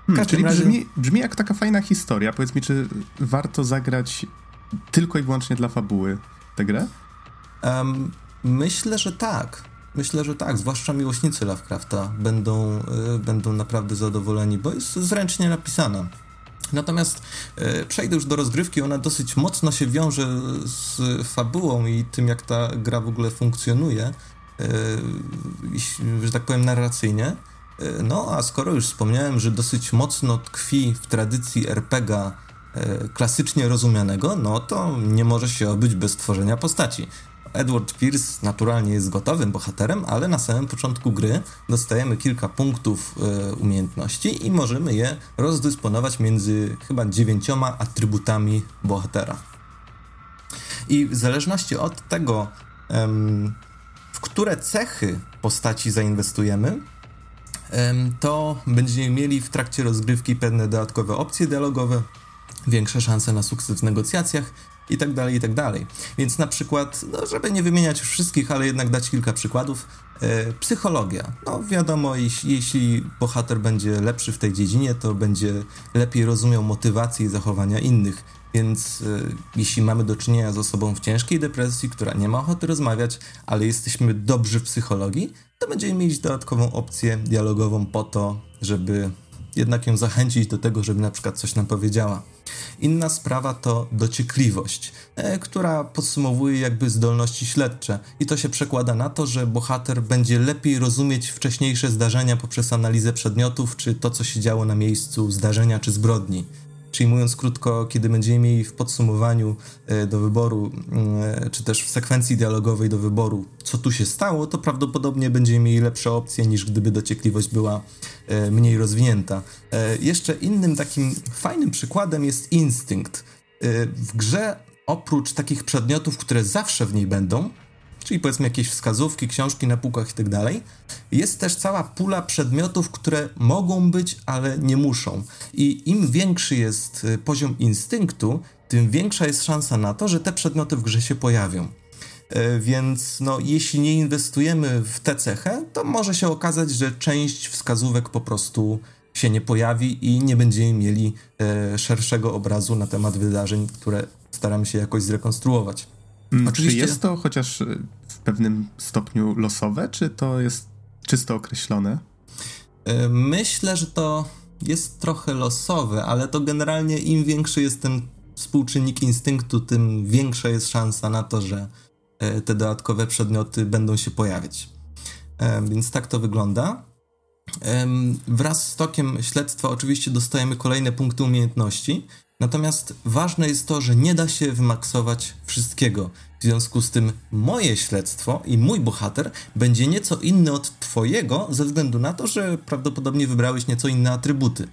Hmm, czyli razie... brzmi, brzmi jak taka fajna historia. Powiedz mi, czy warto zagrać tylko i wyłącznie dla fabuły tę grę? Um, myślę, że tak. Myślę, że tak, zwłaszcza miłośnicy Lovecrafta będą, y, będą naprawdę zadowoleni, bo jest zręcznie napisana. Natomiast e, przejdę już do rozgrywki, ona dosyć mocno się wiąże z fabułą i tym, jak ta gra w ogóle funkcjonuje, e, że tak powiem, narracyjnie. E, no, a skoro już wspomniałem, że dosyć mocno tkwi w tradycji RPGa klasycznie rozumianego, no to nie może się obyć bez tworzenia postaci. Edward Pierce naturalnie jest gotowym bohaterem, ale na samym początku gry dostajemy kilka punktów e, umiejętności i możemy je rozdysponować między chyba dziewięcioma atrybutami bohatera. I w zależności od tego, em, w które cechy postaci zainwestujemy, em, to będziemy mieli w trakcie rozgrywki pewne dodatkowe opcje dialogowe, większe szanse na sukces w negocjacjach i tak dalej, i tak dalej. Więc na przykład, no, żeby nie wymieniać wszystkich, ale jednak dać kilka przykładów, e, psychologia. No wiadomo, jeśli, jeśli bohater będzie lepszy w tej dziedzinie, to będzie lepiej rozumiał motywacje i zachowania innych. Więc e, jeśli mamy do czynienia z osobą w ciężkiej depresji, która nie ma ochoty rozmawiać, ale jesteśmy dobrzy w psychologii, to będziemy mieć dodatkową opcję dialogową po to, żeby jednak ją zachęcić do tego, żeby na przykład coś nam powiedziała. Inna sprawa to dociekliwość, e, która podsumowuje jakby zdolności śledcze i to się przekłada na to, że bohater będzie lepiej rozumieć wcześniejsze zdarzenia poprzez analizę przedmiotów czy to, co się działo na miejscu zdarzenia czy zbrodni. Czyli mówiąc krótko, kiedy będziemy mieli w podsumowaniu e, do wyboru, e, czy też w sekwencji dialogowej do wyboru, co tu się stało, to prawdopodobnie będziemy mieli lepsze opcje niż gdyby dociekliwość była e, mniej rozwinięta. Jeszcze innym takim fajnym przykładem jest instynkt. W grze oprócz takich przedmiotów, które zawsze w niej będą, czyli powiedzmy jakieś wskazówki, książki na półkach i tak dalej. Jest też cała pula przedmiotów, które mogą być, ale nie muszą. I im większy jest y, poziom instynktu, tym większa jest szansa na to, że te przedmioty w grze się pojawią. E, więc no, jeśli nie inwestujemy w tę cechę, to może się okazać, że część wskazówek po prostu się nie pojawi i nie będziemy mieli e, szerszego obrazu na temat wydarzeń, które staramy się jakoś zrekonstruować. Mm, Oczywiście... Czy jest to chociaż y, pewnym stopniu losowe, czy to jest czysto określone? Y, myślę, że to jest trochę losowe, ale to generalnie im większy jest ten współczynnik instynktu, tym większa jest szansa na to, że y, te dodatkowe przedmioty będą się pojawiać. Więc tak to wygląda. Wraz z tokiem śledztwa oczywiście dostajemy kolejne punkty umiejętności, Natomiast ważne jest to, że nie da się wymaksować wszystkiego. W związku z tym moje śledztwo i mój bohater będzie nieco inny od twojego, ze względu na to, że prawdopodobnie wybrałeś nieco inne atrybuty.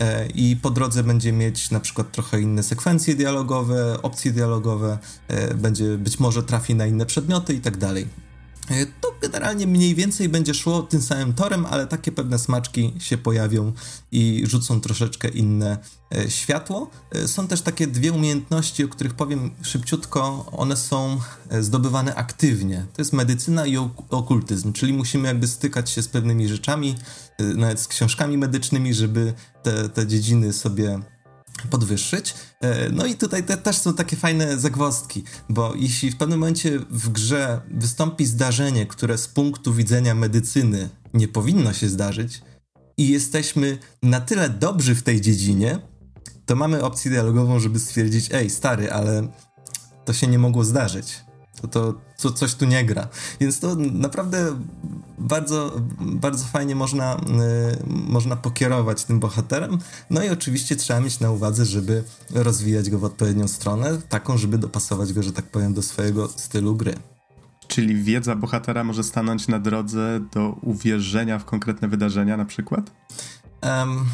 e, i po drodze będzie mieć na przykład trochę inne sekwencje dialogowe, opcje dialogowe, e, będzie być może trafi na inne przedmioty i tak dalej. E, to generalnie mniej więcej będzie szło tym samym torem, ale takie pewne smaczki się pojawią i rzucą troszeczkę inne e, światło. E, są też takie dwie umiejętności, o których powiem szybciutko. One są zdobywane aktywnie. To jest medycyna i okultyzm, czyli musimy jakby stykać się z pewnymi rzeczami, nawet z książkami medycznymi, żeby te, te dziedziny sobie podwyższyć. E, no i tutaj te, też są takie fajne zagwozdki, bo jeśli w pewnym momencie w grze wystąpi zdarzenie, które z punktu widzenia medycyny nie powinno się zdarzyć i jesteśmy na tyle dobrzy w tej dziedzinie, to mamy opcję dialogową, żeby stwierdzić, ej stary, ale to się nie mogło zdarzyć to, to, to coś tu nie gra. Więc to naprawdę bardzo, bardzo fajnie można, y, można pokierować tym bohaterem. No i oczywiście trzeba mieć na uwadze, żeby rozwijać go w odpowiednią stronę, taką, żeby dopasować go, że tak powiem, do swojego stylu gry. Czyli wiedza bohatera może stanąć na drodze do uwierzenia w konkretne wydarzenia, na przykład? Um,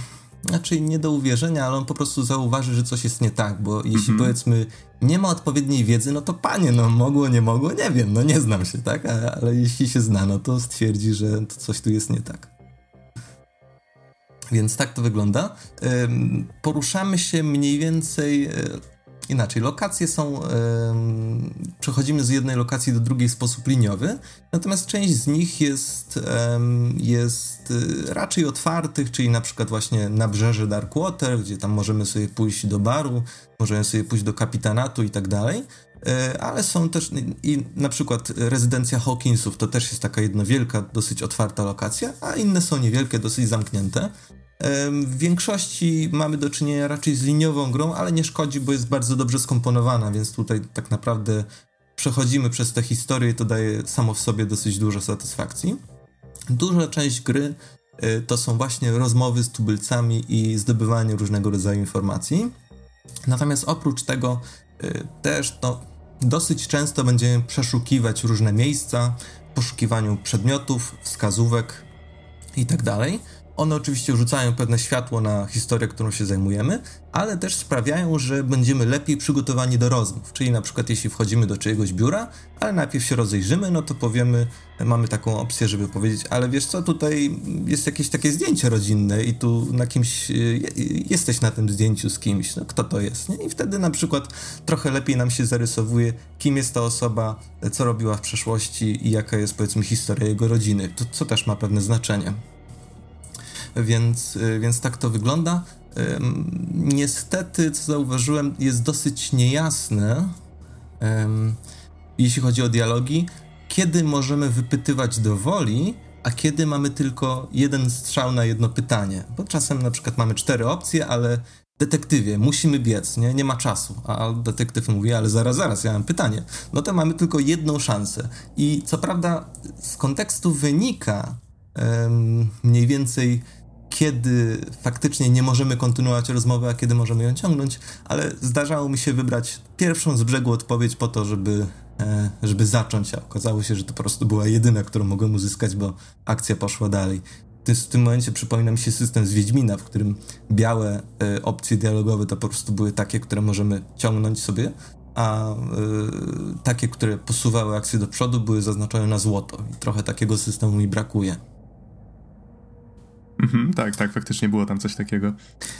znaczy nie do uwierzenia, ale on po prostu zauważy, że coś jest nie tak, bo jeśli mm -hmm. powiedzmy nie ma odpowiedniej wiedzy, no to panie, no mogło, nie mogło, nie wiem, no nie znam się, tak? Ale, ale jeśli się zna, no to stwierdzi, że to coś tu jest nie tak. Więc tak to wygląda. Poruszamy się mniej więcej e, inaczej. Lokacje są. przechodzimy z jednej lokacji do drugiej w sposób liniowy, natomiast część z nich jest, jest y, raczej otwartych, czyli na przykład właśnie nabrzeże Darkwater, gdzie tam możemy sobie pójść do baru, możemy sobie pójść do kapitanatu i tak dalej. E, ale są też i na przykład rezydencja Hawkinsów to też jest taka jedna wielka, dosyć otwarta lokacja, a inne są niewielkie, dosyć zamknięte. W większości mamy do czynienia raczej z liniową grą, ale nie szkodzi, bo jest bardzo dobrze skomponowana, więc tutaj tak naprawdę przechodzimy przez tę historię i to daje samo w sobie dosyć dużo satysfakcji. Duża część gry e, to są właśnie rozmowy z tubylcami i zdobywanie różnego rodzaju informacji. Natomiast oprócz tego e, też no, dosyć często będziemy przeszukiwać różne miejsca w poszukiwaniu przedmiotów, wskazówek itd. One oczywiście rzucają pewne światło na historię, którą się zajmujemy, ale też sprawiają, że będziemy lepiej przygotowani do rozmów. Czyli na przykład jeśli wchodzimy do czyjegoś biura, ale najpierw się rozejrzymy, no to powiemy, mamy taką opcję, żeby powiedzieć, ale wiesz co, tutaj jest jakieś takie zdjęcie rodzinne i tu na kimś, jesteś na tym zdjęciu z kimś, no kto to jest? Nie? I wtedy na przykład trochę lepiej nam się zarysowuje, kim jest ta osoba, co robiła w przeszłości i jaka jest powiedzmy historia jego rodziny, to, co też ma pewne znaczenie więc, y, więc tak to wygląda. Niestety, co zauważyłem, jest dosyć niejasne, jeśli chodzi o dialogi, kiedy możemy wypytywać do woli, a kiedy mamy tylko jeden strzał na jedno pytanie. Bo czasem na przykład mamy cztery opcje, ale detektywie, musimy biec, nie, nie ma czasu. A detektyw mówi, ale zaraz, zaraz, ja mam pytanie. No to mamy tylko jedną szansę. I co prawda z kontekstu wynika um, mniej więcej kiedy faktycznie nie możemy kontynuować rozmowy, a kiedy możemy ją ciągnąć, ale zdarzało mi się wybrać pierwszą z brzegu odpowiedź po to, żeby, e, żeby zacząć, a okazało się, że to po prostu była jedyna, którą mogłem uzyskać, bo akcja poszła dalej. W tym momencie przypomina mi się system z Wiedźmina, w którym białe e, opcje dialogowe to po prostu były takie, które możemy ciągnąć sobie, a y, takie, które posuwały akcję do przodu, były zaznaczone na złoto. I trochę takiego systemu mi brakuje. Mhm, tak, tak, faktycznie było tam coś takiego.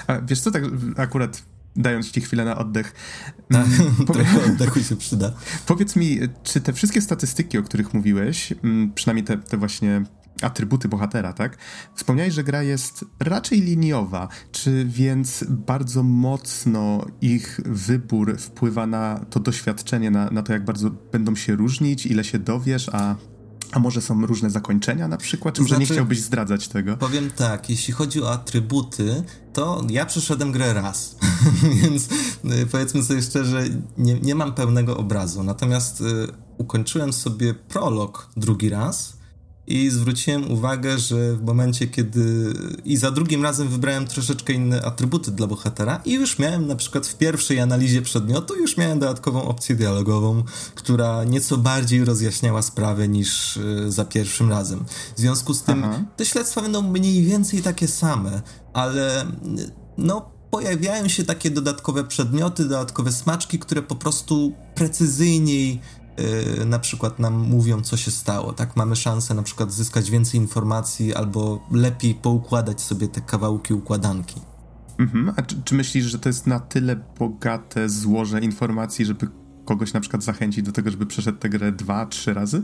A wiesz co, tak akurat dając ci chwilę na oddech. Tak, trochę oddechu się przyda. Powiedz mi, czy te wszystkie statystyki, o których mówiłeś, mm, przynajmniej te, te właśnie atrybuty bohatera, tak? Wspomniałeś, że gra jest raczej liniowa, czy więc bardzo mocno ich wybór wpływa na to doświadczenie, na, na to, jak bardzo będą się różnić, ile się dowiesz, a a może są różne zakończenia na przykład? Czy może znaczy, nie chciałbyś zdradzać tego? Powiem tak, jeśli chodzi o atrybuty, to ja przeszedłem grę raz, więc y, powiedzmy sobie szczerze, nie, nie mam pełnego obrazu. Natomiast y, ukończyłem sobie prolog drugi raz i zwróciłem uwagę, że w momencie, kiedy i za drugim razem wybrałem troszeczkę inne atrybuty dla bohatera i już miałem na przykład w pierwszej analizie przedmiotu już miałem dodatkową opcję dialogową, która nieco bardziej rozjaśniała sprawę niż y, za pierwszym razem. W związku z tym Aha. te śledztwa będą mniej więcej takie same, ale no pojawiają się takie dodatkowe przedmioty, dodatkowe smaczki, które po prostu precyzyjniej yy, na przykład nam mówią, co się stało, tak? Mamy szansę na przykład zyskać więcej informacji albo lepiej poukładać sobie te kawałki układanki. Mhm. A czy, czy myślisz, że to jest na tyle bogate złoże informacji, żeby kogoś na przykład zachęcić do tego, żeby przeszedł tę grę dwa, trzy razy?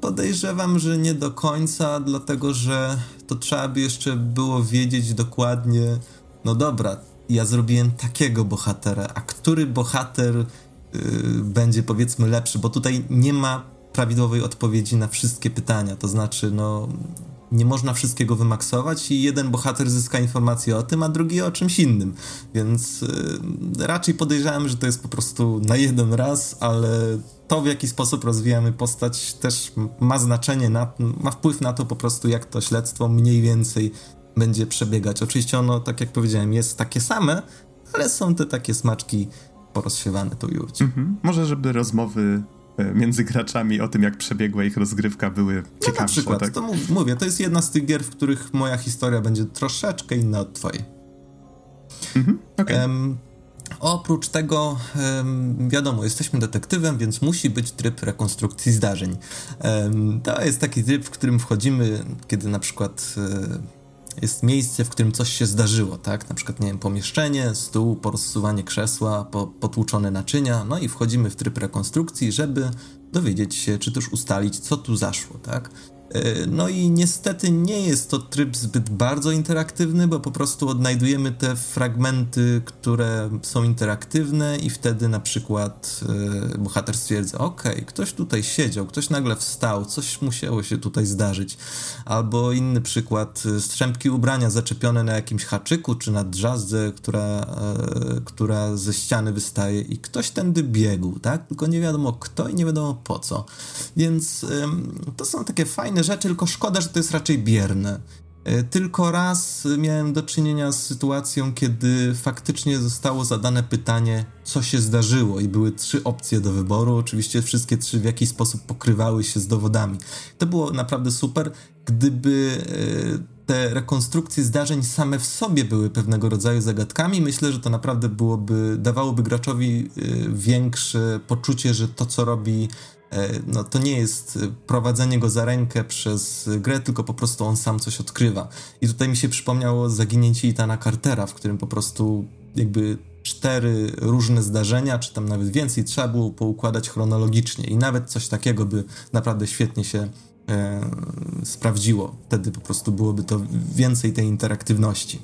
Podejrzewam, że nie do końca, dlatego że to trzeba by jeszcze było wiedzieć dokładnie, no dobra, ja zrobiłem takiego bohatera, a który bohater będzie powiedzmy lepszy, bo tutaj nie ma prawidłowej odpowiedzi na wszystkie pytania, to znaczy, no nie można wszystkiego wymaksować i jeden bohater zyska informację o tym, a drugi o czymś innym. Więc yy, raczej podejrzewam, że to jest po prostu na jeden raz, ale to w jaki sposób rozwijamy postać też ma znaczenie, na, ma wpływ na to po prostu jak to śledztwo mniej więcej będzie przebiegać. Oczywiście ono, tak jak powiedziałem, jest takie same, ale są te takie smaczki porozsiewane tu i ówdzie. Mhm. Może żeby rozmowy e, między graczami o tym, jak przebiegła ich rozgrywka, były ciekawsze. No na przykład, tak? to mówię, to jest jedna z tych gier, w których moja historia będzie troszeczkę inna od twojej. Mhm, okay. um, Oprócz tego, wiadomo, jesteśmy detektywem, więc musi być tryb rekonstrukcji zdarzeń. To jest taki tryb, w którym wchodzimy, kiedy na przykład e, jest miejsce, w którym coś się zdarzyło, tak? Na przykład, nie wiem, pomieszczenie, stół, porozsuwanie krzesła, potłuczone naczynia, no i wchodzimy w tryb rekonstrukcji, żeby dowiedzieć się, czy też ustalić, co tu zaszło, tak? E, no i niestety nie jest to tryb zbyt bardzo interaktywny, bo po prostu odnajdujemy te fragmenty, które są interaktywne i wtedy na przykład yy, bohater stwierdza, ok, ktoś tutaj siedział, ktoś nagle wstał, coś musiało się tutaj zdarzyć. Albo inny przykład, e, strzępki ubrania zaczepione na jakimś haczyku czy na drzazdze, która, która ze ściany wystaje i ktoś tędy biegł, tak? Tylko nie wiadomo kto i nie wiadomo po co. Więc to są takie fajne rzeczy, tylko szkoda, że to jest raczej bierne. E, tylko raz miałem do czynienia z sytuacją, kiedy faktycznie zostało zadane pytanie, co się zdarzyło, i były trzy opcje do wyboru. Oczywiście wszystkie trzy w jakiś sposób pokrywały się z dowodami. To było naprawdę super, gdyby e, te rekonstrukcje zdarzeń same w sobie były pewnego rodzaju zagadkami. Myślę, że to naprawdę byłoby, dawałoby graczowi e, większe poczucie, że to, co robi no to nie jest prowadzenie go za rękę przez grę, tylko po prostu on sam coś odkrywa. I tutaj mi się przypomniało zaginięcie Itana Cartera, w którym po prostu jakby cztery różne zdarzenia, czy tam nawet więcej, trzeba było poukładać chronologicznie i nawet coś takiego by naprawdę świetnie się e, sprawdziło. Wtedy po prostu byłoby to więcej tej interaktywności.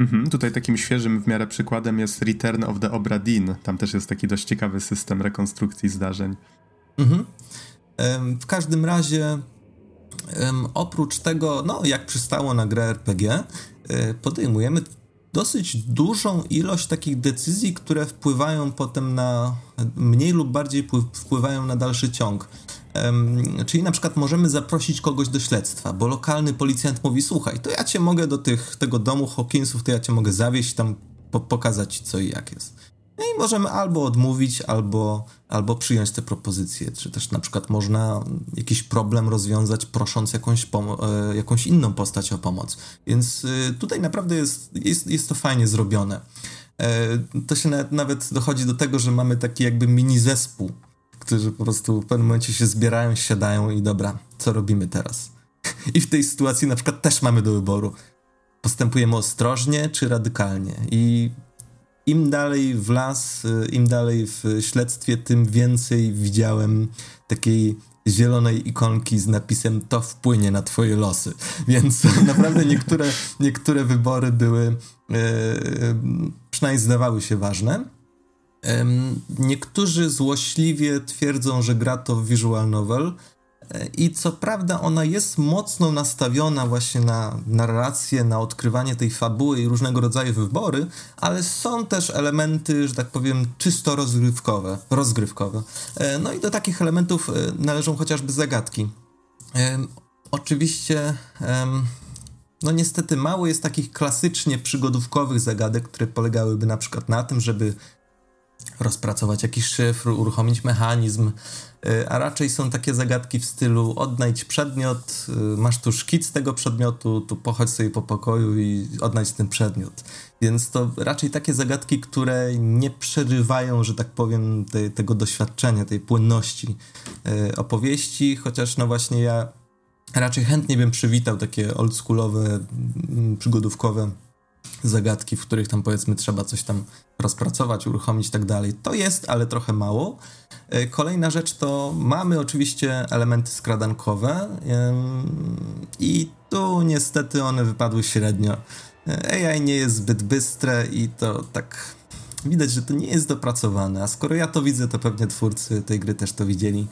Mhm, tutaj takim świeżym w miarę przykładem jest Return of the Obra Dinn. Tam też jest taki dość ciekawy system rekonstrukcji zdarzeń. Mhm. W każdym razie, oprócz tego, no jak przystało na grę RPG, e, podejmujemy dosyć dużą ilość takich decyzji, które wpływają potem na, mniej lub bardziej wpływają na dalszy ciąg. Czyli na przykład możemy zaprosić kogoś do śledztwa, bo lokalny policjant mówi, słuchaj, to ja cię mogę do tych, tego domu Hawkinsów, to ja cię mogę zawieźć tam, po pokazać ci co i jak jest. No i możemy albo odmówić, albo, albo przyjąć te propozycje, czy też na przykład można jakiś problem rozwiązać, prosząc jakąś, e, jakąś inną postać o pomoc. Więc e, tutaj naprawdę jest, jest, jest to fajnie zrobione. E, to się nawet, nawet dochodzi do tego, że mamy taki jakby mini zespół, którzy po prostu w pewnym momencie się zbierają, siadają i dobra, co robimy teraz? I w tej sytuacji na przykład też mamy do wyboru. Postępujemy ostrożnie czy radykalnie. I im dalej w las, y, im dalej w śledztwie, tym więcej widziałem takiej zielonej ikonki z napisem to wpłynie na twoje losy. Więc naprawdę niektóre, niektóre wybory były, yy, przynajmniej zdawały się ważne. Niektórzy złośliwie twierdzą, że gra to visual novel, i co prawda ona jest mocno nastawiona właśnie na narrację, na odkrywanie tej fabuły i różnego rodzaju wybory, ale są też elementy, że tak powiem, czysto rozgrywkowe. rozgrywkowe. E, no i do takich elementów e, należą chociażby zagadki. E, oczywiście, no niestety mało jest takich klasycznie przygodówkowych zagadek, które polegałyby na przykład na tym, żeby rozpracować jakiś szyfr, uruchomić mechanizm, y, a raczej są takie zagadki w stylu odnajdź przedmiot, y, masz tu szkic tego przedmiotu, tu pochodź sobie po pokoju i odnajdź ten przedmiot. Więc to raczej takie zagadki, które nie przerywają, że tak powiem, te, tego doświadczenia, tej płynności y, opowieści, chociaż no właśnie ja raczej chętnie bym przywitał takie oldschoolowe, mm, przygodówkowe zagadki, w których tam powiedzmy trzeba coś tam rozpracować, uruchomić i tak dalej. To jest, ale trochę mało. E, kolejna rzecz to mamy oczywiście elementy skradankowe i tu niestety one wypadły średnio. E, AI nie jest zbyt bystre i to tak widać, że to nie jest dopracowane, a skoro ja to widzę, to pewnie twórcy tej gry też to widzieli.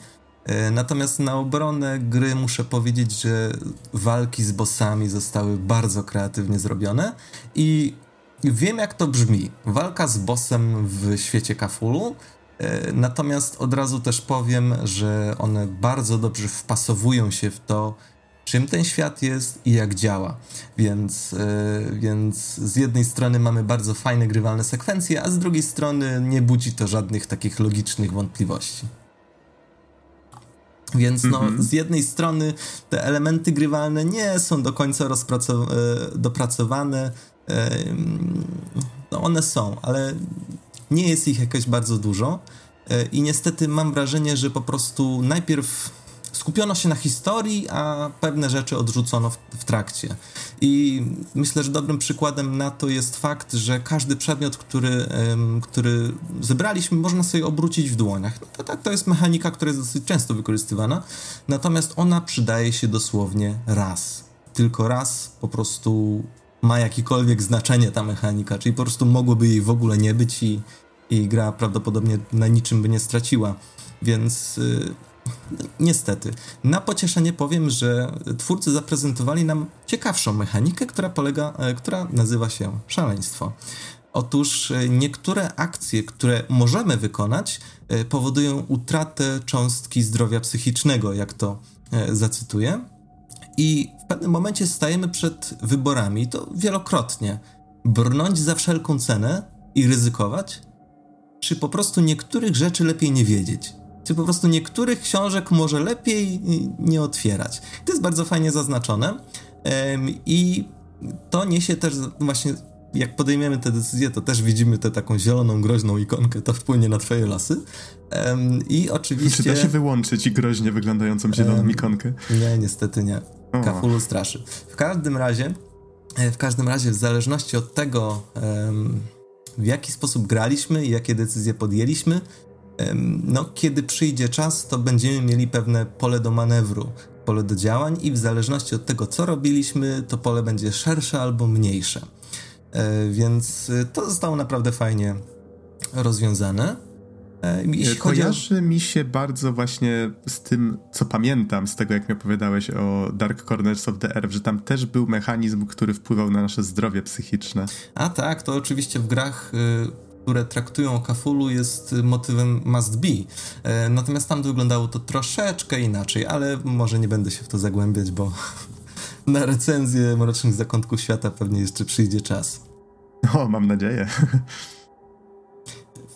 E, natomiast na obronę gry muszę powiedzieć, że walki z bossami zostały bardzo kreatywnie zrobione i wiem jak to brzmi. Walka z bossem w świecie Kafulu. E, natomiast od razu też powiem, że one bardzo dobrze wpasowują się w to, czym ten świat jest i jak działa. Więc, yy, więc z jednej strony mamy bardzo fajne, grywalne sekwencje, a z drugiej strony nie budzi to żadnych takich logicznych wątpliwości. Więc no, mm -hmm. z jednej strony te elementy grywalne nie są do końca e, dopracowane. No one są, ale nie jest ich jakoś bardzo dużo. E, I niestety mam wrażenie, że po prostu najpierw skupiono się na historii, a pewne rzeczy odrzucono w, w, trakcie. I myślę, że dobrym przykładem na to jest fakt, że każdy przedmiot, który, który zebraliśmy, można sobie obrócić w dłoniach. No to, tak, to jest mechanika, która jest dosyć często wykorzystywana, natomiast ona przydaje się dosłownie raz. Tylko raz po prostu ma jakiekolwiek znaczenie ta mechanika, czyli po prostu mogłoby jej w ogóle nie być i, i gra prawdopodobnie na niczym by nie straciła. Więc y, Niestety. Na pocieszenie powiem, że twórcy zaprezentowali nam ciekawszą mechanikę, która polega, e, która nazywa się szaleństwo. Otóż e, niektóre akcje, które możemy wykonać, e, powodują utratę cząstki zdrowia psychicznego, jak to zacytuję. I w pewnym momencie stajemy przed wyborami, to wielokrotnie. Brnąć za wszelką cenę i ryzykować, czy po prostu niektórych rzeczy lepiej nie wiedzieć czy po prostu niektórych książek może lepiej nie otwierać. To jest bardzo fajnie zaznaczone i to niesie też właśnie jak podejmiemy te decyzje, to też widzimy tę taką zieloną, groźną ikonkę, to wpłynie na twoje losy. Um, I oczywiście... Czy da się wyłączyć groźnie wyglądającą zieloną um, ikonkę? Nie, niestety nie. Kafulu straszy. W każdym razie, e, w każdym razie, w zależności od tego, um, w jaki sposób graliśmy i jakie decyzje podjęliśmy, no, kiedy przyjdzie czas, to będziemy mieli pewne pole do manewru, pole do działań i w zależności od tego, co robiliśmy, to pole będzie szersze albo mniejsze. E, więc y, to zostało naprawdę fajnie rozwiązane. E, jeśli Kojarzy o... mi się bardzo właśnie z tym, co pamiętam z tego, jak mi opowiadałeś o Dark Corners of the Earth, że tam też był mechanizm, który wpływał na nasze zdrowie psychiczne. A tak, to oczywiście w grach y, które traktują o Kafulu jest motywem must be. E, natomiast tam wyglądało to troszeczkę inaczej, ale może nie będę się w to zagłębiać, bo na recenzję Mrocznych Zakątków Świata pewnie jeszcze przyjdzie czas. O, mam nadzieję.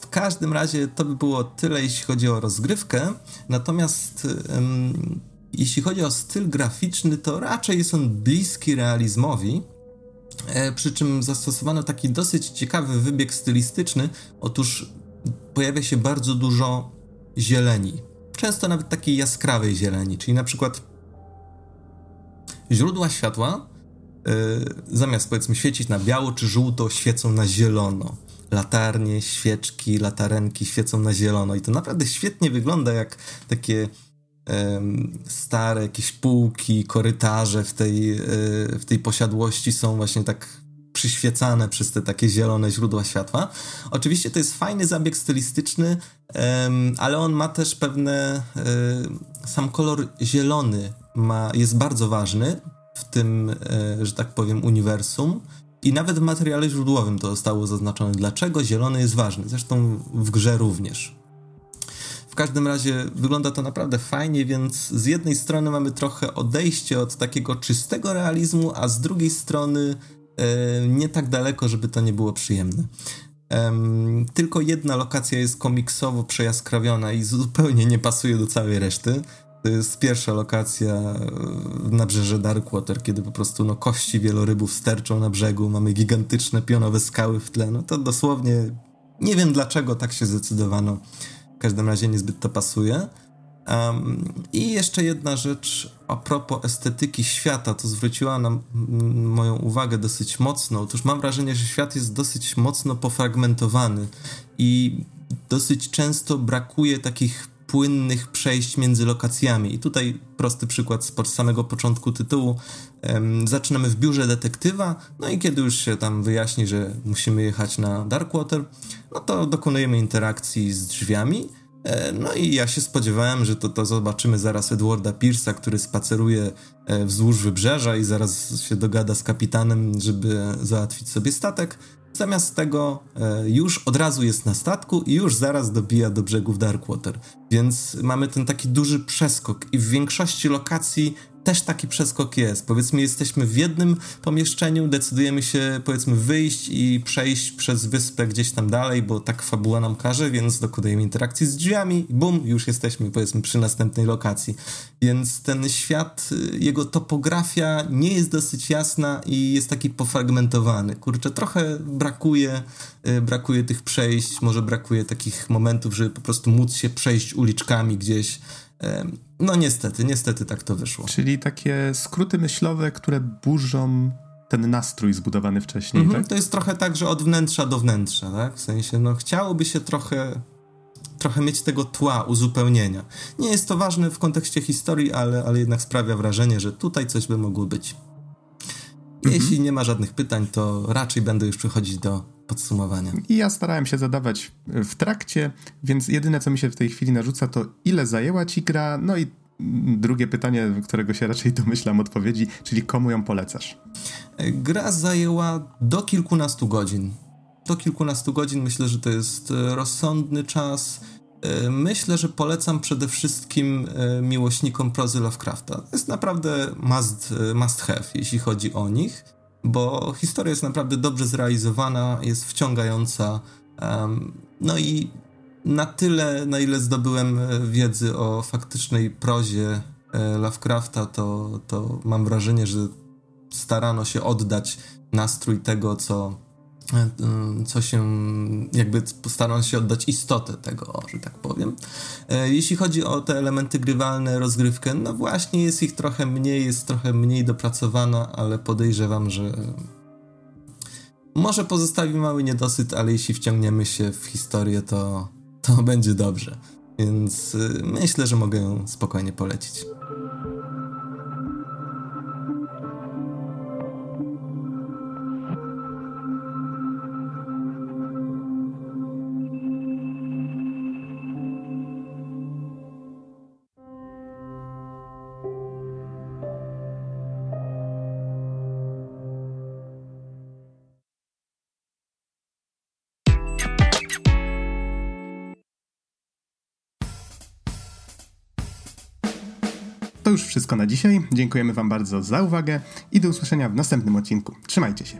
W każdym razie to by było tyle, jeśli chodzi o rozgrywkę. Natomiast um, jeśli chodzi o styl graficzny, to raczej jest on bliski realizmowi. E, przy czym zastosowano taki dosyć ciekawy wybieg stylistyczny. Otóż pojawia się bardzo dużo zieleni. Często nawet takiej jaskrawej zieleni, czyli na przykład źródła światła yy, zamiast powiedzmy świecić na biało czy żółto, świecą na zielono. Latarnie, świeczki, latarenki świecą na zielono i to naprawdę świetnie wygląda jak takie stare jakieś półki, korytarze w tej, e, w tej posiadłości są właśnie tak przyświecane przez te takie zielone źródła światła. Oczywiście to jest fajny zabieg stylistyczny, ale on ma też pewne. E, sam kolor zielony ma, jest bardzo ważny w tym, e, że tak powiem, uniwersum. I nawet w materiale źródłowym to zostało zaznaczone, dlaczego zielony jest ważny. Zresztą w grze również każdym razie wygląda to naprawdę fajnie, więc z jednej strony mamy trochę odejście od takiego czystego realizmu, a z drugiej strony e, nie tak daleko, żeby to nie było przyjemne. Um, tylko jedna lokacja jest komiksowo przejaskrawiona i zupełnie nie pasuje do całej reszty. To jest pierwsza lokacja e, na brzeże Darkwater, kiedy po prostu no, kości wielorybów sterczą na brzegu, mamy gigantyczne pionowe skały w tle. No to dosłownie nie wiem dlaczego tak się zdecydowano. W każdym razie niezbyt to pasuje. Um, I jeszcze jedna rzecz a propos estetyki świata, to zwróciła nam moją uwagę dosyć mocno. Otóż mam wrażenie, że świat jest dosyć mocno pofragmentowany i dosyć często brakuje takich płynnych przejść między lokacjami. I tutaj prosty przykład z samego początku tytułu. Zaczynamy w biurze detektywa, no i kiedy już się tam wyjaśni, że musimy jechać na Darkwater, no to dokonujemy interakcji z drzwiami E, no i ja się spodziewałem, że to, to zobaczymy zaraz Edwarda Pierce'a, który spaceruje e, wzdłuż wybrzeża i zaraz się dogada z kapitanem, żeby załatwić sobie statek. Zamiast tego e, już od razu jest na statku i już zaraz dobija do brzegów Darkwater. Więc mamy ten taki duży przeskok i w większości lokacji też taki przeskok jest. Powiedzmy, jesteśmy w jednym pomieszczeniu, decydujemy się, powiedzmy, wyjść i przejść przez wyspę gdzieś tam dalej, bo tak fabuła nam każe, więc dokonujemy interakcji z drzwiami bum, już jesteśmy, powiedzmy, przy następnej lokacji. Więc ten świat, y, jego topografia nie jest dosyć jasna i jest taki pofragmentowany. Kurczę, trochę brakuje, y, brakuje tych przejść, może brakuje takich momentów, żeby po prostu móc się przejść uliczkami gdzieś no niestety, niestety tak to wyszło. Czyli takie skróty myślowe, które burzą ten nastrój zbudowany wcześniej, mhm, tak? To jest trochę tak, że od wnętrza do wnętrza, tak? W sensie, no chciałoby się trochę trochę mieć tego tła, uzupełnienia. Nie jest to ważne w kontekście historii, ale, ale jednak sprawia wrażenie, że tutaj coś by mogło być. Mhm. Jeśli nie ma żadnych pytań, to raczej będę już przechodzić do podsumowania. I ja starałem się zadawać w trakcie, więc jedyne, co mi się w tej chwili narzuca, to ile zajęła ci gra, no i drugie pytanie, którego się raczej domyślam odpowiedzi, czyli komu ją polecasz? Gra zajęła do kilkunastu godzin. Do kilkunastu godzin myślę, że to jest e, rozsądny czas. E, myślę, że polecam przede wszystkim e, miłośnikom prozy Lovecrafta. To jest naprawdę must, must have, jeśli chodzi o nich bo historia jest naprawdę dobrze zrealizowana, jest wciągająca. No i na tyle, na ile zdobyłem e, wiedzy o faktycznej prozie e, Lovecrafta, to, to mam wrażenie, że starano się oddać nastrój tego, co co się jakby postaram się oddać istotę tego, że tak powiem. E, jeśli chodzi o te elementy grywalne, rozgrywkę, no właśnie jest ich trochę mniej, jest trochę mniej dopracowana, ale podejrzewam, że może pozostawi mały niedosyt, ale jeśli wciągniemy się w historię, to, to będzie dobrze. Więc y, myślę, że mogę ją spokojnie polecić. To już wszystko na dzisiaj. Dziękujemy Wam bardzo za uwagę i do usłyszenia w następnym odcinku. Trzymajcie się.